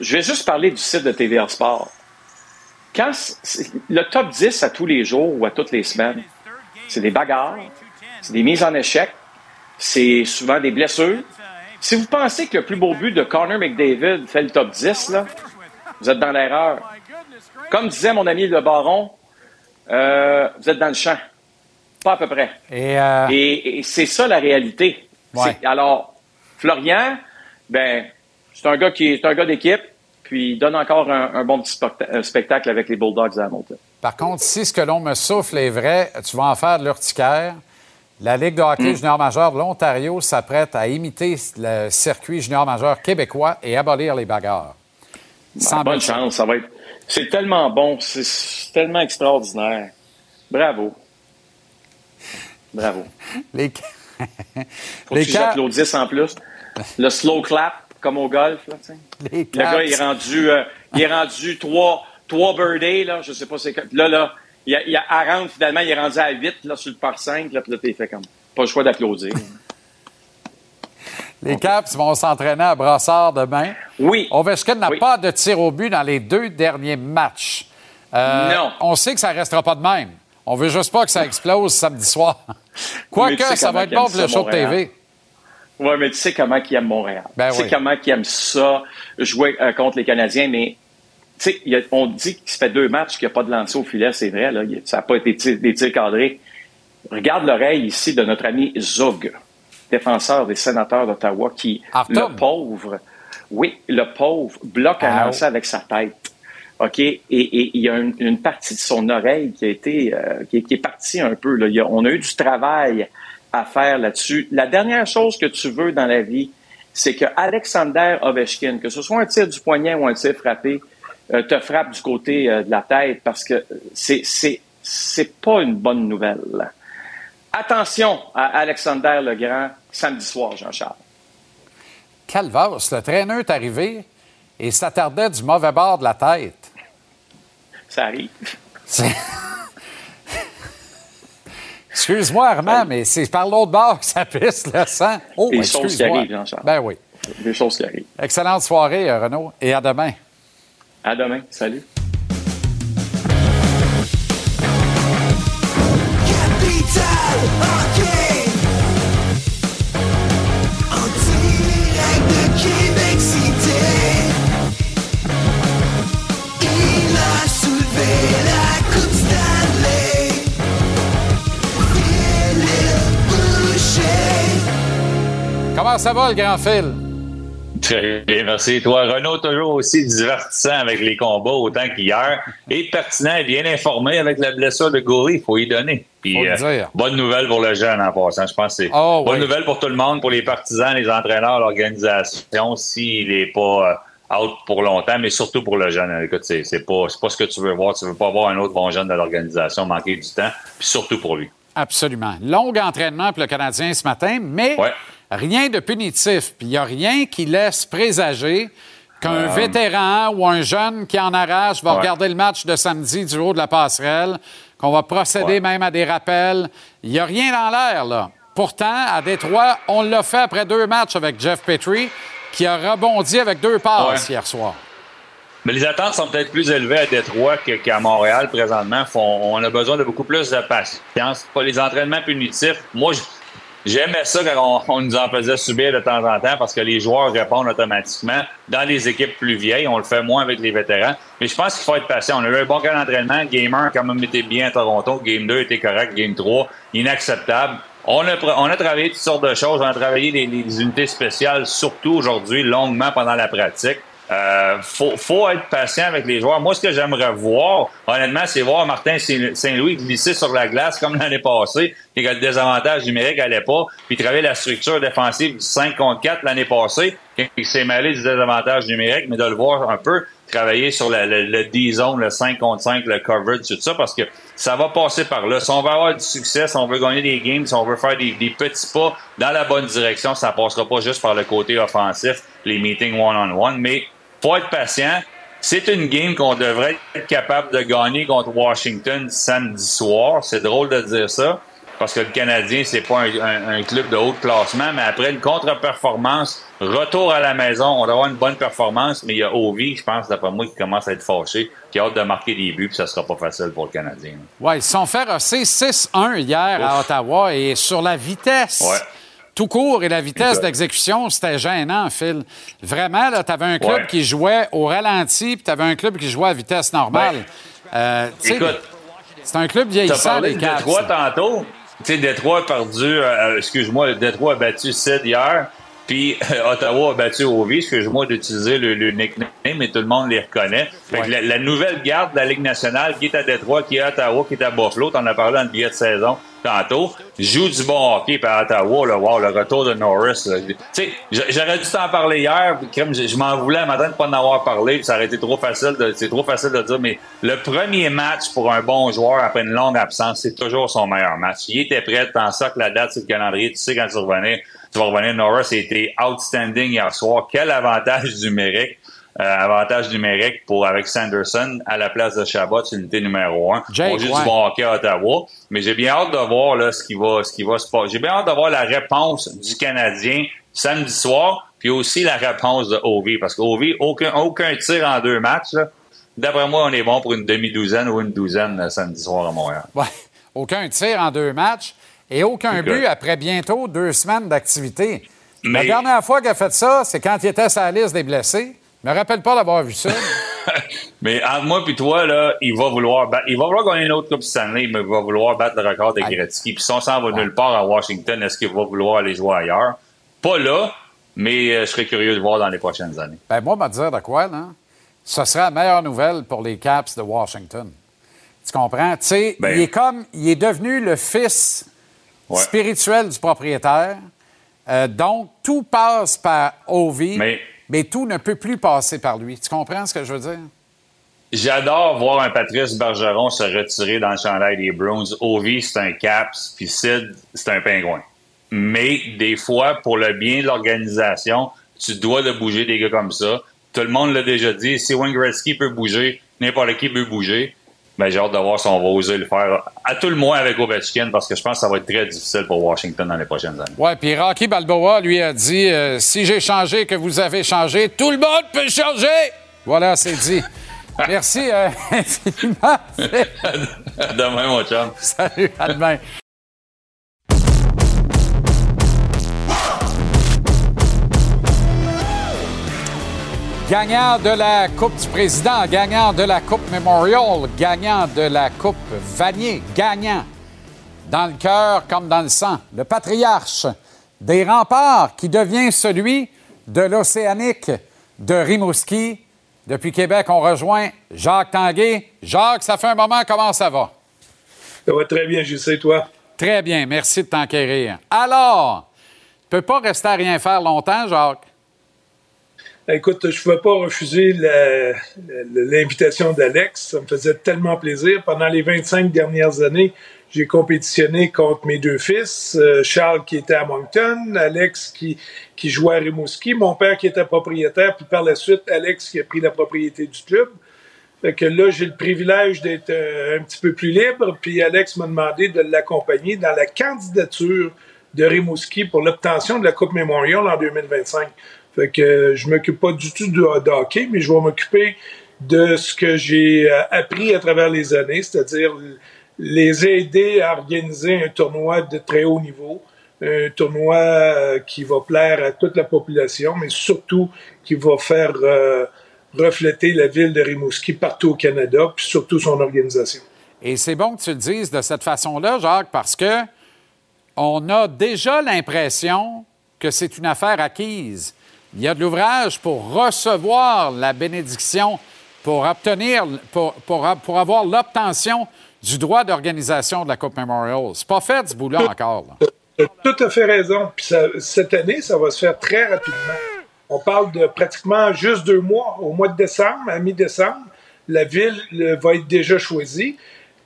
Speaker 18: Je vais juste parler du site de TVA Sport. Quand le top 10 à tous les jours ou à toutes les semaines, c'est des bagarres, c'est des mises en échec, c'est souvent des blessures. Si vous pensez que le plus beau but de Connor McDavid fait le top 10, là, vous êtes dans l'erreur. Comme disait mon ami Le Baron, euh, vous êtes dans le champ. Pas à peu près.
Speaker 1: Et, euh,
Speaker 18: Et, et c'est ça la réalité.
Speaker 1: Ouais.
Speaker 18: Alors, Florian, ben, c'est un gars qui est un gars d'équipe, puis il donne encore un, un bon petit euh, spectacle avec les Bulldogs à Hamilton.
Speaker 1: Par contre, si ce que l'on me souffle est vrai, tu vas en faire de l'urticaire. La Ligue de hockey
Speaker 18: Mm.
Speaker 1: junior majeur de l'Ontario s'apprête à imiter le circuit junior majeur québécois et abolir les bagarres.
Speaker 18: Ah, bonne chance, ça va être. C'est tellement bon, c'est- tellement extraordinaire. Bravo. Bravo.
Speaker 1: Les,
Speaker 18: Faut
Speaker 1: Les
Speaker 18: que j'applaudisse en plus. Le slow clap, comme au golf. Là, tu.
Speaker 1: Les
Speaker 18: le gars, il est rendu, euh, il est rendu trois, trois birdies, là, je sais pas c'est quoi. Là, là, il, a, il a, finalement, il est rendu à 8 là, sur le par 5. Là, puis là, t'es fait comme. Pas le choix d'applaudir.
Speaker 1: Les Caps vont s'entraîner à Brassard demain.
Speaker 18: Oui.
Speaker 1: Ovechkin n'a pas de tir au but dans les deux derniers matchs. Euh,
Speaker 18: Non.
Speaker 1: On sait que ça ne restera pas de même. On veut juste pas que ça explose samedi soir. Quoique,
Speaker 18: Mais tu sais
Speaker 1: ça va être bon pour le show de. TV.
Speaker 18: Oui, mais tu sais comment il aime Montréal.
Speaker 1: Ben
Speaker 18: tu sais
Speaker 1: oui.
Speaker 18: comment il aime ça, jouer euh, contre les Canadiens, mais y a- on dit qu'il se fait deux matchs qu'il n'y a pas de lancer au filet, c'est vrai, là, ça n'a pas été tir- des tirs cadrés. Regarde l'oreille ici de notre ami Zug, défenseur des sénateurs d'Ottawa, qui, le pauvre, oui, le pauvre, bloque un
Speaker 1: Ah,
Speaker 18: lancer avec sa tête. OK? Et, et il y a une, une partie de son oreille qui a été, euh, qui, est- qui est partie un peu. Là. Il y a- on a eu du travail à faire là-dessus. La dernière chose que tu veux dans la vie, c'est que Alexander Ovechkin, que ce soit un tir du poignet ou un tir frappé, te frappe du côté euh, de la tête parce que c'est, c'est, c'est pas une bonne nouvelle. Attention à Alexander Legrand samedi soir, Jean-Charles.
Speaker 1: Calvas, le traîneur est arrivé et s'attardait du mauvais bord de la tête.
Speaker 18: Ça arrive.
Speaker 1: Excuse-moi, Armand, mais c'est par l'autre bord que ça pisse le sang. Oh,
Speaker 18: Des choses qui arrivent, Jean-Charles.
Speaker 1: Ben oui.
Speaker 18: Des choses qui arrivent.
Speaker 1: Excellente soirée, euh, Renaud, et à demain.
Speaker 18: À demain. Salut.
Speaker 14: Capital Hockey En direct de Québec City Il a soulevé la Coupe Boucher
Speaker 1: Comment ça va, le grand fil?
Speaker 19: Très bien, merci. Toi, Renaud, toujours aussi divertissant avec les combats, autant qu'hier. Et pertinent et bien informé avec la blessure de Goury, il faut y donner. Puis, euh, bonne nouvelle pour le jeune en passant. Je pense que c'est
Speaker 1: Oh,
Speaker 19: bonne
Speaker 1: oui.
Speaker 19: nouvelle pour tout le monde, pour les partisans, les entraîneurs, l'organisation, s'il n'est pas euh, out pour longtemps, mais surtout pour le jeune. Écoute, c'est c'est pas, c'est pas ce que tu veux voir. Tu veux pas voir un autre bon jeune de l'organisation manquer du temps, puis surtout pour lui.
Speaker 1: Absolument. Long entraînement pour le Canadien ce matin, mais rien de punitif. Puis il n'y a rien qui laisse présager qu'un
Speaker 19: Euh.
Speaker 1: vétéran ou un jeune qui en arrache va
Speaker 19: Ouais.
Speaker 1: regarder le match de samedi du haut de la passerelle, qu'on va procéder même à des rappels. Il n'y a rien dans l'air, là. Pourtant, à Détroit, on l'a fait après deux matchs avec Jeff Petrie, qui a rebondi avec deux passes
Speaker 19: Ouais.
Speaker 1: hier soir.
Speaker 19: Mais les attentes sont peut-être plus élevées à Détroit qu'à Montréal présentement. On a besoin de beaucoup plus de patience. Pas les entraînements punitifs. Moi, j- j'aimais ça quand on, nous en faisait subir de temps en temps parce que les joueurs répondent automatiquement. Dans les équipes plus vieilles, on le fait moins avec les vétérans. Mais je pense qu'il faut être patient. On a eu un bon cas d'entraînement. Game 1 a quand même été bien à Toronto. Game 2 était correct. Game 3, inacceptable. On a, pr- on a travaillé toutes sortes de choses. On a travaillé les, les unités spéciales, surtout aujourd'hui, longuement pendant la pratique. Euh, faut, faut être patient avec les joueurs. Moi, ce que j'aimerais voir, honnêtement, c'est voir Martin Saint- Saint-Louis glisser sur la glace comme l'année passée, et que le désavantage numérique n'allait pas, puis travailler la structure défensive du 5 contre 4 l'année passée, qui s'est mêlé du désavantage numérique, mais de le voir un peu travailler sur le, le, le D-zone, le 5 contre 5, le coverage, tout ça, parce que ça va passer par là. Si on veut avoir du succès, si on veut gagner des games, si on veut faire des, des petits pas dans la bonne direction, ça passera pas juste par le côté offensif, les meetings one-on-one, mais faut être patient. C'est une game qu'on devrait être capable de gagner contre Washington samedi soir. C'est drôle de dire ça parce que le Canadien, c'est pas un, un- un club de haut classement, mais après une contre-performance, retour à la maison, on doit avoir une bonne performance, mais il y a Ovi, je pense, d'après moi, qui commence à être fâché, qui a hâte de marquer des buts, puis ça sera pas facile pour le Canadien.
Speaker 1: Oui, ils sont fait rosser 6-1 hier à Ottawa et sur la vitesse.
Speaker 19: Ouais.
Speaker 1: Tout court et la vitesse d'exécution, c'était gênant, Phil. Vraiment, tu avais un club
Speaker 19: Ouais.
Speaker 1: qui jouait au ralenti, puis tu avais un club qui jouait à vitesse normale. Euh,
Speaker 19: Écoute,
Speaker 1: c'est un club vieillissant,
Speaker 19: parlé
Speaker 1: les
Speaker 19: de
Speaker 1: Caps.
Speaker 19: Détroit tantôt. Tu sais, Détroit a perdu, euh, excuse-moi, le Détroit a battu Sid hier, puis euh, Ottawa a battu Ovi. Excuse-moi d'utiliser le, le nickname, mais tout le monde les reconnaît. Fait que la, la nouvelle garde de la Ligue nationale qui est à Détroit, qui est à Ottawa, qui est à Buffalo, t'en as parlé dans le billet de saison tantôt, joue du bon hockey par Ottawa, là, wow, le retour de Norris. j'aurais dû t'en parler hier, crème, je, m'en voulais un matin de pas en avoir parlé, ça aurait été trop facile de, c'est trop facile de dire, mais le premier match pour un bon joueur après une longue absence, c'est toujours son meilleur match. Il était prêt, t'en ça que la date sur le calendrier, tu sais quand tu revenais, tu vas revenir. Norris a été outstanding hier soir. Quel avantage numérique. Euh, avantage numérique pour avec Sanderson à la place de Chabot, unité numéro un.
Speaker 1: Jake,
Speaker 19: On joue
Speaker 1: ouais.
Speaker 19: du bon hockey à Ottawa, mais j'ai bien hâte de voir là, ce qui va, ce qui va se passer. J'ai bien hâte de voir la réponse du Canadien samedi soir, puis aussi la réponse de Ovi, parce qu'Ovi, aucun, aucun tir en deux matchs. là. D'après moi, on est bon pour une demi-douzaine ou une douzaine euh, samedi soir à Montréal.
Speaker 1: Ouais. Aucun tir en deux matchs et aucun but après bientôt deux semaines d'activité. La dernière fois qu'il a fait ça, c'est quand il était sur la liste des blessés. Je me rappelle pas d'avoir vu ça.
Speaker 19: Mais entre moi puis toi, là, il va vouloir battre, il va vouloir gagner une autre Coupe Stanley, mais il va vouloir battre le record de Gretzky. Puis si on s'en va nulle part à Washington, est-ce qu'il va vouloir aller jouer ailleurs? Pas là, mais euh, je serais curieux de voir dans les prochaines années.
Speaker 1: Ben moi, te dire de quoi, là. Ce serait la meilleure nouvelle pour les Caps de Washington. Tu comprends? Tu sais,
Speaker 19: Ben-
Speaker 1: il est comme, il est devenu le fils
Speaker 19: Ouais.
Speaker 1: spirituel du propriétaire. Euh, donc, tout passe par Ovi, mais...
Speaker 19: Mais-
Speaker 1: tout ne peut plus passer par lui. Tu comprends ce que je veux dire?
Speaker 19: J'adore voir un Patrice Bergeron se retirer dans le chandail des Bruins. Ovi, c'est un Caps, puis Sid, c'est un Pingouin. Mais des fois, pour le bien de l'organisation, tu dois de bouger des gars comme ça. Tout le monde l'a déjà dit. Si Wayne Gretzky peut bouger, n'importe qui peut bouger. Ben, j'ai hâte de voir si on va oser le faire. À tout le moins avec Ovechkin, parce que je pense que ça va être très difficile pour Washington dans les prochaines années.
Speaker 1: Oui, puis Rocky Balboa, lui, a dit euh, Si j'ai changé, que vous avez changé, tout le monde peut changer. Voilà, c'est dit. Merci euh, infiniment.
Speaker 19: À demain, mon chum.
Speaker 1: Salut, à demain. Gagnant de la Coupe du Président, gagnant de la Coupe Memorial, gagnant de la Coupe Vanier, gagnant dans le cœur comme dans le sang, le patriarche des remparts qui devient celui de l'Océanique de Rimouski. Depuis Québec, on rejoint Jacques Tanguay. Jacques, ça fait un moment, comment ça va?
Speaker 20: Ça va très bien, je sais, toi?
Speaker 1: Très bien, merci de t'enquérir. Alors, tu peux pas rester à rien faire longtemps, Jacques?
Speaker 20: Écoute, je ne pouvais pas refuser l'invitation d'Alex. Ça me faisait tellement plaisir. Pendant les 25 dernières années, j'ai compétitionné contre mes deux fils, euh, Charles qui était à Moncton, Alex qui, jouait à Rimouski, mon père qui était propriétaire, puis par la suite, Alex qui a pris la propriété du club. Que là, j'ai le privilège d'être euh, un petit peu plus libre, puis Alex m'a demandé de l'accompagner dans la candidature de Rimouski pour l'obtention de la Coupe Memorial en 2025. Fait que je m'occupe pas du tout de hockey, mais je vais m'occuper de ce que j'ai euh, appris à travers les années, c'est-à-dire les aider à organiser un tournoi de très haut niveau, un tournoi euh, qui va plaire à toute la population, mais surtout qui va faire euh, refléter la ville de Rimouski partout au Canada, puis surtout son organisation.
Speaker 1: Et c'est bon que tu le dises de cette façon-là, Jacques, parce que on a déjà l'impression que c'est une affaire acquise. Il y a de l'ouvrage pour recevoir la bénédiction, pour obtenir, pour, pour, pour avoir l'obtention du droit d'organisation de la Coupe Memorial. C'est pas fait, ce bout-là, encore.
Speaker 20: Tu as tout à fait raison. Puis ça- cette année, ça va se faire très rapidement. On parle de pratiquement juste deux mois. Au mois de décembre, à mi-décembre, la ville euh, va être déjà choisie.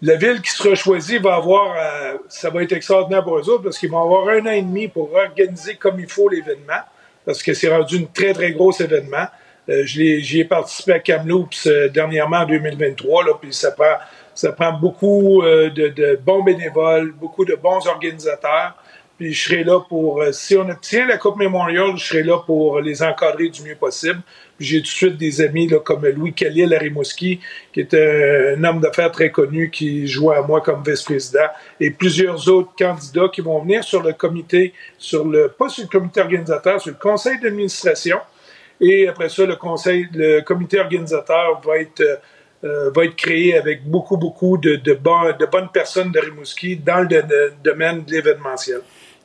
Speaker 20: la ville qui sera choisie va avoir, euh, ça va être extraordinaire pour eux autres parce qu'ils vont avoir un an et demi pour organiser comme il faut l'événement, parce que c'est rendu un très, très gros événement. Euh, J'y ai participé à Kamloops euh, dernièrement en 2023, là, puis ça prend, ça prend beaucoup euh, de, de bons bénévoles, beaucoup de bons organisateurs. Puis je serai là pour, euh, si on obtient la Coupe Memorial, je serai là pour les encadrer du mieux possible. J'ai tout de suite des amis comme Louis Khalil à Rimouski, qui est un, un homme d'affaires très connu, qui joue à moi comme vice-président, et plusieurs autres candidats qui vont venir sur le comité, sur le, pas sur le comité organisateur, sur le conseil d'administration. Et après ça, le conseil, le comité organisateur va être, euh, euh, va être créé avec beaucoup, beaucoup de, de, bon- de bonnes personnes de Rimouski dans le, le domaine de l'événementiel.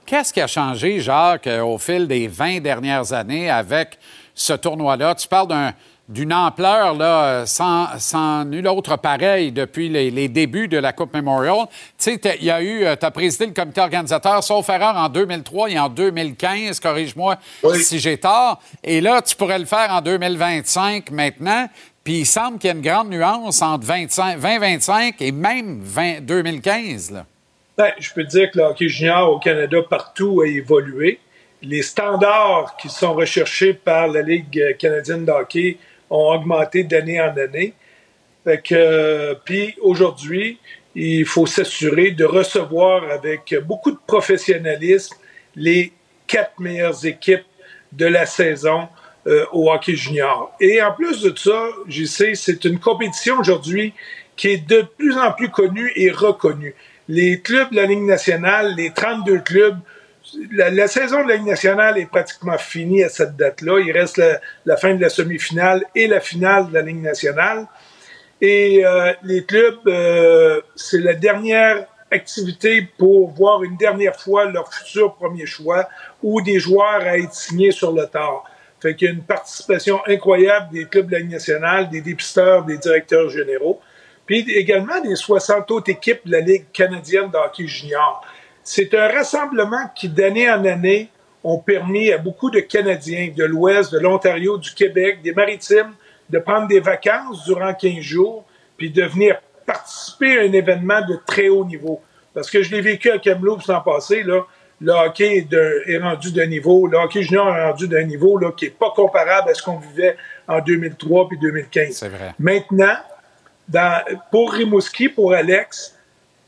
Speaker 1: Qu'est-ce qui a changé, Jacques, euh, au fil des 20 dernières années avec ce tournoi-là? Tu parles d'un- d'une ampleur là, euh, sans, sans nul autre pareil depuis les, les débuts de la Coupe Memorial. Tu sais, il y a eu, tu as présidé le comité organisateur, sauf erreur, en 2003 et en 2015, corrige-moi si j'ai tort. Et là, tu pourrais le faire en 2025 maintenant. Puis il semble qu'il y a une grande nuance entre 25 2025 et même 20 2015. Là.
Speaker 20: Ben, je peux te dire que le hockey junior au Canada partout a évolué. Les standards qui sont recherchés par la Ligue canadienne de hockey ont augmenté d'année en année. Fait que, puis aujourd'hui, il faut s'assurer de recevoir avec beaucoup de professionnalisme les quatre meilleures équipes de la saison euh, au hockey junior. Et en plus de ça, je sais, c'est une compétition aujourd'hui qui est de plus en plus connue et reconnue. Les clubs de la Ligue nationale, les 32 clubs, la, saison de la Ligue nationale est pratiquement finie à cette date-là. Il reste la, la fin de la semi-finale et la finale de la Ligue nationale. Et euh, les clubs, euh, c'est la dernière activité pour voir une dernière fois leur futur premier choix ou des joueurs à être signés sur le tard. Fait qu'il y a une participation incroyable des clubs de la Ligue nationale, des dépisteurs, des directeurs généraux, puis également des 60 autres équipes de la Ligue canadienne de hockey junior. C'est un rassemblement qui, d'année en année, ont permis à beaucoup de Canadiens de l'Ouest, de l'Ontario, du Québec, des Maritimes, de prendre des vacances durant 15 jours, puis de venir participer à un événement de très haut niveau. Parce que je l'ai vécu à Kamloops l'an passé, là, le hockey est, de- est rendu d'un niveau, le hockey junior est rendu d'un niveau là, qui n'est pas comparable à ce qu'on vivait en 2003 puis 2015.
Speaker 1: C'est vrai.
Speaker 20: Maintenant, dans, pour Rimouski, pour Alex,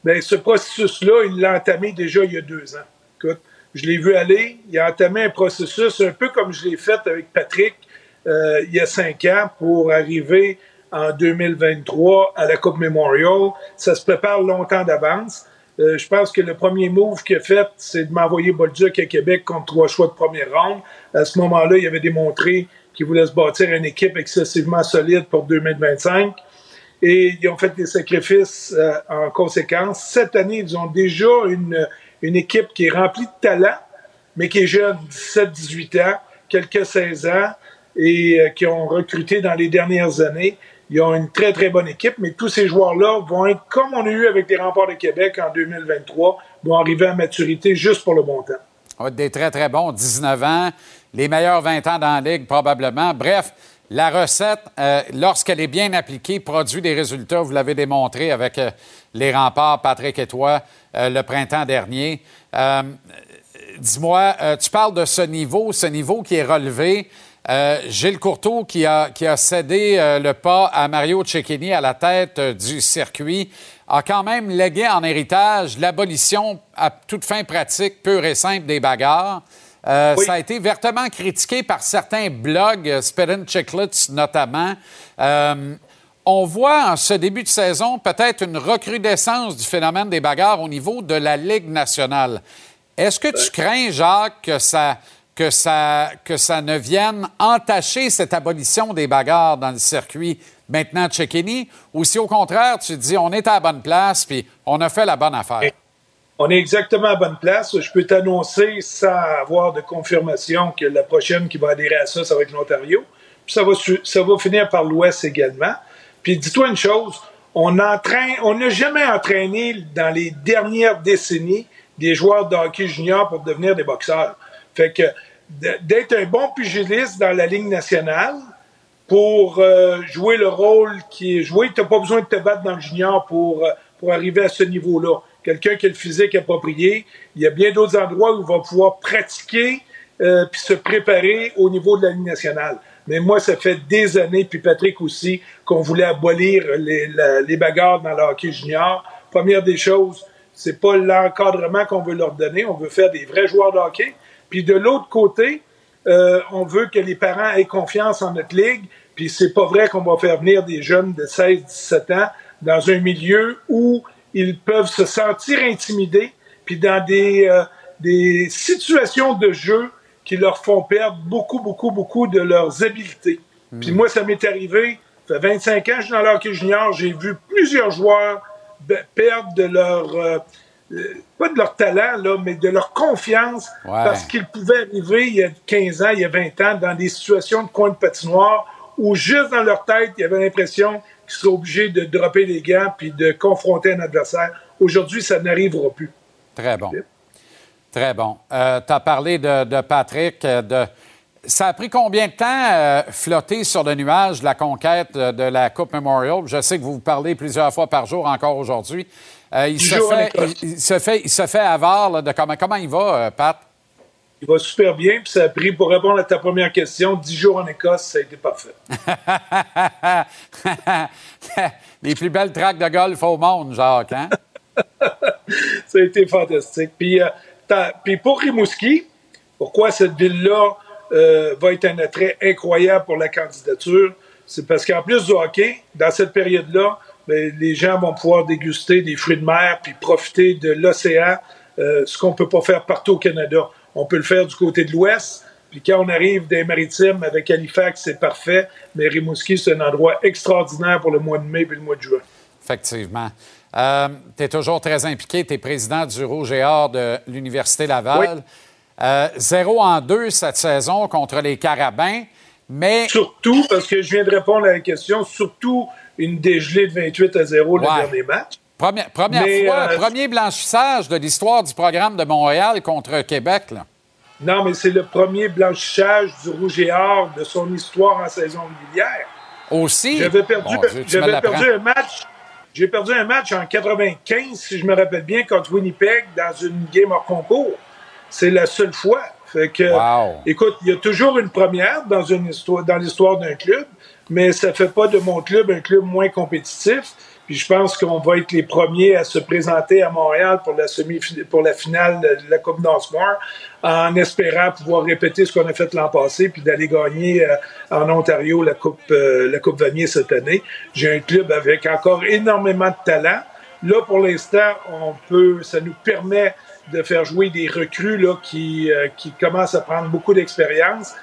Speaker 20: ben, ce processus-là, il l'a entamé déjà il y a deux ans. Écoute, je l'ai vu aller, il a entamé un processus un peu comme je l'ai fait avec Patrick euh, il y a cinq ans pour arriver en 2023 à la Coupe Memorial. Ça se prépare longtemps d'avance. Euh, je pense que le premier move qu'il a fait, c'est de m'envoyer Bolduc à Québec contre trois choix de première ronde. À ce moment-là, il avait démontré qu'il voulait se bâtir une équipe excessivement solide pour 2025 et ils ont fait des sacrifices euh, en conséquence. Cette année, ils ont déjà une, une équipe qui est remplie de talent, mais qui est jeune, 17-18 ans, quelques 16 ans, et euh, qui ont recruté dans les dernières années. Ils ont une très, très bonne équipe, mais tous ces joueurs-là vont être, comme on a eu avec les remparts de Québec en 2023, vont arriver à maturité juste pour le bon temps.
Speaker 1: On des très, très bons, 19 ans, les meilleurs 20 ans dans la Ligue, probablement. Bref, la recette, euh, lorsqu'elle est bien appliquée, produit des résultats. Vous l'avez démontré avec euh, les remparts, Patrick et toi, euh, le printemps dernier. Dis-moi, tu parles de ce niveau, ce niveau qui est relevé. Gilles Courteau qui a, qui a cédé le pas à Mario Cecchini à la tête du circuit a quand même légué en héritage l'abolition à toute fin pratique, pure et simple des bagarres. Euh, Ça a été vertement critiqué par certains blogs, euh, and Chicklets notamment. Euh, on voit en ce début de saison peut-être une recrudescence du phénomène des bagarres au niveau de la Ligue nationale. Est-ce que tu crains, Jacques, que ça, que, ça, que ça ne vienne entacher cette abolition des bagarres dans le circuit maintenant de Cecchini? Ou si au contraire, tu te dis on est à la bonne place puis on a fait la bonne affaire?
Speaker 20: On est exactement à bonne place. Je peux t'annoncer, sans avoir de confirmation, que la prochaine qui va adhérer à ça, ça va être l'Ontario. Puis ça va, finir par l'Ouest également. Puis dis-toi une chose, on entraîne, on n'a jamais entraîné dans les dernières décennies des joueurs de hockey junior pour devenir des boxeurs. Fait que d'être un bon pugiliste dans la Ligue nationale pour euh, jouer le rôle qui est joué, tu n'as pas besoin de te battre dans le junior pour, euh, pour arriver à ce niveau-là. Quelqu'un qui a le physique approprié. Il y a bien d'autres endroits où il va pouvoir pratiquer euh, puis se préparer au niveau de la Ligue nationale. Mais moi, ça fait des années, puis Patrick aussi, qu'on voulait abolir les, les bagarres dans le hockey junior. Première des choses, c'est pas l'encadrement qu'on veut leur donner. On veut faire des vrais joueurs de hockey. Puis de l'autre côté, euh, on veut que les parents aient confiance en notre ligue. Puis c'est pas vrai qu'on va faire venir des jeunes de 16-17 ans dans un milieu où ils peuvent se sentir intimidés, puis dans des, euh, des situations de jeu qui leur font perdre beaucoup, beaucoup, beaucoup de leurs habiletés. Puis moi, ça m'est arrivé, ça fait 25 ans que je suis dans le hockey junior, j'ai vu plusieurs joueurs perdre de leur... euh, euh, pas de leur talent, là, mais de leur confiance,
Speaker 1: Ouais.
Speaker 20: parce qu'ils pouvaient arriver il y a 15 ans, il y a 20 ans, dans des situations de coin de patinoire où juste dans leur tête, il y avait l'impression qu'ils seraient obligés de dropper les gants puis de confronter un adversaire. Aujourd'hui, ça n'arrivera plus.
Speaker 1: Très bon. Très bon. tu as parlé de, de Patrick. euh, De... Ça a pris combien de temps euh, flotter sur le nuage de la conquête de, de la Coupe Memorial? Je sais que vous vous parlez plusieurs fois par jour encore aujourd'hui. Euh, il, il, il se fait, il se fait avare là, de comment, comment il va, euh, Pat?
Speaker 20: Il va super bien, puis ça a pris, pour répondre à ta première question, 10 jours en Écosse, ça a été parfait.
Speaker 1: Les plus belles tracks de golf au monde, Jacques, hein?
Speaker 20: ça a été fantastique. Puis, euh, puis pour Rimouski, pourquoi cette ville-là euh, va être un attrait incroyable pour la candidature, c'est parce qu'en plus du hockey, dans cette période-là, ben, les gens vont pouvoir déguster des fruits de mer puis profiter de l'océan, euh, ce qu'on peut pas faire partout au Canada. On peut le faire du côté de l'Ouest, puis quand on arrive des maritimes avec Halifax, c'est parfait, mais Rimouski, c'est un endroit extraordinaire pour le mois de mai et le mois de juin.
Speaker 1: Effectivement. tu es toujours très impliqué. Tu es président du Rouge et Or de l'Université Laval. Euh, zéro en deux cette saison contre les Carabins, mais...
Speaker 20: Surtout, parce que je viens de répondre à la question, surtout une dégelée de 28 à 0 le dernier match.
Speaker 1: Première, première
Speaker 20: Mais,
Speaker 1: fois,
Speaker 20: euh,
Speaker 1: premier blanchissage de l'histoire du programme de Montréal contre Québec. Là.
Speaker 20: Non, mais c'est le premier blanchissage du Rouge et Or de son histoire en saison régulière.
Speaker 1: Aussi?
Speaker 20: J'avais perdu,
Speaker 1: Dieu,
Speaker 20: un match. J'ai perdu un match en 95, si je me rappelle bien, contre Winnipeg dans une game hors concours. C'est la seule fois. Fait que, écoute, il y a toujours une première dans une histoire, dans l'histoire d'un club, mais ça fait pas de mon club un club moins compétitif. Je pense qu'on va être les premiers à se présenter à Montréal pour la semi pour la finale de la Coupe Northmore, en espérant pouvoir répéter ce qu'on a fait l'an passé, puis d'aller gagner euh, en Ontario la Coupe euh, la Coupe Vanier cette année. J'ai un club avec encore énormément de talent. Là, pour l'instant, on peut, ça nous permet de faire jouer des recrues là, qui, euh, qui commencent à prendre beaucoup d'expérience.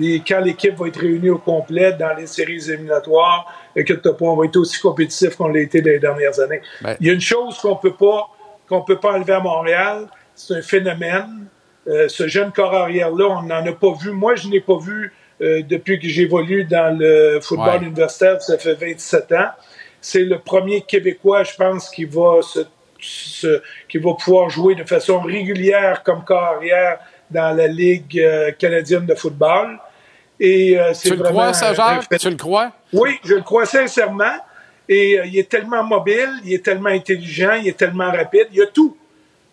Speaker 20: Et quand l'équipe va être réunie au complet dans les séries éliminatoires, inquiète-toi pas, on va être aussi compétitif qu'on l'a été dans les dernières années.
Speaker 1: Ben-
Speaker 20: Il y a une chose qu'on peut pas qu'on peut pas enlever à Montréal, c'est un phénomène. Euh, ce jeune corps arrière-là, on n'en a pas vu. Moi, je n'ai pas vu euh, depuis que j'évolue dans le football
Speaker 1: Ouais.
Speaker 20: universitaire, ça fait 27 ans. C'est le premier Québécois, je pense, qui va se, se- qui va pouvoir jouer de façon régulière comme corps arrière dans la Ligue euh, canadienne de football. Et, euh, c'est
Speaker 1: Tu le crois, ça, Jacques? Tu le crois?
Speaker 20: oui, je le crois sincèrement. Et euh, il est tellement mobile, il est tellement intelligent, il est tellement rapide, il y a tout.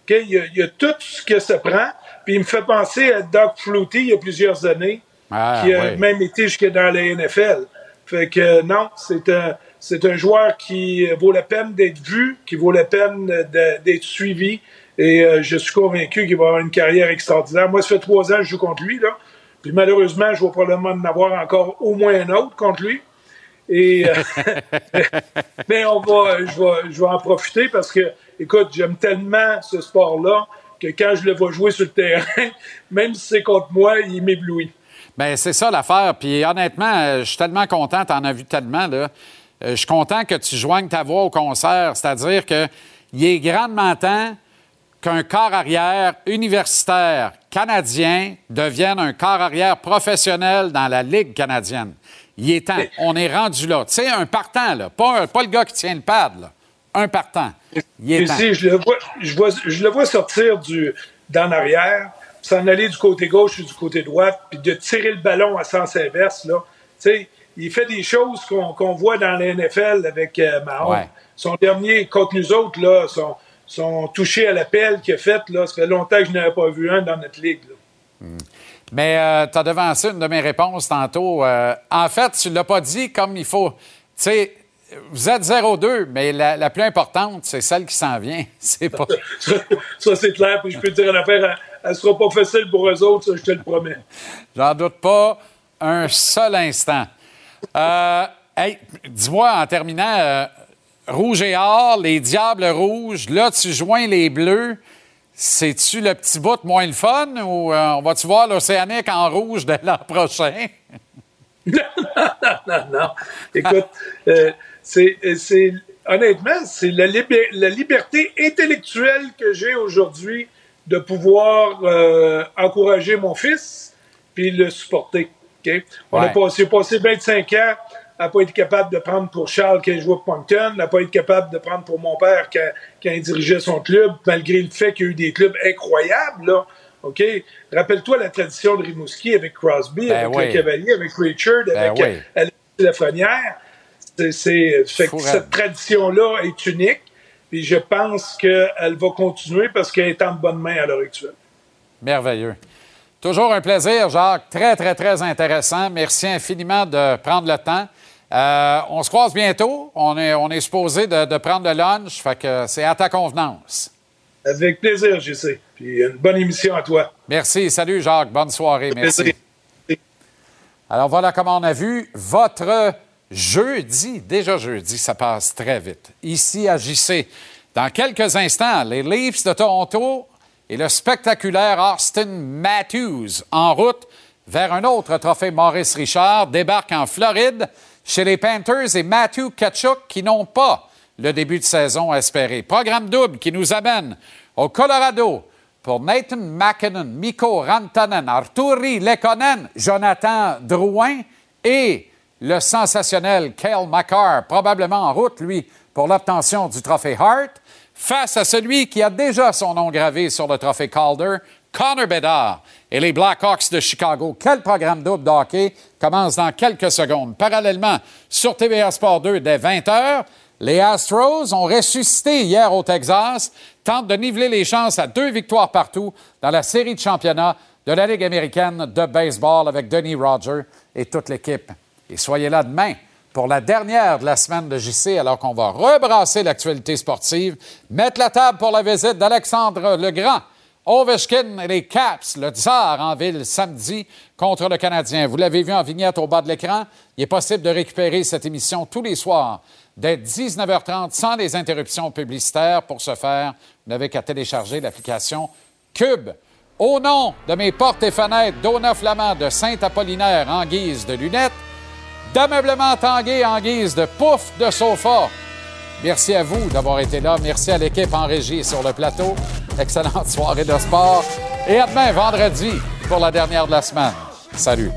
Speaker 20: OK? Il, y a, il y a tout ce que ça prend. Puis il me fait penser à Doug Flutie il y a plusieurs années,
Speaker 1: Ah,
Speaker 20: qui a
Speaker 1: oui.
Speaker 20: même été jusque dans la NFL. Fait que euh, non, c'est un, c'est un joueur qui vaut la peine d'être vu, qui vaut la peine d'être suivi. Et euh, je suis convaincu qu'il va avoir une carrière extraordinaire. Moi, ça fait trois ans que je joue contre lui. Là. Puis malheureusement, je vais probablement en avoir encore au moins un autre contre lui. Et, euh, mais on va, je vais, je vais en profiter parce que, écoute, j'aime tellement ce sport-là que quand je le vois jouer sur le terrain, même si c'est contre moi, il m'éblouit.
Speaker 1: Bien, c'est ça l'affaire. Puis honnêtement, euh, je suis tellement content, tu en as vu tellement. Là. Euh, Je suis content que tu joignes ta voix au concert. C'est-à-dire qu'il est grandement temps qu'un corps arrière universitaire canadien devienne un corps arrière professionnel dans la Ligue canadienne. Il est temps. On est rendu là. Tu sais, un partant, là. Pas, un- pas le gars qui tient le pad, là. Un partant. Il est temps.
Speaker 20: Ici, je le vois, je vois, je le vois sortir du, d'en arrière, s'en aller du côté gauche ou du côté droit, puis de tirer le ballon à sens inverse, là. Tu sais, il fait des choses qu'on qu'on voit dans la NFL avec euh, Mahomes.
Speaker 1: Ouais.
Speaker 20: Son dernier contre nous autres, là, son, son touché à l'appel qu'il a fait, là, ça fait longtemps que je n'avais pas vu un dans notre ligue. là.
Speaker 1: Mais tu as devancé une de mes réponses tantôt. Euh, en fait, tu ne l'as pas dit comme il faut. Tu sais, vous êtes 0-2, mais la, la plus importante, c'est celle qui s'en vient. C'est pas.
Speaker 20: Ça, c'est clair. Puis je peux te dire une affaire, elle, ne sera pas facile pour eux autres, ça, je te le promets.
Speaker 1: J'en doute pas un seul instant. Euh, hey, dis-moi en terminant, euh, Rouge et Or, les Diables Rouges, là, tu joins les Bleus. C'est-tu le petit bout moins le fun ou euh, on va-tu voir l'Océanique en rouge de l'an prochain?
Speaker 20: non, non. Écoute, euh, c'est, c'est- honnêtement, c'est la, libé- la liberté intellectuelle que j'ai aujourd'hui de pouvoir euh, encourager mon fils puis le supporter. On a passé 25 ans à pas être capable de prendre pour Charles qui joué pour Moncton, à pas être capable de prendre pour mon père qui, a- qui a dirigeait son club, malgré le fait qu'il y a eu des clubs incroyables. Là. OK? Rappelle-toi la tradition de Rimouski avec Crosby,
Speaker 1: Ben
Speaker 20: avec
Speaker 1: oui.
Speaker 20: le Cavalier, avec Richard,
Speaker 1: Ben
Speaker 20: avec
Speaker 1: oui.
Speaker 20: euh, Lafrenière. C'est, cette tradition-là est unique. Puis je pense qu'elle va continuer parce qu'elle est en bonne main à l'heure actuelle.
Speaker 1: Merveilleux. Toujours un plaisir, Jacques. Très, très, très intéressant. Merci infiniment de prendre le temps. Euh, on se croise bientôt. On est, on est supposé de, de prendre le lunch. Fait que c'est à ta convenance.
Speaker 20: Avec plaisir, JC. Puis une bonne émission à toi.
Speaker 1: Merci. Salut, Jacques. Bonne soirée. Merci.
Speaker 20: Plaisir.
Speaker 1: Alors voilà comment on a vu votre jeudi, déjà jeudi, ça passe très vite. Ici à JC, dans quelques instants, les Leafs de Toronto et le spectaculaire Austin Matthews en route vers un autre trophée Maurice Richard débarquent en Floride chez les Panthers et Matthew Kachuk qui n'ont pas le début de saison espéré. Programme double qui nous amène au Colorado pour Nathan McKinnon, Mikko Rantanen, Arturi Lekonen, Jonathan Drouin et le sensationnel Kale McCarr, probablement en route, lui, pour l'obtention du trophée Hart, face à celui qui a déjà son nom gravé sur le trophée Calder, Connor Bedard et les Blackhawks de Chicago. Quel programme double de hockey commence dans quelques secondes. Parallèlement, sur TVA Sport 2 dès 20h, les Astros ont ressuscité hier au Texas, tentent de niveler les chances à deux victoires partout dans la série de championnat de la Ligue américaine de baseball avec Denis Roger et toute l'équipe. Et soyez là demain pour la dernière de la semaine de JC, alors qu'on va rebrasser l'actualité sportive, mettre la table pour la visite d'Alexandre Legrand, Ovechkin et les Caps, le Tsar en ville samedi contre le Canadien. Vous l'avez vu en vignette au bas de l'écran. Il est possible de récupérer cette émission tous les soirs dès 19h30 sans les interruptions publicitaires. Pour ce faire, vous n'avez qu'à télécharger l'application Cube. Au nom de mes portes et fenêtres Dona Flamand de Saint-Apollinaire en guise de lunettes, d'ameublement tangué en guise de pouf de sofa. Merci à vous d'avoir été là. Merci à l'équipe en régie sur le plateau. Excellente soirée de sport. Et à demain, vendredi, pour la dernière de la semaine. Salut.